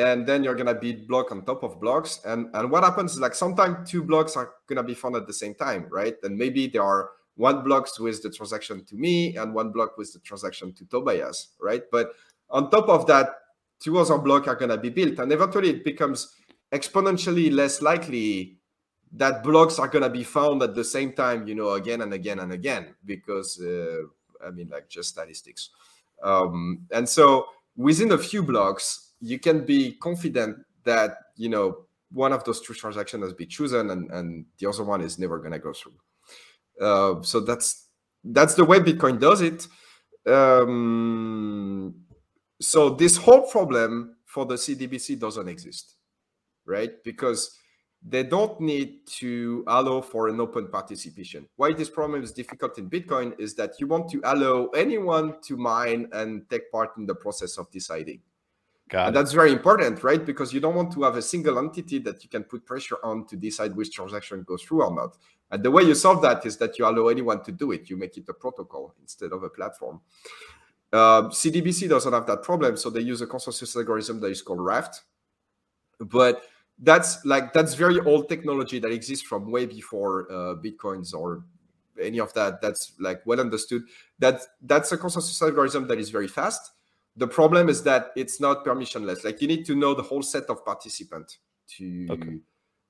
D: and then you're gonna build block on top of blocks. And and what happens is like sometimes two blocks are gonna be found at the same time, right? And maybe there are one blocks with the transaction to me and one block with the transaction to Tobias, right? But on top of that, two other blocks are gonna be built, and eventually it becomes exponentially less likely that blocks are gonna be found at the same time, you know, again and again and again, because uh, I mean, like just statistics. Um, and so within a few blocks, you can be confident that you know one of those two transactions has been chosen and, and the other one is never going to go through uh, so that's that's the way bitcoin does it um, so this whole problem for the cdbc doesn't exist right because they don't need to allow for an open participation. Why this problem is difficult in Bitcoin is that you want to allow anyone to mine and take part in the process of deciding. Got and it. that's very important, right? Because you don't want to have a single entity that you can put pressure on to decide which transaction goes through or not. And the way you solve that is that you allow anyone to do it. You make it a protocol instead of a platform. Uh, CDBC doesn't have that problem, so they use a consensus algorithm that is called Raft. But that's like that's very old technology that exists from way before uh, bitcoins or any of that. That's like well understood. That that's a consensus algorithm that is very fast the problem is that it's not permissionless. Like you need to know the whole set of participants to okay.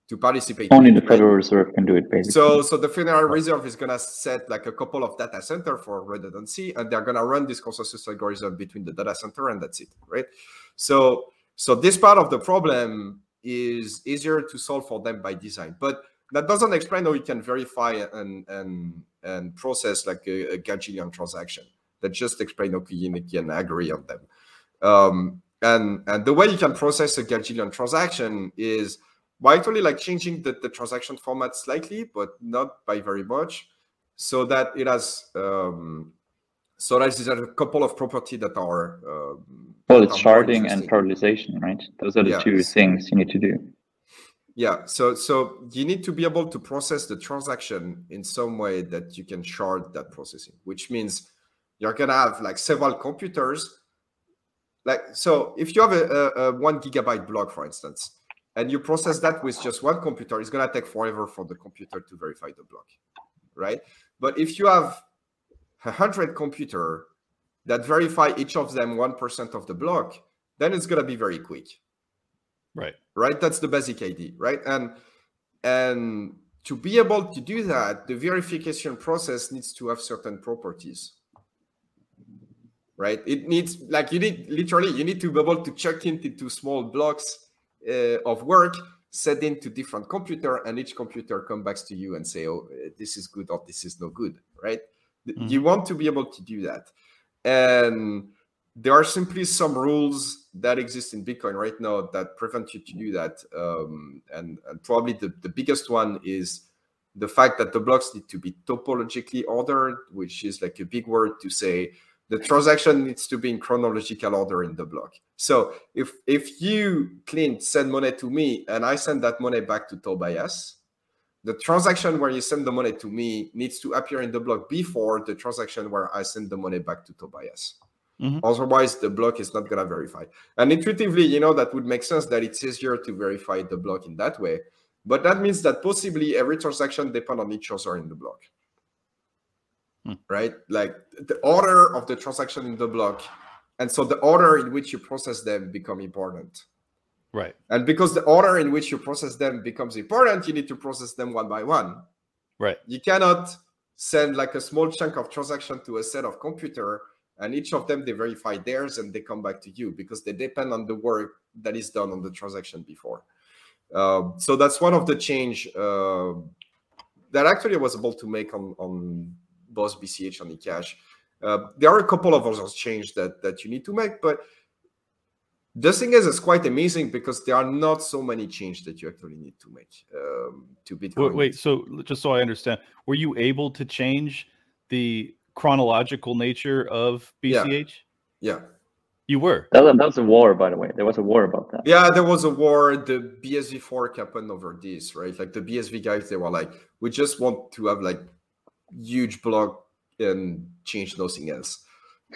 D: to participate.
E: Only the Federal Reserve can do it, basically.
D: So, so the Federal Reserve is gonna set like a couple of data center for redundancy, and they're gonna run this consensus algorithm between the data center, and that's it, right? So, so this part of the problem is easier to solve for them by design, but that doesn't explain how you can verify and and and process like a, a gajillion transaction that just explain okay you can agree on them. Um, and and the way you can process a gajillion transaction is by actually like changing the, the transaction format slightly but not by very much so that it has um, so there's a couple of property that are um,
E: well it's sharding and parallelization right? Those are the yeah. two things you need to do.
D: Yeah so so you need to be able to process the transaction in some way that you can shard that processing which means you're gonna have like several computers. Like so, if you have a, a, a one gigabyte block, for instance, and you process that with just one computer, it's gonna take forever for the computer to verify the block, right? But if you have a hundred computer that verify each of them one percent of the block, then it's gonna be very quick,
A: Right.
D: right? That's the basic idea, right? And and to be able to do that, the verification process needs to have certain properties, right? It needs like you need literally you need to be able to check it into small blocks uh, of work set into different computer and each computer come back to you and say oh uh, this is good or this is no good right
A: Mhm.
D: you want to be able to do that and there are simply some rules that exist in bitcoin right now that prevent you to do that um, and, and probably the, the biggest one is the fact that the blocks need to be topologically ordered which is like a big word to say the transaction needs to be in chronological order in the block. So if if you clint send money to me and i send that money back to tobias the transaction where you send the money to me needs to appear in the block before the transaction where i send the money back to tobias.
A: Mhm.
D: otherwise the block is not going to verify. And intuitively you know that would make sense that it's easier to verify the block in that way. But that means that possibly every transaction depend on each other in the block
A: Hmm.
D: right like the order of the transaction in the block and so the order in which you process them become important
A: Right.
D: and because the order in which you process them becomes important you need to process them one by one
A: Right.
D: you cannot send like a small chunk of transaction to a set of computer and each of them they verify theirs and they come back to you because they depend on the work that is done on the transaction before Um, so that's one of the change uh, that actually I was able to make on on both bch and ecash uh, there are a couple of other changes that that you need to make but the thing is it's quite amazing because there are not so many changes that you actually need to make um, to bitcoin
A: Wait, wait, so just so I understand, were you able to change the chronological nature of
D: Yeah.
A: BCH?
D: yeah
A: You were.
E: That, was- that was a war, by the way. There was a war about that.
D: Yeah, there was a war. The BSV fork happened over this, right? Like the BSV guys, they were like, we just want to have like huge block and change nothing else,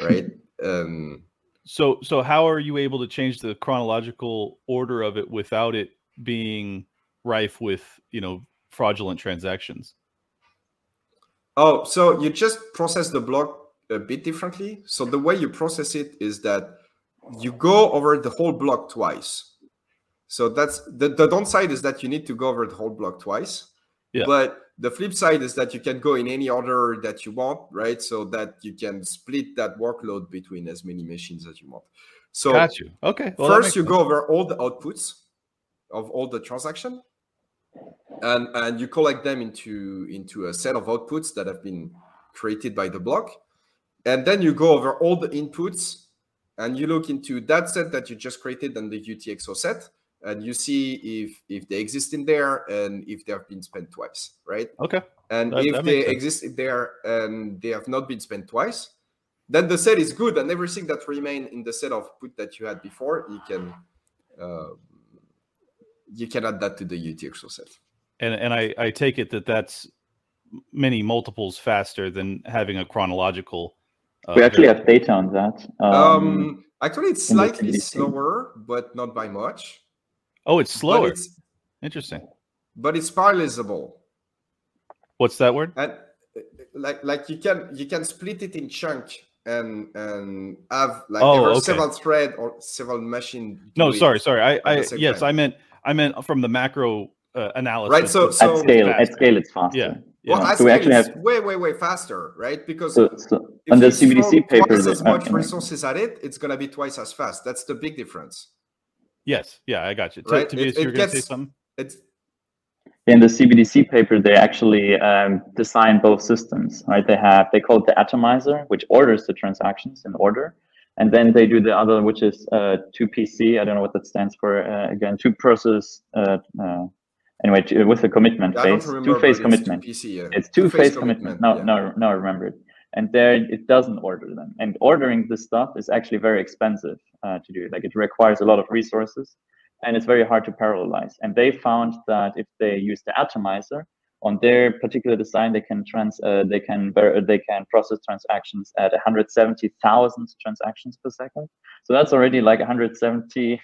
D: right? (laughs) um,
A: So so how are you able to change the chronological order of it without it being rife with, you know, fraudulent transactions?
D: oh, so you just process the block a bit differently. So the way you process it is that you go over the whole block twice. So that's the, the downside is that you need to go over the whole block twice.
A: Yeah.
D: But the flip side is that you can go in any order that you want, right? So that you can split that workload between as many machines as you want. So
A: Got you. Okay. well,
D: first you
A: sense.
D: go over all the outputs of all the transaction and and you collect them into into a set of outputs that have been created by the block and then you go over all the inputs and you look into that set that you just created and the utxo set and you see if if they exist in there and if they have been spent twice right?
A: Okay.
D: and
A: That-
D: if
A: that
D: they exist in there and they have not been spent twice then the set is good and everything that remain in the set of put that you had before you can uh, you can add that to the utxo set.
A: And and I I take it that that's many multiples faster than having a chronological uh,
E: we actually have data on that. Um,
D: um, actually it's slightly slower but not by much
A: Oh, it's
D: but it's,
A: Interesting.
D: but it's parallelizable
A: What's that word?
D: and uh, like like you can you can split it in chunk and and have like
A: Oh, okay.
D: several thread or several machine
A: No, sorry, sorry. I, I yes,
D: time.
A: I meant I meant from the macro uh, analysis.
D: Right, so- so-
E: at scale, at scale, it's faster.
A: Yeah. Yeah.
D: I
E: So we actually
D: it's
E: have-
D: way way way faster right because
E: So, so
D: if
E: on the
D: you throw
E: CBDC paper,
D: twice as much
E: uh,
D: resources at it, it's gonna be twice as fast. That's the big difference.
A: Yes, yeah, I got you.
D: Right,
A: Tobias,
D: it-
A: you were going to say
D: gets-
A: something?
D: It's
E: in the CBDC paper, they actually um, design both systems, right? They have they call it the atomizer, which orders the transactions in order, and then they do the other, which is uh, two PC. I don't know what that stands for. Uh, again, two process. Uh, uh, anyway, two, with a commitment
D: I don't
E: phase, two phase
D: but it's
E: commitment.
D: PC, yeah.
E: It's two phase commitment. No,
D: yeah.
E: no, no, I remember it. And there it doesn't order them. And ordering this stuff is actually very expensive uh, to do. Like it requires a lot of resources and it's very hard to parallelize. And they found that if they use the atomizer, on their particular design, they can trans uh, they can they can process transactions at 170,000 transactions per second. So that's already like 170,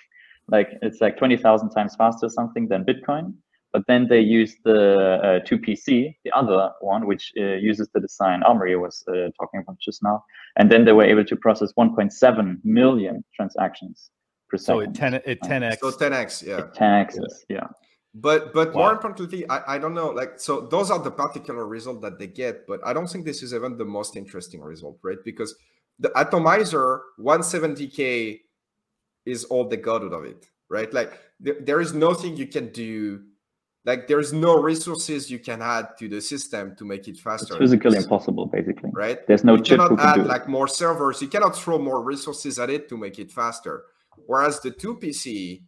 E: like it's like 20,000 times faster something than Bitcoin. But then they used the uh, 2PC, the other one, which uh, uses the design Amaury was uh, talking about just now, and then they were able to process 1.7 million transactions per
A: So
E: second.
A: it 10 it 10x.
D: So 10x, yeah.
E: 10x, yeah.
D: But but
A: Wow.
D: more importantly, I, I don't know. Like so, those are the particular result that they get. But I don't think this is even the most interesting result, right? Because the atomizer 170k is all they got out of it, right? Like there, there is nothing you can do. Like there's no resources you can add to the system to make it
E: It's
D: faster.
E: physically impossible, basically.
D: right?
E: There's no
D: you
E: chip
D: cannot
E: who can
D: add
E: do it.
D: like more servers. You cannot throw more resources at it to make it faster. Whereas the two PC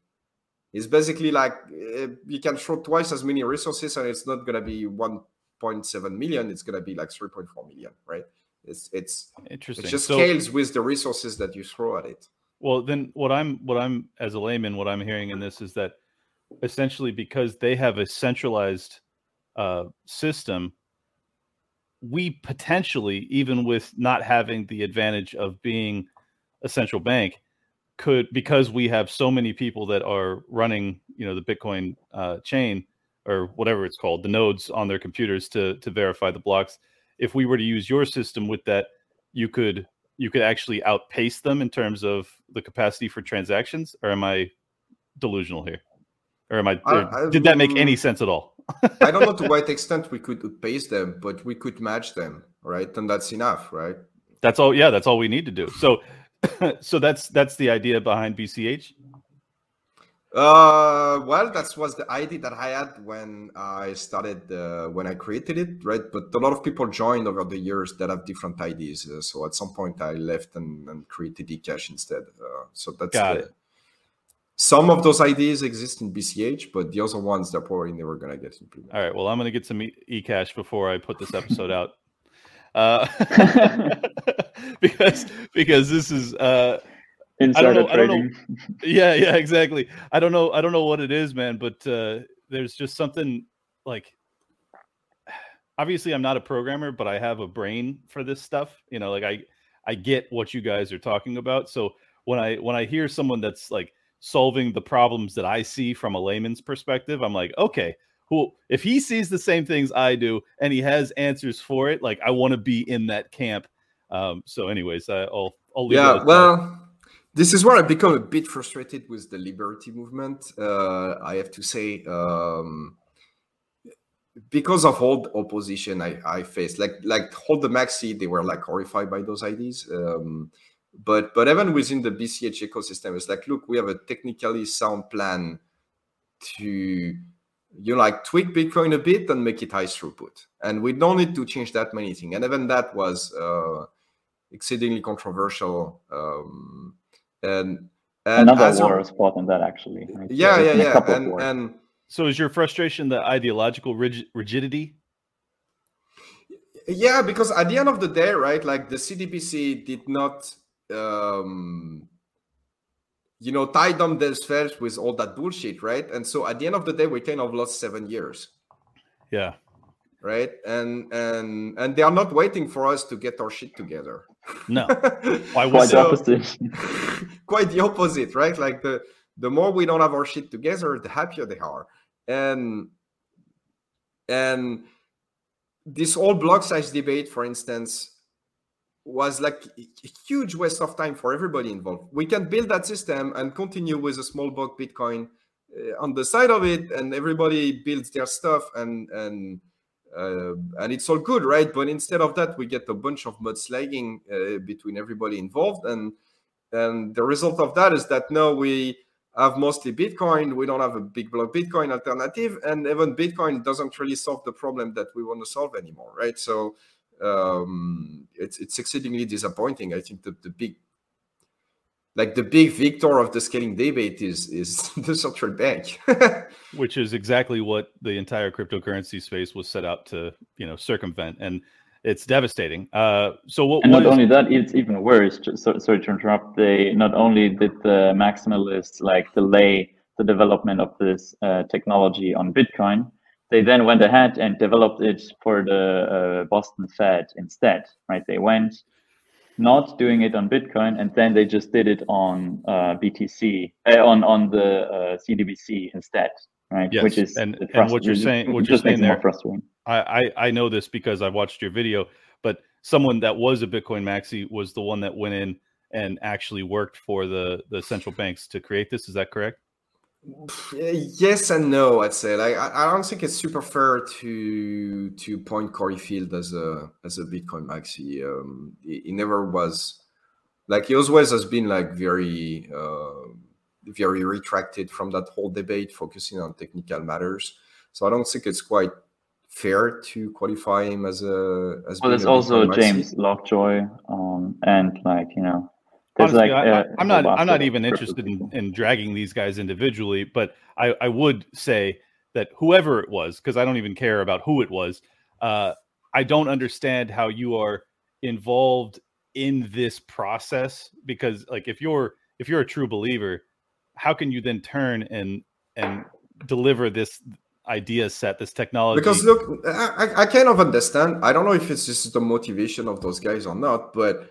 D: is basically like uh, you can throw twice as many resources, and it's not gonna be 1.7 million. It's gonna be like 3.4 million, right? It's it's
A: Interesting.
D: it just
A: So-
D: scales with the resources that you throw at it.
A: Well, then what I'm what I'm as a layman, what I'm hearing in this is that essentially because they have a centralized uh, system, we potentially, even with not having the advantage of being a central bank, could because we have so many people that are running, you know, the Bitcoin uh, chain or whatever it's called, the nodes on their computers to to verify the blocks. If we were to use your system with that, you could you could actually outpace them in terms of the capacity for transactions or am i delusional here or am i,
D: I-
A: or
D: I-
A: did that make any sense at all
D: I don't know to (laughs) what extent we could outpace them, but we could match them, right? And that's enough, right?
A: that's all yeah that's all we need to do so (coughs) so that's that's the idea behind bch
D: Uh, well, that was the idea that I had when I started, uh, when I created it, right? But a lot of people joined over the years that have different ideas. Uh, so at some point, I left and, and created eCash instead. Uh, so that's
A: Got
D: the-
A: it.
D: Some of those ideas exist in BCH, but the other ones they're probably never gonna get implemented.
A: all right well i'm going to get some e- ecash before i put this episode out (laughs) uh (laughs) because because this is uh
E: Insider
A: know- I don't know.
E: trading. (laughs)
A: yeah yeah exactly i don't know i don't know what it is man but uh there's just something like obviously i'm not a programmer but i have a brain for this stuff you know like i i get what you guys are talking about so when i when i hear someone that's like solving the problems that i see from a layman's perspective i'm like okay who if he sees the same things i do and he has answers for it like i want to be in that camp. Um so anyways I, i'll i'll leave
D: yeah well this is where i become a bit frustrated with the liberty movement uh, i have to say um, because of all the opposition I, I faced like like hold the maxi they were like horrified by those ideas um, but but even within the bch ecosystem it's like look we have a technically sound plan to you know, like tweak bitcoin a bit and make it high throughput and we don't need to change that many things and even that was uh, exceedingly controversial um, and, and
E: Another
D: as a-
E: war is fought on that actually. Like,
D: yeah
E: there's
D: yeah yeah and and
A: So is your frustration the ideological rig- rigidity?
D: yeah because at the end of the day right like the CBDC did not um you know tie down themselves with all that bullshit right and so at the end of the day we kind of lost seven years
A: Yeah.
D: right and and and they are not waiting for us to get our shit together
A: No. (laughs) Why
E: Quite the opposite.
D: quite the opposite, right? Like the the more we don't have our shit together, the happier they are. And and this whole block size debate, for instance, was like a huge waste of time for everybody involved. We can build that system and continue with a small block Bitcoin uh, on the side of it, and everybody builds their stuff and and uh, and it's all good, right? But instead of that, we get a bunch of mudslinging uh, between everybody involved, and and the result of that is that now we have mostly Bitcoin. We don't have a big block Bitcoin alternative, and even Bitcoin doesn't really solve the problem that we want to solve anymore, right? So um, it's it's exceedingly disappointing. I think that the big like the big victor of the scaling debate is is (laughs) the central bank. (laughs)
A: Which is exactly what the entire cryptocurrency space was set out to, you know, circumvent, and it's devastating. Uh, so what?
E: And
A: what
E: not
A: is-
E: only that, it's even worse. Just, so, sorry to interrupt. They not only did the maximalists like delay the development of this uh, technology on Bitcoin, they then went ahead and developed it for the uh, Boston Fed instead, right? They went not doing it on Bitcoin, and then they just did it on uh, BTC, uh, on on the uh, CBDC instead, right?
A: Yes.
E: Which is
A: and, and what you're saying, what
E: just
A: you're
E: makes
A: saying
E: it more
A: there,
E: frustrating.
A: I, I I know this because I watched your video, but someone that was a Bitcoin maxi was the one that went in and actually worked for the the central banks to create this. Is that correct?
D: Yes and no, I'd say. Like, I, I don't think it's super fair to to point Cory Fields as a as a Bitcoin maxi. Um, he, he never was. Like he always has been like very uh, very retracted from that whole debate, focusing on technical matters. So I don't think it's quite fair to qualify him as a as.
E: Well, there's also. James Lovejoy, um, and like you know,
A: Honestly,
E: like
A: I,
E: uh,
A: I,
E: a
A: I'm not. I'm not even interested in, in dragging these guys individually, but I, I would say that whoever it was, because I don't even care about who it was, uh, I don't understand how you are involved in this process. Because, like, if you're if you're a true believer, how can you then turn and and deliver this idea set, this technology?
D: Because look, I, I- I kind of understand. I don't know if it's just the motivation of those guys or not, but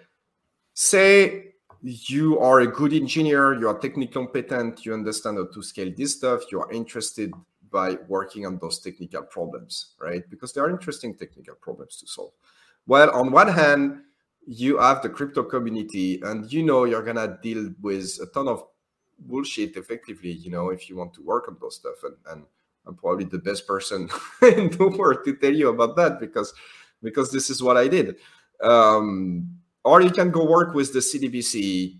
D: say you are a good engineer, you are technically competent, you understand how to scale this stuff, you are interested by working on those technical problems, right? Because they are interesting technical problems to solve. Well, on one hand, you have the crypto community, and you know you're gonna deal with a ton of bullshit effectively, you know, if you want to work on those stuff. And, and I'm probably the best person (laughs) in the world to tell you about that because because this is what I did. Um, or you can go work with the CBDC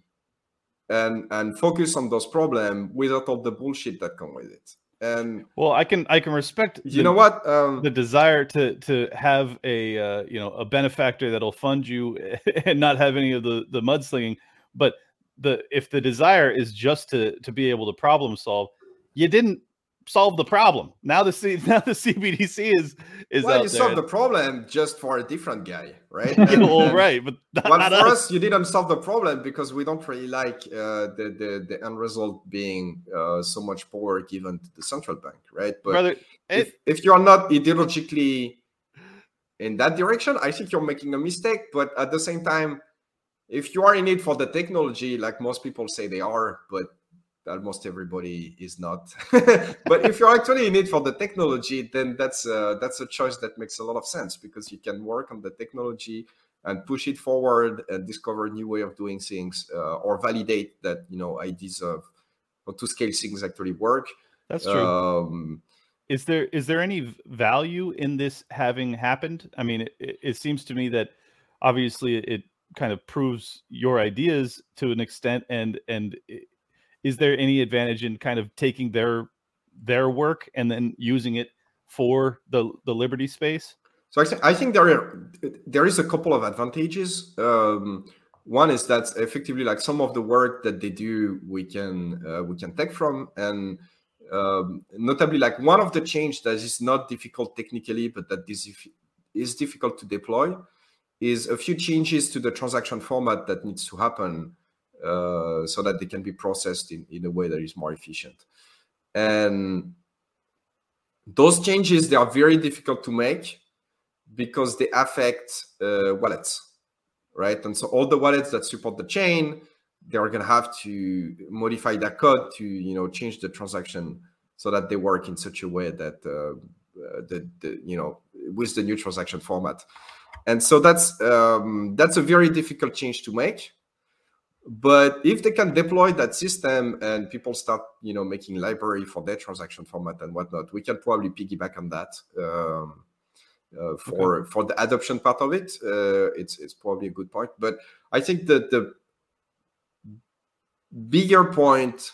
D: and and focus on those problems without all the bullshit that come with it. And
A: well, I can I can respect.
D: you
A: the-
D: know what? Um,
A: the desire to to have a uh, you know a benefactor that'll fund you (laughs) and not have any of the the mudslinging but the if the desire is just to to be able to problem solve you didn't solve the problem now the C, (laughs) now the cbdc is is
D: well,
A: out
D: you
A: there
D: solved the problem just for a different guy, right? (laughs)
A: Yeah, well right but not,
D: well,
A: not
D: for
A: us.
D: us, you didn't solve the problem because we don't really like uh, the, the the end result being uh, so much power given to the central bank, right? But
A: brother
D: if,
A: it,
D: if you're not ideologically in that direction, I think you're making a mistake. But at the same time, if you are in it for the technology, like most people say they are, but almost everybody is not. (laughs) but if you're actually in it for the technology, then that's uh, that's a choice that makes a lot of sense because you can work on the technology and push it forward and discover a new way of doing things uh, or validate that you know ideas of how to scale things actually work.
A: that's true
D: Um,
A: is there is there any value in this having happened i mean it, it seems to me that obviously it kind of proves your ideas to an extent and and is there any advantage in kind of taking their their work and then using it for the the liberty space?
D: So I, th- I think there are, there is a couple of advantages. Um, one is that effectively, like some of the work that they do, we can uh, we can take from, and um, notably, like one of the change that is not difficult technically, but that is is difficult to deploy, is a few changes to the transaction format that needs to happen uh, so that they can be processed in, in a way that is more efficient. And those changes they are very difficult to make because they affect uh, wallets, right? And so all the wallets that support the chain, they are going to have to modify that code to you know change the transaction so that they work in such a way that uh, uh, the, the you know with the new transaction format. And so that's um, that's a very difficult change to make. But if they can deploy that system and people start, you know, making library for their transaction format and whatnot, we can probably piggyback on that. Um, uh, for for the adoption part of it, uh, it's it's probably a good point. But I think that the bigger point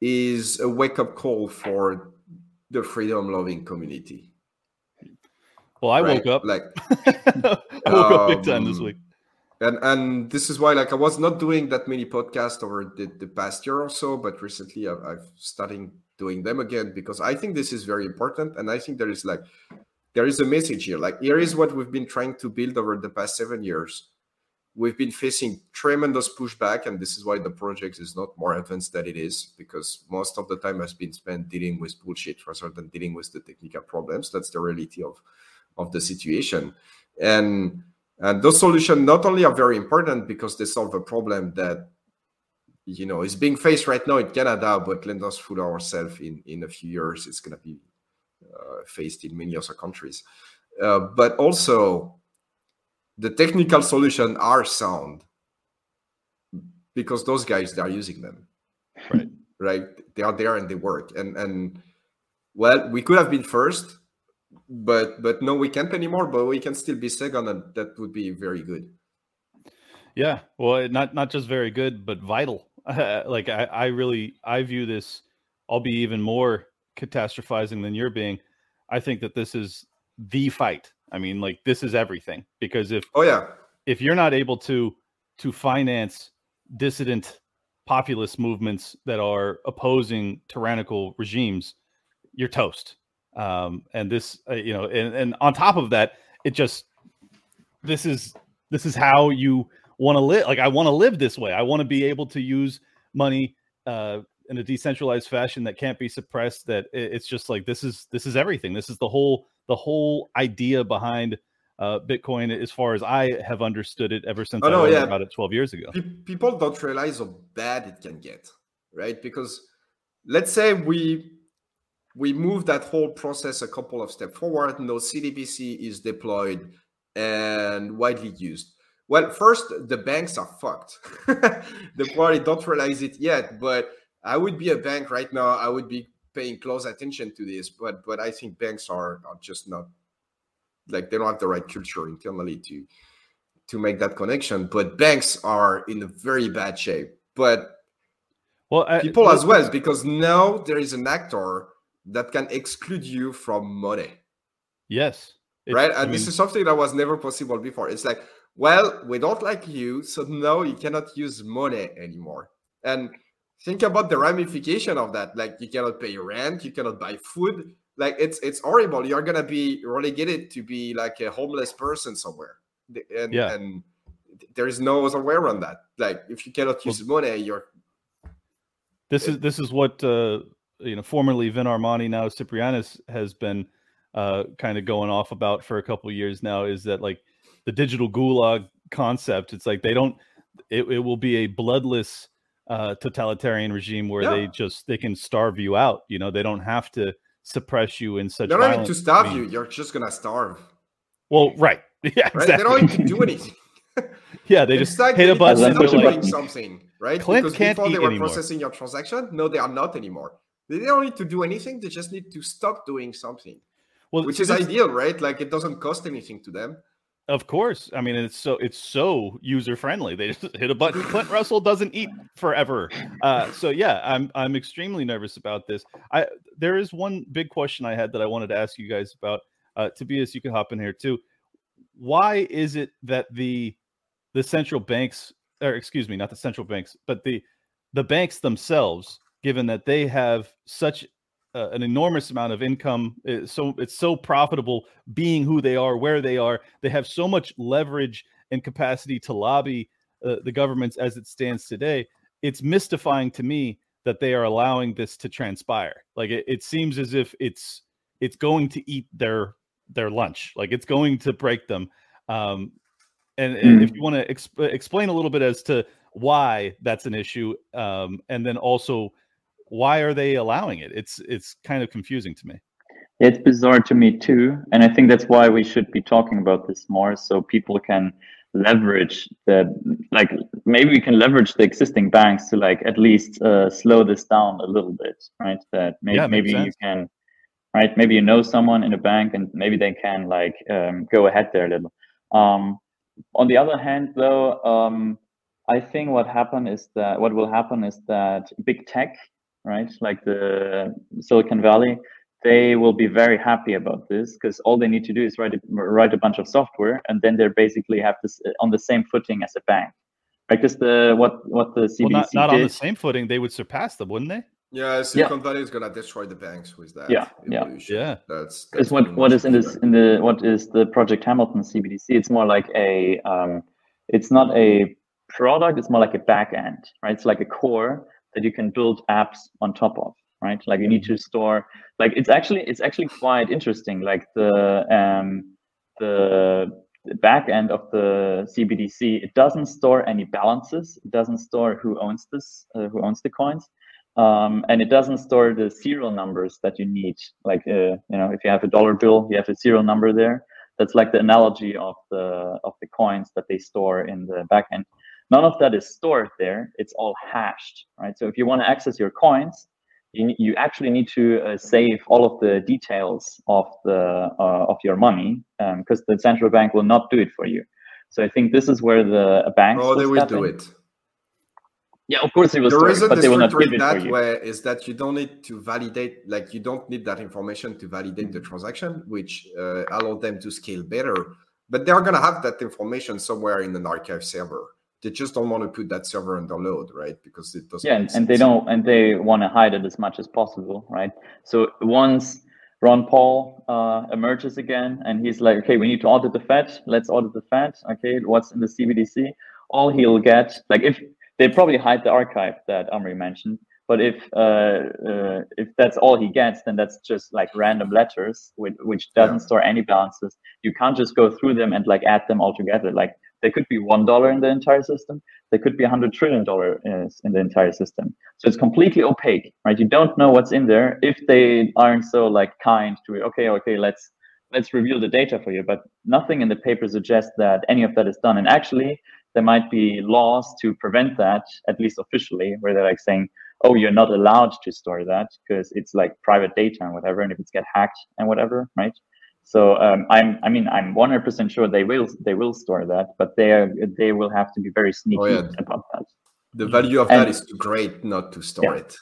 D: is a wake up call for the freedom loving community.
A: well i
D: right?
A: woke up
D: like (laughs)
A: i woke up big time this
D: um,
A: week
D: and and this is why like i was not doing that many podcasts over the, the past year or so but recently I've, I've started doing them again because i think this is very important. And i think there is like there is a message here. Like here is what we've been trying to build over the past seven years. We've been facing tremendous pushback, and this is why the project is not more advanced than it is, because most of the time has been spent dealing with bullshit rather than dealing with the technical problems. That's the reality of of the situation, and and those solutions not only are very important because they solve a problem that you know is being faced right now in Canada, but let us fool ourselves in in a few years it's going to be uh, faced in many other countries. Uh, but also the technical solution are sound because those guys they are using them
A: Right.
D: right they are there and they work and and well we could have been first but but no we can't anymore but we can still be second and that would be very good
A: Yeah, well, not not just very good, but vital. (laughs) like I, I really I view this. I'll be even more catastrophizing than you're being. I think that this is the fight. I mean, like this is everything because if
D: oh yeah
A: if you're not able to to finance dissident populist movements that are opposing tyrannical regimes, you're toast. Um, and this, uh, you know, and, and on top of that, it just this is this is how you want to live. Like I want to live this way. I want to be able to use money uh, in a decentralized fashion that can't be suppressed. That it- it's just like this is this is everything. This is the whole the whole idea behind uh, Bitcoin, as far as I have understood it ever since
D: Oh,
A: I
D: no,
A: learned
D: yeah.
A: about it 12 years ago.
D: Pe- people don't realize how bad it can get right because let's say we we move that whole process a couple of steps forward no cbdc is deployed and widely used well first the banks are fucked (laughs) they probably don't realize it yet but i would be a bank right now i would be paying close attention to this but but i think banks are, are just not like they don't have the right culture internally to to make that connection. But banks are in a very bad shape. But
A: Well, I,
D: people as well, because now there is an actor that can exclude you from money,
A: Yes.
D: Right?
A: I
D: And this is something that was never possible before. It's like, well, we don't like you, so now you cannot use money anymore. And think about the ramification of that. Like you cannot pay rent, you cannot buy food. Like it's it's horrible. You're gonna be relegated to be like a homeless person somewhere. And
A: Yeah.
D: and there is no other way around that. Like if you cannot use money, you're
A: this is this is what uh, you know formerly Vin Armani now Ciprianus has been uh, kind of going off about for a couple years now is that like the digital gulag concept it's like they don't it, it will be a bloodless uh, totalitarian regime where they just they can starve you out you know they don't have to suppress you in such
D: they don't need to starve you.
A: means.
D: You're just gonna starve.
A: well right (laughs) yeah
D: Right? They don't
A: exactly
D: need to do anything. (laughs)
A: yeah they just
D: like
A: hit a button and
E: I'm
D: stop
A: they're
D: doing something, right?
A: Clint
D: because before they were
A: anymore.
D: processing your transaction, no, they are not anymore. They don't need to do anything. They just need to stop doing something,
A: well,
D: which is ideal, right? Like it doesn't cost anything to them.
A: Of course. I mean, it's so it's so user friendly. They just hit a button. Clint Russell doesn't eat forever. Uh, so yeah, I'm I'm extremely nervous about this. I there is one big question I had that I wanted to ask you guys about. Uh, Tobias, you can hop in here too. Why is it that the the central banks, or excuse me, not the central banks, but the the banks themselves, given that they have such uh, an enormous amount of income, uh, so it's so profitable being who they are, where they are. They have so much leverage and capacity to lobby uh, the governments as it stands today. It's mystifying to me that they are allowing this to transpire. Like it, it seems as if it's it's going to eat their their lunch. Like it's going to break them. Um, and, and if you want to exp- explain a little bit as to why that's an issue, um, and then also why are they allowing it? It's it's kind of confusing to me.
E: It's bizarre to me too, and I think that's why we should be talking about this more, so people can leverage the Like maybe we can leverage the existing banks to like at least uh, slow this down a little bit, right? That maybe
A: Yeah,
E: maybe you can, right? Maybe you know someone in a bank, and maybe they can like um, go ahead there a little. Um, on the other hand, though, um, I think what happen is that what will happen is that big tech, right, like the Silicon Valley, they will be very happy about this because all they need to do is write a, write a bunch of software, and then they basically have this uh, on the same footing as a bank. Like this, the what what the CBDC
A: Well, not not
E: did.
A: on the same footing. They would surpass them, wouldn't they?
D: Yeah, Silicon Valley is gonna destroy the banks with that.
E: Yeah, yeah.
D: evolution.
A: Yeah.
D: That's,
E: Because
D: that's
E: what
D: pretty
E: what
D: much
E: is in
D: it.
E: this in the what is the Project Hamilton CBDC? It's more like a um, it's not a product it's more like a back end right it's like a core that you can build apps on top of right? Like you need to store like it's actually it's actually quite interesting like the um the back end of the cbdc it doesn't store any balances it doesn't store who owns this uh, who owns the coins um, and it doesn't store the serial numbers that you need. Like uh, you know if you have a dollar bill you have a serial number there. That's like the analogy of the of the coins that they store in the backend none of that is stored there it's all hashed right so if you want to access your coins you, you actually need to uh, save all of the details of the uh, of your money because um, the central bank will not do it for you so i think this is where the banks
D: oh they will do
E: in.
D: it
E: yeah, of course they will
D: the
E: store
D: reason
E: it, but they will not give
D: it
E: it
D: that way is that you don't need to validate, like you don't need that information to validate the transaction, which uh, allow them to scale better. But they're gonna have that information somewhere in an archive server. They just don't want to put that server under load, right? Because it doesn't.
E: Yeah, and, they don't, and they want to hide it as much as possible, right? So once Ron Paul uh, emerges again, and he's like, okay, we need to audit the Fed. Let's audit the Fed. Okay, what's in the CBDC? All he'll get, like if they probably hide the archive that Amaury mentioned. But if uh, uh, if that's all he gets, then that's just like random letters, which, which doesn't yeah. store any balances. You can't just go through them and like add them all together. Like there could be one dollar in the entire system. There could be a hundred trillion dollar uh, in the entire system. So it's completely opaque, right? You don't know what's in there if they aren't so like kind to okay, okay, let's let's reveal the data for you. But nothing in the paper suggests that any of that is done. And actually, there might be laws to prevent that, at least officially, where they're like saying, oh, you're not allowed to store that because it's like private data and whatever, and if it's get hacked and whatever, right? So um, I'm, I mean, I'm 100% sure they will, they will store that, but they are, they will have to be very sneaky oh, yeah. about that.
D: The value of and, that is too great not to store
E: yeah.
D: it.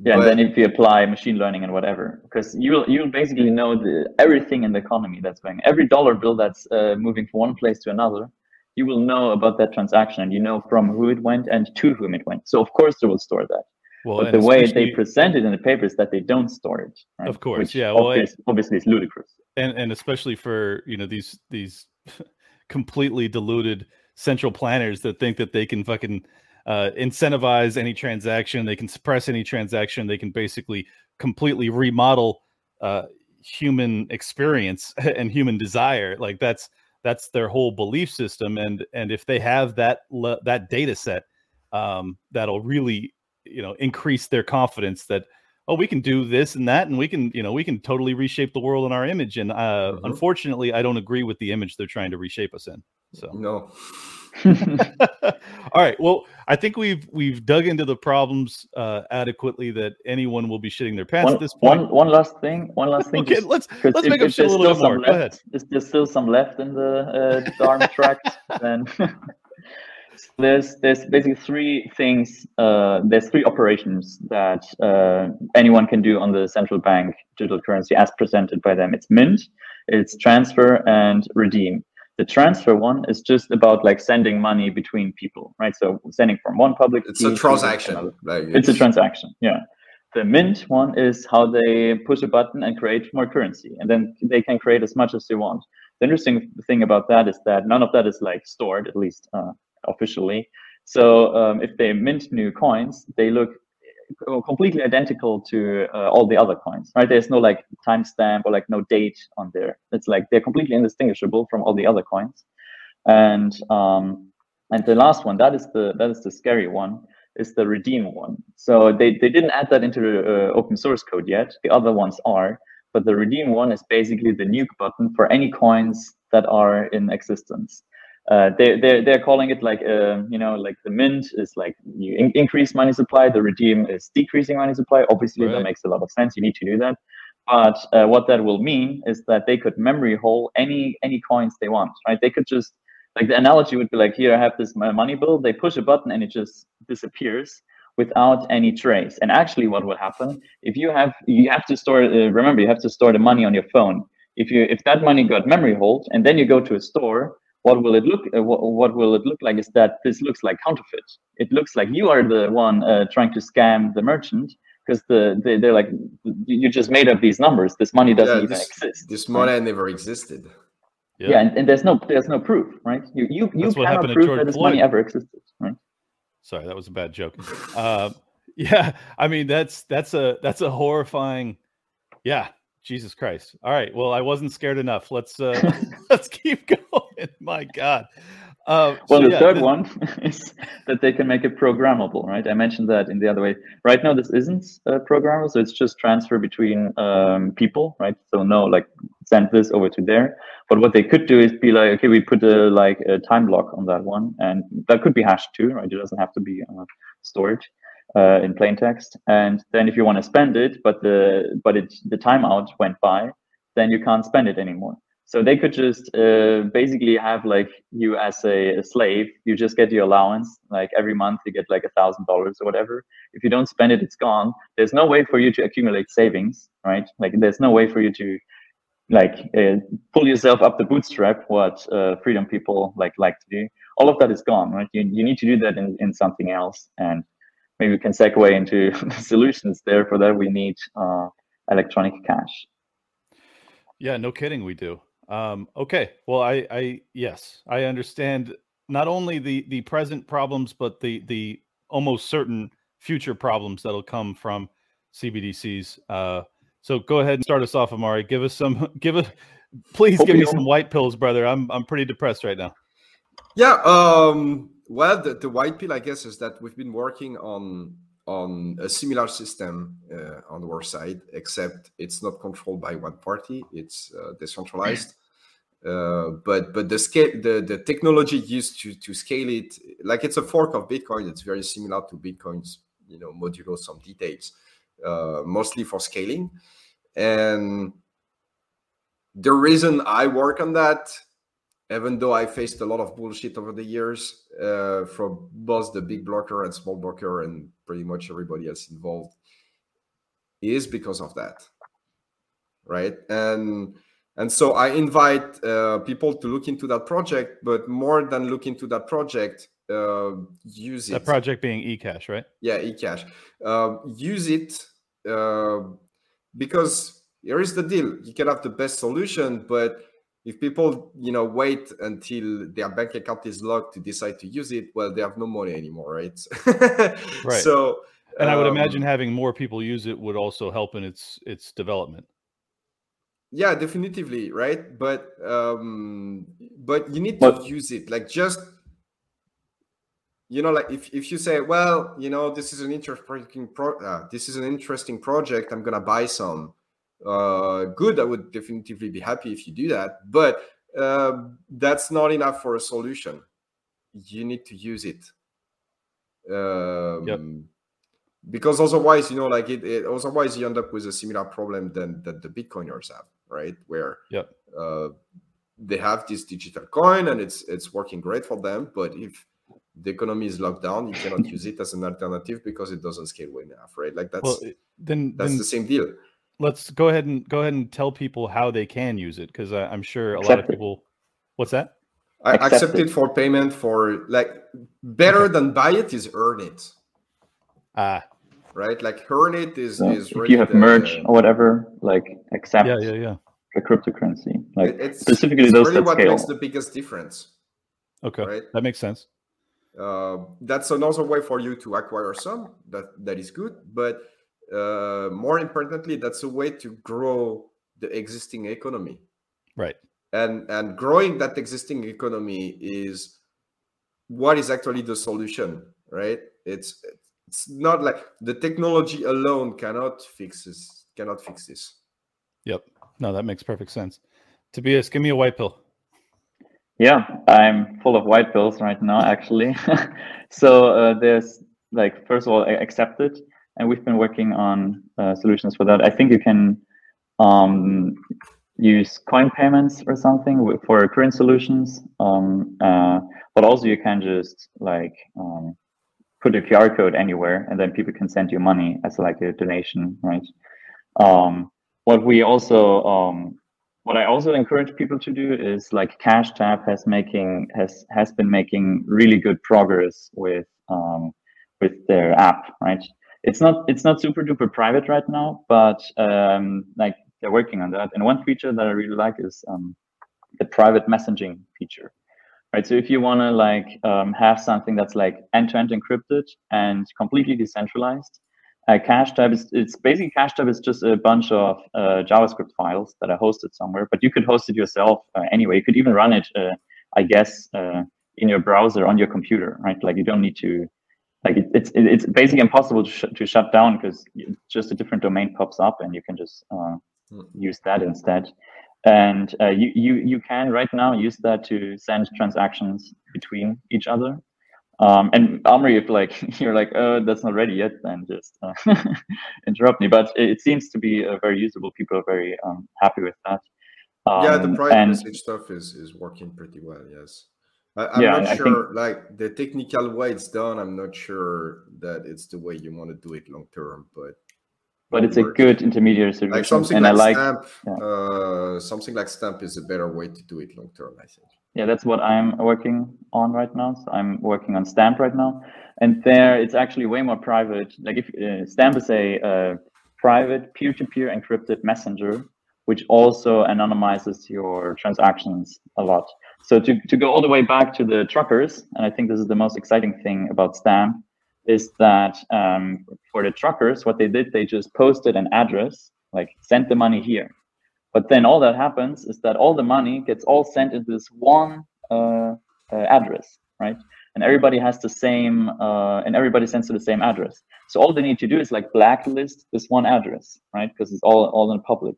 E: Yeah, but, and then if you apply machine learning and whatever, because you'll you'll basically know the everything in the economy that's going, every dollar bill that's uh, moving from one place to another, you will know about that transaction and you know from who it went and to whom it went. So of course they will store that. Well, but the way they present it in the paper is that they don't store it. Right?
A: Of course,
E: Which
A: yeah. Well,
E: obvious, obviously, it's ludicrous.
A: And and especially for you know these these (laughs) completely deluded central planners that think that they can fucking uh, incentivize any transaction, they can suppress any transaction, they can basically completely remodel uh, human experience (laughs) and human desire. Like that's that's their whole belief system and and if they have that that data set um, that'll really you know increase their confidence that oh we can do this and that and we can you know we can totally reshape the world in our image and uh, mm-hmm. unfortunately i don't agree with the image they're trying to reshape us in so
D: no (laughs) (laughs)
A: All right. Well, I think we've we've dug into the problems uh, adequately that anyone will be shitting their pants
E: one,
A: at this point.
E: One, one last thing. One last thing. (laughs)
A: okay, just, let's let's if, make up a little bit more.
E: Left,
A: Go ahead.
E: Is there still some left in the uh, Dharma tract? then there's there's basically three things. Uh, there's three operations that uh, anyone can do on the central bank digital currency as presented by them. It's mint, it's transfer, and redeem. The transfer one is just about like sending money between people, right? So sending from one public.
D: It's a transaction.
E: Like it's, it's a transaction. Yeah. The mint one is how they push a button and create more currency, and then they can create as much as they want. The interesting thing about that is that none of that is like stored, at least uh, officially. So um, if they mint new coins, they look completely identical to uh, all the other coins, right? There's no like timestamp or like no date on there. It's like they're completely indistinguishable from all the other coins. And um, and the last one, that is the that is the scary one, is the redeem one. So they, they didn't add that into the uh, open source code yet. The other ones are, but the redeem one is basically the nuke button for any coins that are in existence uh, they they're, they're calling it like uh, you know like the mint is like you in- increase money supply the redeem is decreasing money supply. Obviously right. that makes a lot of sense. You need to do that. But uh, what that will mean is that they could memory hole any any coins they want right? They could just like the analogy would be like here i have this money bill. They push a button and it just disappears without any trace. And actually what will happen if you have you have to store uh, remember you have to store the money on your phone. If you if that money got memory hold and then you go to a store what will it look uh, what, what, will it look like is that this looks like counterfeit it looks like you are the one uh, trying to scam the merchant because the they, they're like you just made up these numbers this money doesn't yeah, even
D: this,
E: exist
D: this money right? never existed
E: Yeah, yeah and, and, there's no there's no proof, right? You you you cannot prove that this Floyd. money ever existed, right?
A: Sorry, that was a bad joke. uh, (laughs) yeah, I mean that's that's a that's a horrifying. Yeah, Jesus Christ. All right. Well, I wasn't scared enough. Let's uh (laughs) let's keep going. My God.
E: Uh, well, so the yeah, third one (laughs) is that they can make it programmable, right? I mentioned that in the other way. Right now, this isn't uh, programmable, so it's just transfer between um, people, right? So no, like send this over to there. But what they could do is be like, okay, we put a like a time block on that one, and that could be hashed too, right? It doesn't have to be uh, stored uh, in plain text. And then if you want to spend it, but the but it the timeout went by, then you can't spend it anymore. So they could just uh, basically have like you as a, a, slave, you just get your allowance. Like every month you get like a thousand dollars or whatever. If you don't spend it, it's gone. There's no way for you to accumulate savings, right? Like there's no way for you to like uh, pull yourself up the bootstrap, what uh, freedom people like like to do. All of that is gone, right? You, you need to do that in, in something else. And maybe we can segue into (laughs) solutions there. For that, we need uh, electronic cash.
A: Yeah, no kidding, we do. Um, okay. Well, I, I, yes, I understand not only the the present problems, but the the almost certain future problems that'll come from CBDCs. Uh, so go ahead and start us off, Amaury. Give us some. (laughs) Give us, please give me some white pills, brother. I'm I'm pretty depressed right now.
D: Yeah. Um. Well, the, the white pill, I guess, is that we've been working on on a similar system uh, on our side, except it's not controlled by one party; it's uh, decentralized. Uh, but but the scale, the the technology used to to scale it, like it's a fork of Bitcoin. It's very similar to Bitcoin's, you know, modulo some details, uh, mostly for scaling. And the reason I work on that even though I faced a lot of bullshit over the years uh, from both the big blocker and small blocker and pretty much everybody else involved, is because of that, right? And and so I invite uh, people to look into that project, but more than look into that project, uh, use it.
A: That project being eCash, right?
D: Yeah, eCash. Uh, use it uh, because here is the deal: you can have the best solution, but if people you know wait until their bank account is locked to decide to use it well they have no money anymore right? (laughs) Right. So
A: and i would um, imagine having more people use it would also help in its its development.
D: Yeah definitively right? But um but you need to but, use it like just you know like if, if you say well you know this is an interesting pro uh, this is an interesting project i'm gonna buy some uh, good. I would definitely be happy if you do that, but uh, that's not enough for a solution. You need to use it. Um, yep. Because otherwise, you know, like it, it, otherwise you end up with a similar problem than that the Bitcoiners have, right? Where
A: yep.
D: uh, they have this digital coin and it's it's working great for them, but if the economy is locked down, you cannot (laughs) use it as an alternative because it doesn't scale well enough, right? Like that's well, then that's then, the same deal
A: let's go ahead and go ahead and tell people how they can use it because I'm sure a accept lot of people. What's that?
D: I accept, accept it. it. for payment for like better okay. than buy it is earn it.
A: Ah.
D: Right, like earn it is
E: so
D: is.
E: If really you have the, merge or whatever, like accept.
A: Yeah, yeah, yeah.
E: The cryptocurrency, like it's, specifically it's those really that what scale. makes
D: the biggest difference.
A: Okay, right? that makes sense.
D: Uh, that's another way for you to acquire some that that is good, but uh, more importantly, that's a way to grow the existing economy.
A: Right.
D: And and growing that existing economy is what is actually the solution, right? It's it's not like the technology alone cannot fix this. Cannot fix this.
A: Yep. No, that makes perfect sense. Tobias, give me a white pill.
E: Yeah, I'm full of white pills right now, actually. (laughs) so uh, there's like first of all, accept it and we've been working on uh, solutions for that. I think you can um, use coin payments or something for current solutions, um, uh, but also you can just like um, put a QR code anywhere, and then people can send you money as like a donation, right? Um, what we also um, what I also encourage people to do is like Cash CashTab has making has has been making really good progress with um, with their app, right? It's not it's not super duper private right now, but um, like they're working on that. And one feature that I really like is um, the private messaging feature, right? So if you want to like um, have something that's like end-to-end encrypted and completely decentralized, uh, CashTab is it's basically CashTab is just a bunch of uh, JavaScript files that are hosted somewhere, but you could host it yourself uh, anyway. You could even run it, uh, I guess, uh, in your browser on your computer, right? Like you don't need to, like it, it's it's basically impossible to, sh to shut down because just a different domain pops up and you can just uh, hmm. use that instead. And you you you can right now use that to send transactions between each other um, and Amaury, if like (laughs) you're like, oh, that's not ready yet, then just uh, (laughs) interrupt me. But it, it, seems to be uh, very usable. People are very um, happy with that.
D: Um, yeah, the um, private message stuff is is working pretty well. Yes, I, am yeah, not sure. Think, like the technical way it's done, I'm not sure that it's the way you want to do it long term. But
E: but it's works. a good intermediary solution.
D: Like something and like, I like Stamp, yeah. uh, something like Stamp is a better way to do it long term. I think
E: yeah, that's what I'm working on right now. So I'm working on Stamp right now, and there it's actually way more private. Like if uh, Stamp is a uh, private peer-to-peer encrypted messenger, which also anonymizes your transactions a lot. So to, to go all the way back to the truckers, and I think this is the most exciting thing about Stamp, is that um, for the truckers, what they did, they just posted an address, like send the money here. But then all that happens is that all the money gets all sent into this one uh, uh, address, right? And everybody has the same, uh, and everybody sends to the same address. So all they need to do is like blacklist this one address, right? Because it's all all in public.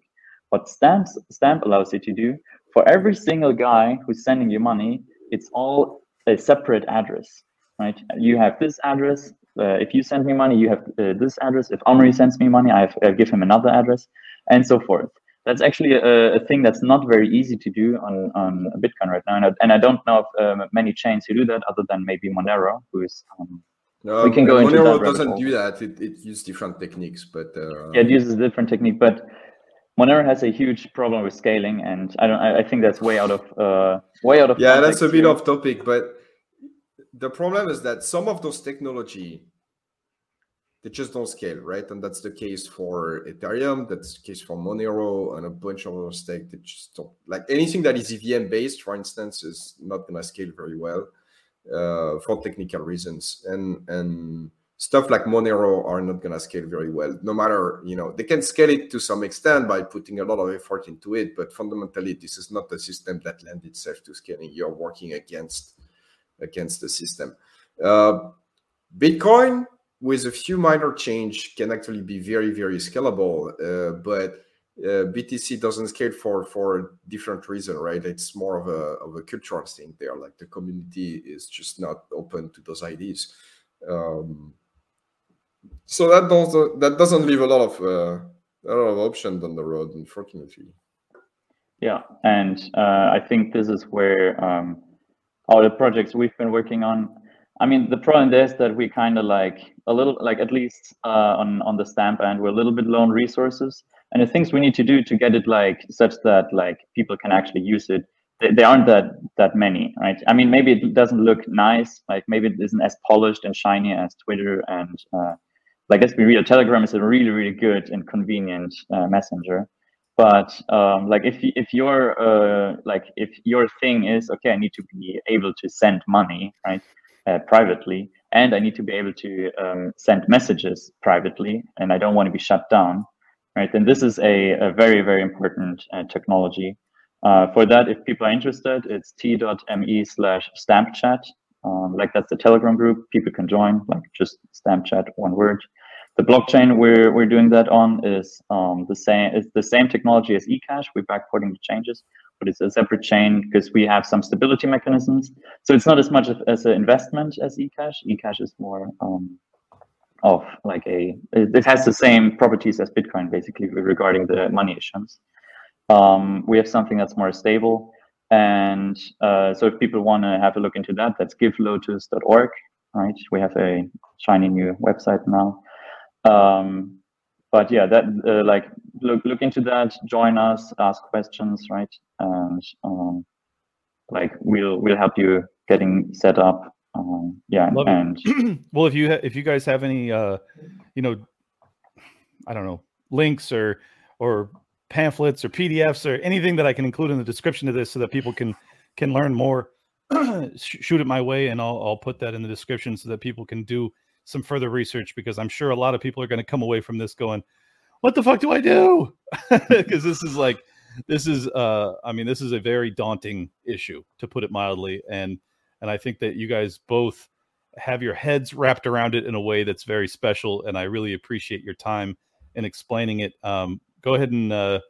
E: What Stamps Stamp allows you to do for every single guy who's sending you money, it's all a separate address, right? You have this address. Uh, if you send me money, you have uh, this address. If Amaury sends me money, I, have, I give him another address, and so forth that's actually a, a, thing that's not very easy to do on, on Bitcoin right now. And I, and I don't know of um, many chains who do that other than maybe Monero, who is. Um,
D: no, we can go into Monero doesn't do that. It, it uses different techniques, but. Uh...
E: Yeah, it uses a different technique, but Monero has a huge problem with scaling, and I don't. I, I think that's way out of uh, way out of.
D: Yeah, that's a bit off topic, but the problem is that some of those technology they just don't scale, right? And that's the case for Ethereum, that's the case for Monero, and a bunch of other stakes that just don't like anything that is EVM based, for instance, is not gonna scale very well uh, for technical reasons. And and stuff like Monero are not gonna scale very well, no matter you know they can scale it to some extent by putting a lot of effort into it, but fundamentally this is not a system that lends itself to scaling. You're working against against the system. Uh, Bitcoin with a few minor change can actually be very very scalable uh, but uh, btc doesn't scale for for a different reason right it's more of a of a cultural thing there like the community is just not open to those ideas um, so that doesn't that doesn't leave a lot of uh, a lot of options on the road unfortunately
E: yeah and uh, i think this is where um, all the projects we've been working on I mean, the problem is that we kind of like a little, like at least uh, on on the stamp end, we're a little bit low on resources, and the things we need to do to get it like such that like people can actually use it, they, they aren't that that many, right? I mean, maybe it doesn't look nice, like maybe it isn't as polished and shiny as Twitter and uh, like let's be real, Telegram is a really really good and convenient uh, messenger. But um, like if if your uh, like if your thing is okay, I need to be able to send money, right? uh, privately, and I need to be able to um, send messages privately, and I don't want to be shut down, right? Then this is a, a very, very important uh, technology. Uh, for that, if people are interested, it's t.me slash stampchat. Um, like that's the Telegram group. People can join, like just stampchat, one word. The blockchain we're we're doing that on is um, the same. It's the same technology as eCash. We're backporting the changes, but it's a separate chain because we have some stability mechanisms. So it's not as much as an investment as eCash. eCash is more um, of like a, it has the same properties as Bitcoin basically regarding the money issuance. Um, we have something that's more stable. And uh, so if people want to have a look into that, that's givelotus.org, right? We have a shiny new website now. Um, but yeah, that uh, like look look into that, join us, ask questions, right? And um, like we'll we'll help you getting set up. Um, yeah, Love and (clears throat)
A: well, if you ha- if you guys have any, uh, you know, I don't know, links or or pamphlets or PDFs or anything that I can include in the description of this so that people can can learn more, (clears throat) shoot it my way, and I'll I'll put that in the description so that people can do some further research because I'm sure a lot of people are going to come away from this going, "What the fuck do I do?" (laughs) Because this is like this is uh I mean this is a very daunting issue to put it mildly, and and I think that you guys both have your heads wrapped around it in a way that's very special, and I really appreciate your time in explaining it. Um, go ahead and uh,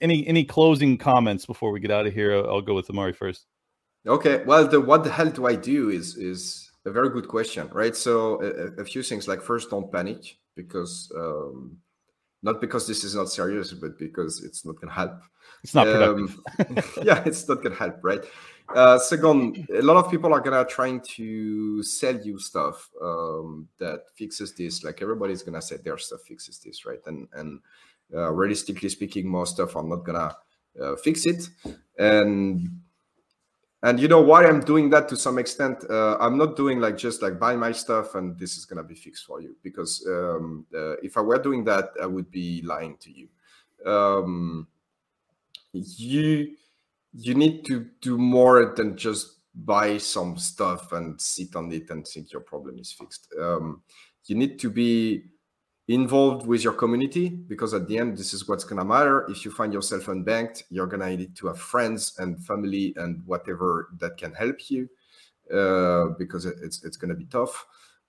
A: any any closing comments before we get out of here. I'll, I'll go with Amaury first.
D: Okay. Well, the what the hell do I do is is a very good question, right? So a, a few things like first, don't panic because um, not because this is not serious, but because it's not to help.
A: It's not productive.
D: Um, (laughs) yeah, it's not to help, right? Uh, second, a lot of people are gonna trying to sell you stuff um, that fixes this. Like everybody's gonna say their stuff fixes this, right? And and uh, realistically speaking, most stuff are not gonna uh, fix it. And and you know why I'm doing that to some extent. Uh, I'm not doing like just like buy my stuff and this is gonna be fixed for you. Because um, uh, if I were doing that, I would be lying to you. Um, you you need to do more than just buy some stuff and sit on it and think your problem is fixed. Um, you need to be involved with your community because at the end, this is what's going to matter. If you find yourself unbanked, you're going to need to have friends and family and whatever that can help you uh, because it's, it's going to be tough.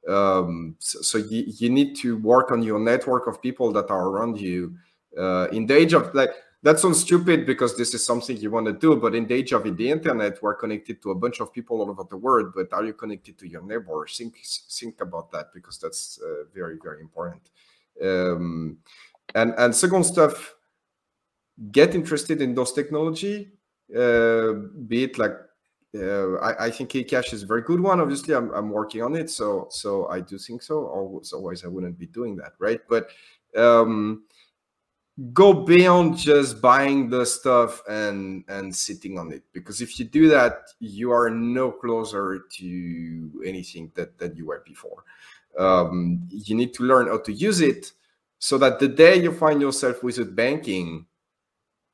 D: Um, so, so you, you need to work on your network of people that are around you uh, in the age of like that sounds stupid because this is something you want to do but in the age of the internet we're connected to a bunch of people all over the world but are you connected to your neighbor think think about that because that's uh, very very important um, and and second stuff get interested in those technology uh, be it like uh, I, I, think Cash is a very good one. Obviously, I'm, I'm working on it, so so I do think so. Otherwise, I wouldn't be doing that, right? But um, go beyond just buying the stuff and and sitting on it because if you do that you are no closer to anything that that you were before um, you need to learn how to use it so that the day you find yourself without banking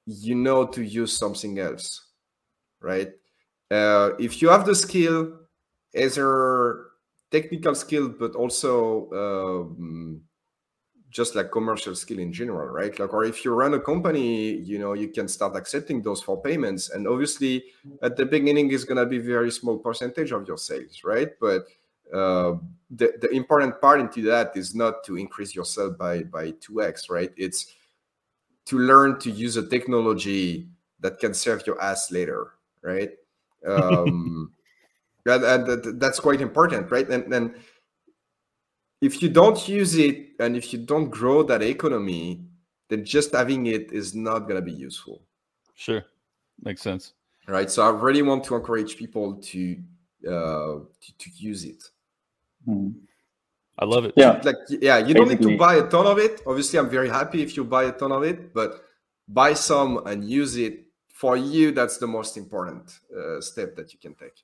D: you know to use something else right uh, if you have the skill either technical skill but also um, just like commercial skill in general, right? Like, or if you run a company, you know, you can start accepting those for payments. And obviously, at the beginning, is going to be very small percentage of your sales, right? But uh, the, the important part into that is not to increase yourself by by 2x, right? It's to learn to use a technology that can serve your ass later, right? Um, (laughs) and, and that's quite important, right? And then if you don't use it and if you don't grow that economy, then just having it is not going to be useful.
A: Sure, makes sense.
D: Right. So I really want to encourage people to to, to use it.
A: Hmm. I love it.
D: Yeah, like yeah, you Basically. don't need to buy a ton of it. Obviously, I'm very happy if you buy a ton of it, but buy some and use it for you. That's the most important uh, step that you can take.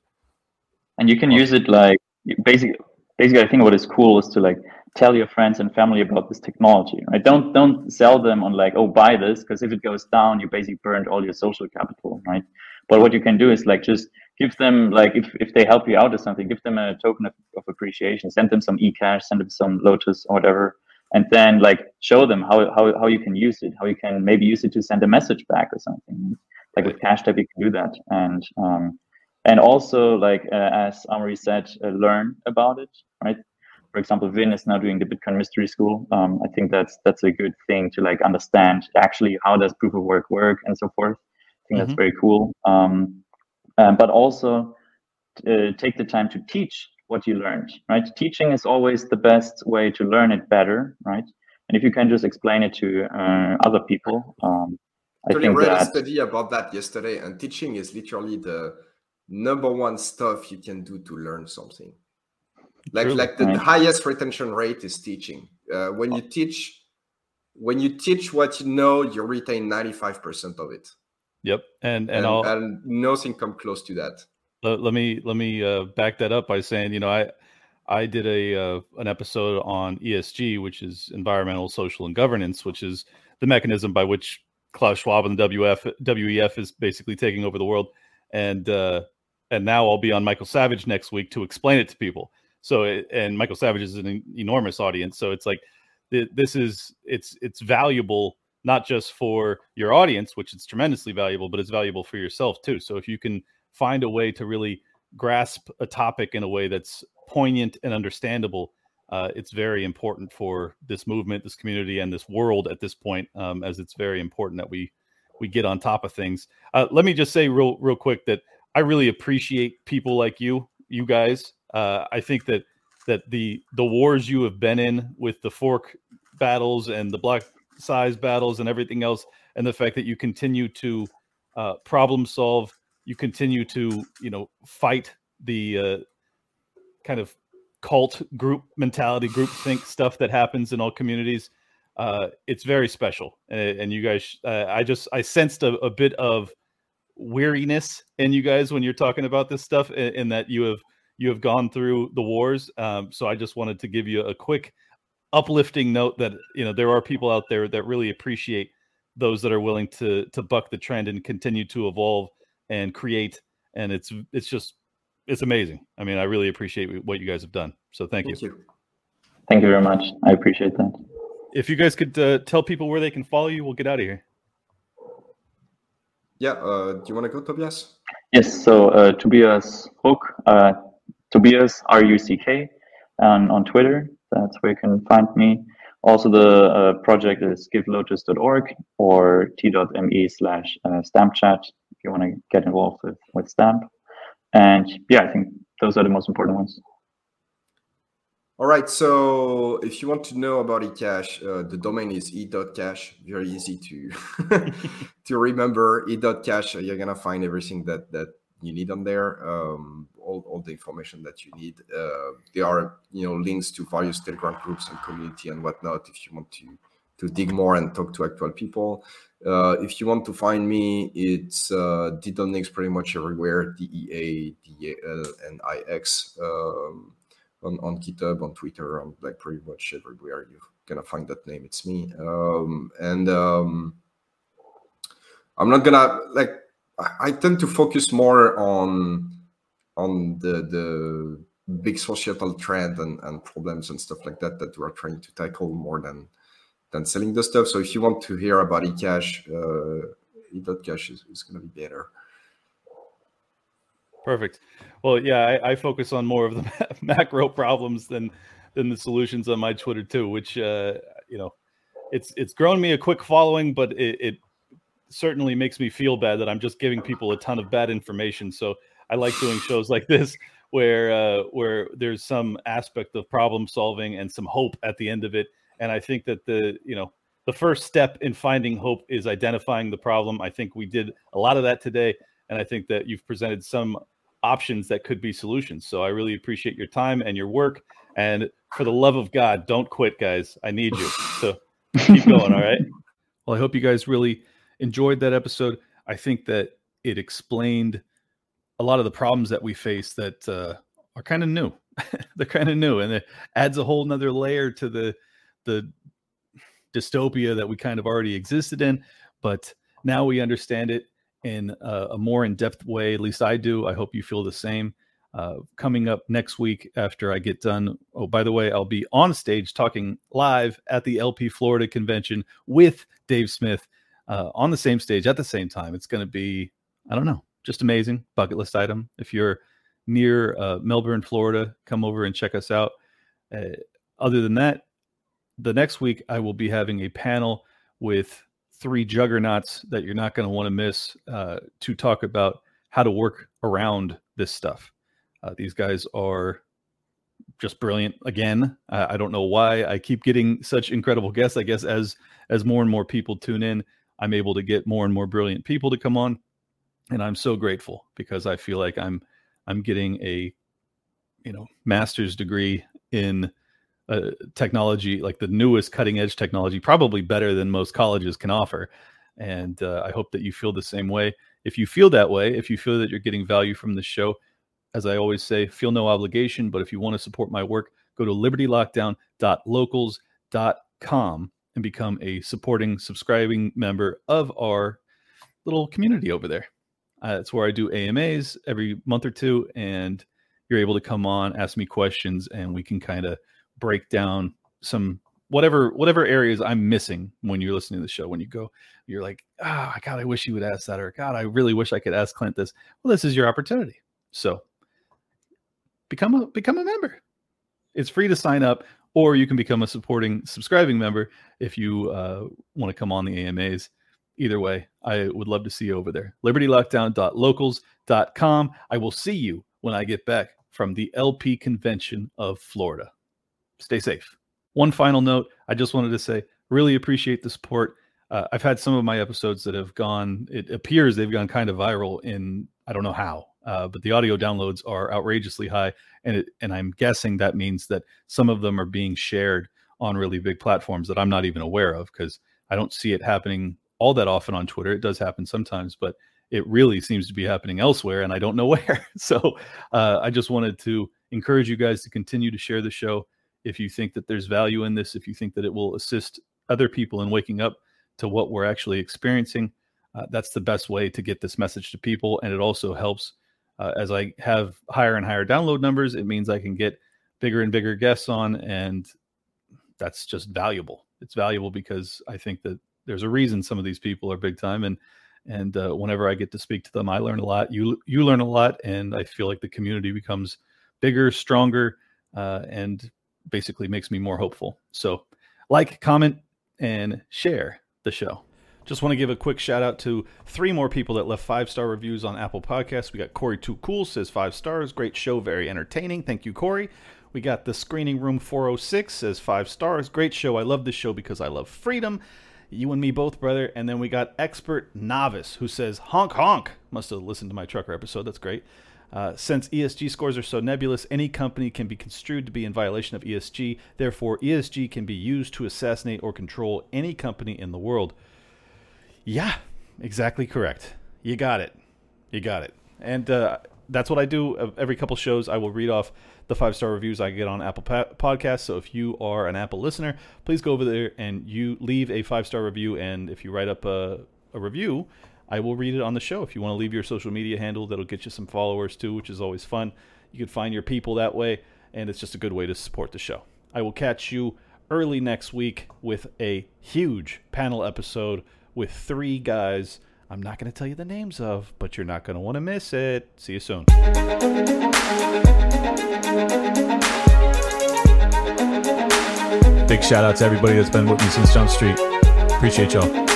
E: And you can awesome. use it like basically basically, I think what is cool is to like tell your friends and family about this technology. Right? Don't don't sell them on like, oh, buy this, because if it goes down, you basically burned all your social capital, right? But what you can do is like just give them like if, if they help you out or something, give them a token of, of appreciation, send them some eCash, send them some Lotus or whatever, and then like show them how, how how you can use it, how you can maybe use it to send a message back or something. Like with CashTab, you can do that, and um, and also like uh, as Amaury said, uh, learn about it, right? For example, Vin is now doing the Bitcoin Mystery School. Um, I think that's that's a good thing to like understand actually how does proof of work work and so forth. I think mm-hmm. that's very cool. Um, um, but also uh, take the time to teach what you learned, right? Teaching is always the best way to learn it better, right? And if you can just explain it to uh, other people, um, I think
D: read
E: that...
D: a study about that yesterday, and teaching is literally the number one stuff you can do to learn something. Like like the, the, highest retention rate is teaching. Uh, when you teach when you teach what you know you retain 95% of it
A: yep and
D: and,
A: and,
D: and nothing come close to that.
A: Let, let me let me uh, back that up by saying you know i i did a uh, an episode on esg which is environmental social and governance which is the mechanism by which Klaus Schwab and the WF WEF is basically taking over the world, and uh, and now I'll be on Michael Savage next week to explain it to people. So and Michael Savage is an enormous audience, so it's like this is it's it's valuable not just for your audience, which is tremendously valuable, but it's valuable for yourself too. So if you can find a way to really grasp a topic in a way that's poignant and understandable, uh, it's very important for this movement, this community, and this world at this point, um, as it's very important that we we get on top of things. Uh, let me just say real real quick that I really appreciate people like you, you guys. Uh, I think that that the the wars you have been in with the fork battles and the block size battles and everything else, and the fact that you continue to uh, problem solve, you continue to you know fight the uh, kind of cult group mentality, group think stuff that happens in all communities. Uh, it's very special, and, and you guys, uh, I just I sensed a, a, bit of weariness in you guys when you're talking about this stuff, in, in that you have you have gone through the wars. Um, so I just wanted to give you a quick uplifting note that you know there are people out there that really appreciate those that are willing to to buck the trend and continue to evolve and create and it's it's just it's amazing. I mean, I really appreciate what you guys have done. So thank, thank you.
E: you. Thank you very much. I appreciate that.
A: If you guys could uh, tell people where they can follow you, we'll get out of here.
D: Yeah. Uh, do you want to go, Tobias?
E: Yes. So uh, Tobias Ruck, uh, Tobias R U C K, on on Twitter. That's where you can find me. Also, the uh, project is givelotus.org or t.me slash uh, stampchat if you want to get involved with, with Stamp. And yeah, I think those are the most important ones.
D: All right. So if you want to know about eCash, uh, the domain is e.cash. Very easy to (laughs) to remember. e.cash. You're gonna find everything that that you need on there. Um, all, all the information that you need. Uh, there are you know links to various Telegram groups and community and whatnot if you want to to dig more and talk to actual people. Uh, if you want to find me, it's uh, pretty much everywhere. D E A D A L N I X um, on on GitHub, on Twitter, on like pretty much everywhere you're gonna find that name. It's me. Um, and um, I'm not gonna like. I tend to focus more on on the the big societal trend and, and problems and stuff like that that we're trying to tackle more than than selling the stuff. So if you want to hear about eCash, uh, e.cash is, is going to be better.
A: Perfect. Well, yeah, I, I, focus on more of the (laughs) macro problems than than the solutions on my Twitter too, which uh, you know, it's it's grown me a quick following, but it, it certainly makes me feel bad that I'm just giving people a ton of bad information. So I like doing shows like this where uh, where there's some aspect of problem solving and some hope at the end of it and I think that the you know the first step in finding hope is identifying the problem. I think we did a lot of that today, and I think that you've presented some options that could be solutions. So I really appreciate your time and your work. And for the love of God, don't quit, guys. I need you. So keep going. All right. (laughs) Well, I hope you guys really enjoyed that episode. I think that it explained a lot of the problems that we face that uh, are kind of new. (laughs) They're kind of new, and it adds a whole nother layer to the the dystopia that we kind of already existed in, but now we understand it in a, a more in-depth way. At least I do. I hope you feel the same. Uh, coming up next week after I get done. Oh, by the way, I'll be on stage talking live at the LP Florida convention with Dave Smith uh, on the same stage at the same time. It's going to be, I don't know, just amazing bucket list item. If you're near uh, Melbourne, Florida, come over and check us out. Uh, other than that, the next week I will be having a panel with three juggernauts that you're not going to want to miss uh, to talk about how to work around this stuff. Uh, these guys are just brilliant. Again, I don't know why I keep getting such incredible guests. I guess as as more and more people tune in, I'm able to get more and more brilliant people to come on, and I'm so grateful because I feel like I'm I'm getting a you know master's degree in uh, technology, like the newest cutting edge technology, probably better than most colleges can offer. And uh, I hope that you feel the same way. If you feel that way, if you feel that you're getting value from the show, as I always say, feel no obligation. But if you want to support my work, go to libertylockdown.locals.com and become a supporting, subscribing member of our little community over there. Uh, it's where I do AMAs every month or two, and you're able to come on, ask me questions, and we can kind of break down some whatever whatever areas I'm missing when you're listening to the show. When you go, you're like, ah, oh, God, I wish you would ask that, or God, I really wish I could ask Clint this. Well, this is your opportunity. So become a become a member. It's free to sign up, or you can become a supporting subscribing member if you uh, want to come on the AMAs. Either way, I would love to see you over there. LibertyLockdown.locals.com. I will see you when I get back from the LP convention of Florida. Stay safe. One final note I just wanted to say, really appreciate the support. Uh, I've had some of my episodes that have gone, it appears they've gone kind of viral in, I don't know how, uh, but the audio downloads are outrageously high. And, it, and I'm guessing that means that some of them are being shared on really big platforms that I'm not even aware of because I don't see it happening all that often on Twitter. It does happen sometimes, but it really seems to be happening elsewhere, and I don't know (laughs) where. so uh, I just wanted to encourage you guys to continue to share the show if you think that there's value in this, if you think that it will assist other people in waking up to what we're actually experiencing. Uh, that's the best way to get this message to people, and it also helps uh, as I have higher and higher download numbers. It means I can get bigger and bigger guests on, and that's just valuable. It's valuable because I think that there's a reason some of these people are big time, and and uh, whenever I get to speak to them, I learn a lot. You you learn a lot, and I feel like the community becomes bigger, stronger, uh, and basically makes me more hopeful. So, like, comment, and share the show. Just want to give a quick shout out to three more people that left five star reviews on Apple Podcasts. We got Corey Too Cool says five stars, great show, very entertaining. Thank you, Corey. We got the Screening Room 406 says five stars, great show. I love this show because I love freedom. You and me both, brother. And then we got Expert Novice who says honk honk. Must have listened to my trucker episode. That's great. Uh, since ESG scores are so nebulous, any company can be construed to be in violation of ESG. Therefore, ESG can be used to assassinate or control any company in the world. Yeah, exactly correct. You got it. You got it. And uh, that's what I do every couple shows. I will read off the five star reviews I get on Apple Podcasts. So if you are an Apple listener, please go over there and you leave a five star review. And if you write up a, a review, I will read it on the show. If you want to leave your social media handle, that'll get you some followers too, which is always fun. You can find your people that way, and it's just a good way to support the show. I will catch you early next week with a huge panel episode with three guys I'm not going to tell you the names of, but you're not going to want to miss it. See you soon.
C: Big shout out to everybody that's been with me since Jump Street. Appreciate y'all.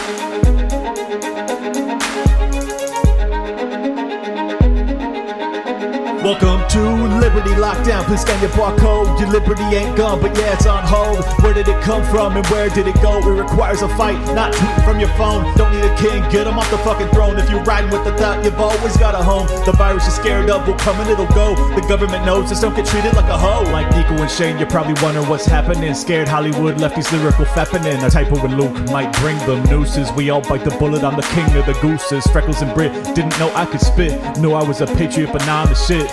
C: Welcome to Liberty Lockdown. Please scan your barcode. Your liberty ain't gone, but yeah, it's on hold. Where did it come from and where did it go? It requires a fight, not tweeting from your phone. Don't need a king, get him off the fucking throne. If you're riding with the thought, you've always got a home. The virus you're scared of will come and it'll go. The government knows just don't get treated like a hoe. Like Nico and Shane, you're probably wondering what's happening. Scared Hollywood left these lyrical fappening. A typo with Luke might bring them nooses. We all bite the bullet, I'm the king of the gooses. Freckles and Brit didn't know I could spit. Knew I was a patriot, but now I'm the shit.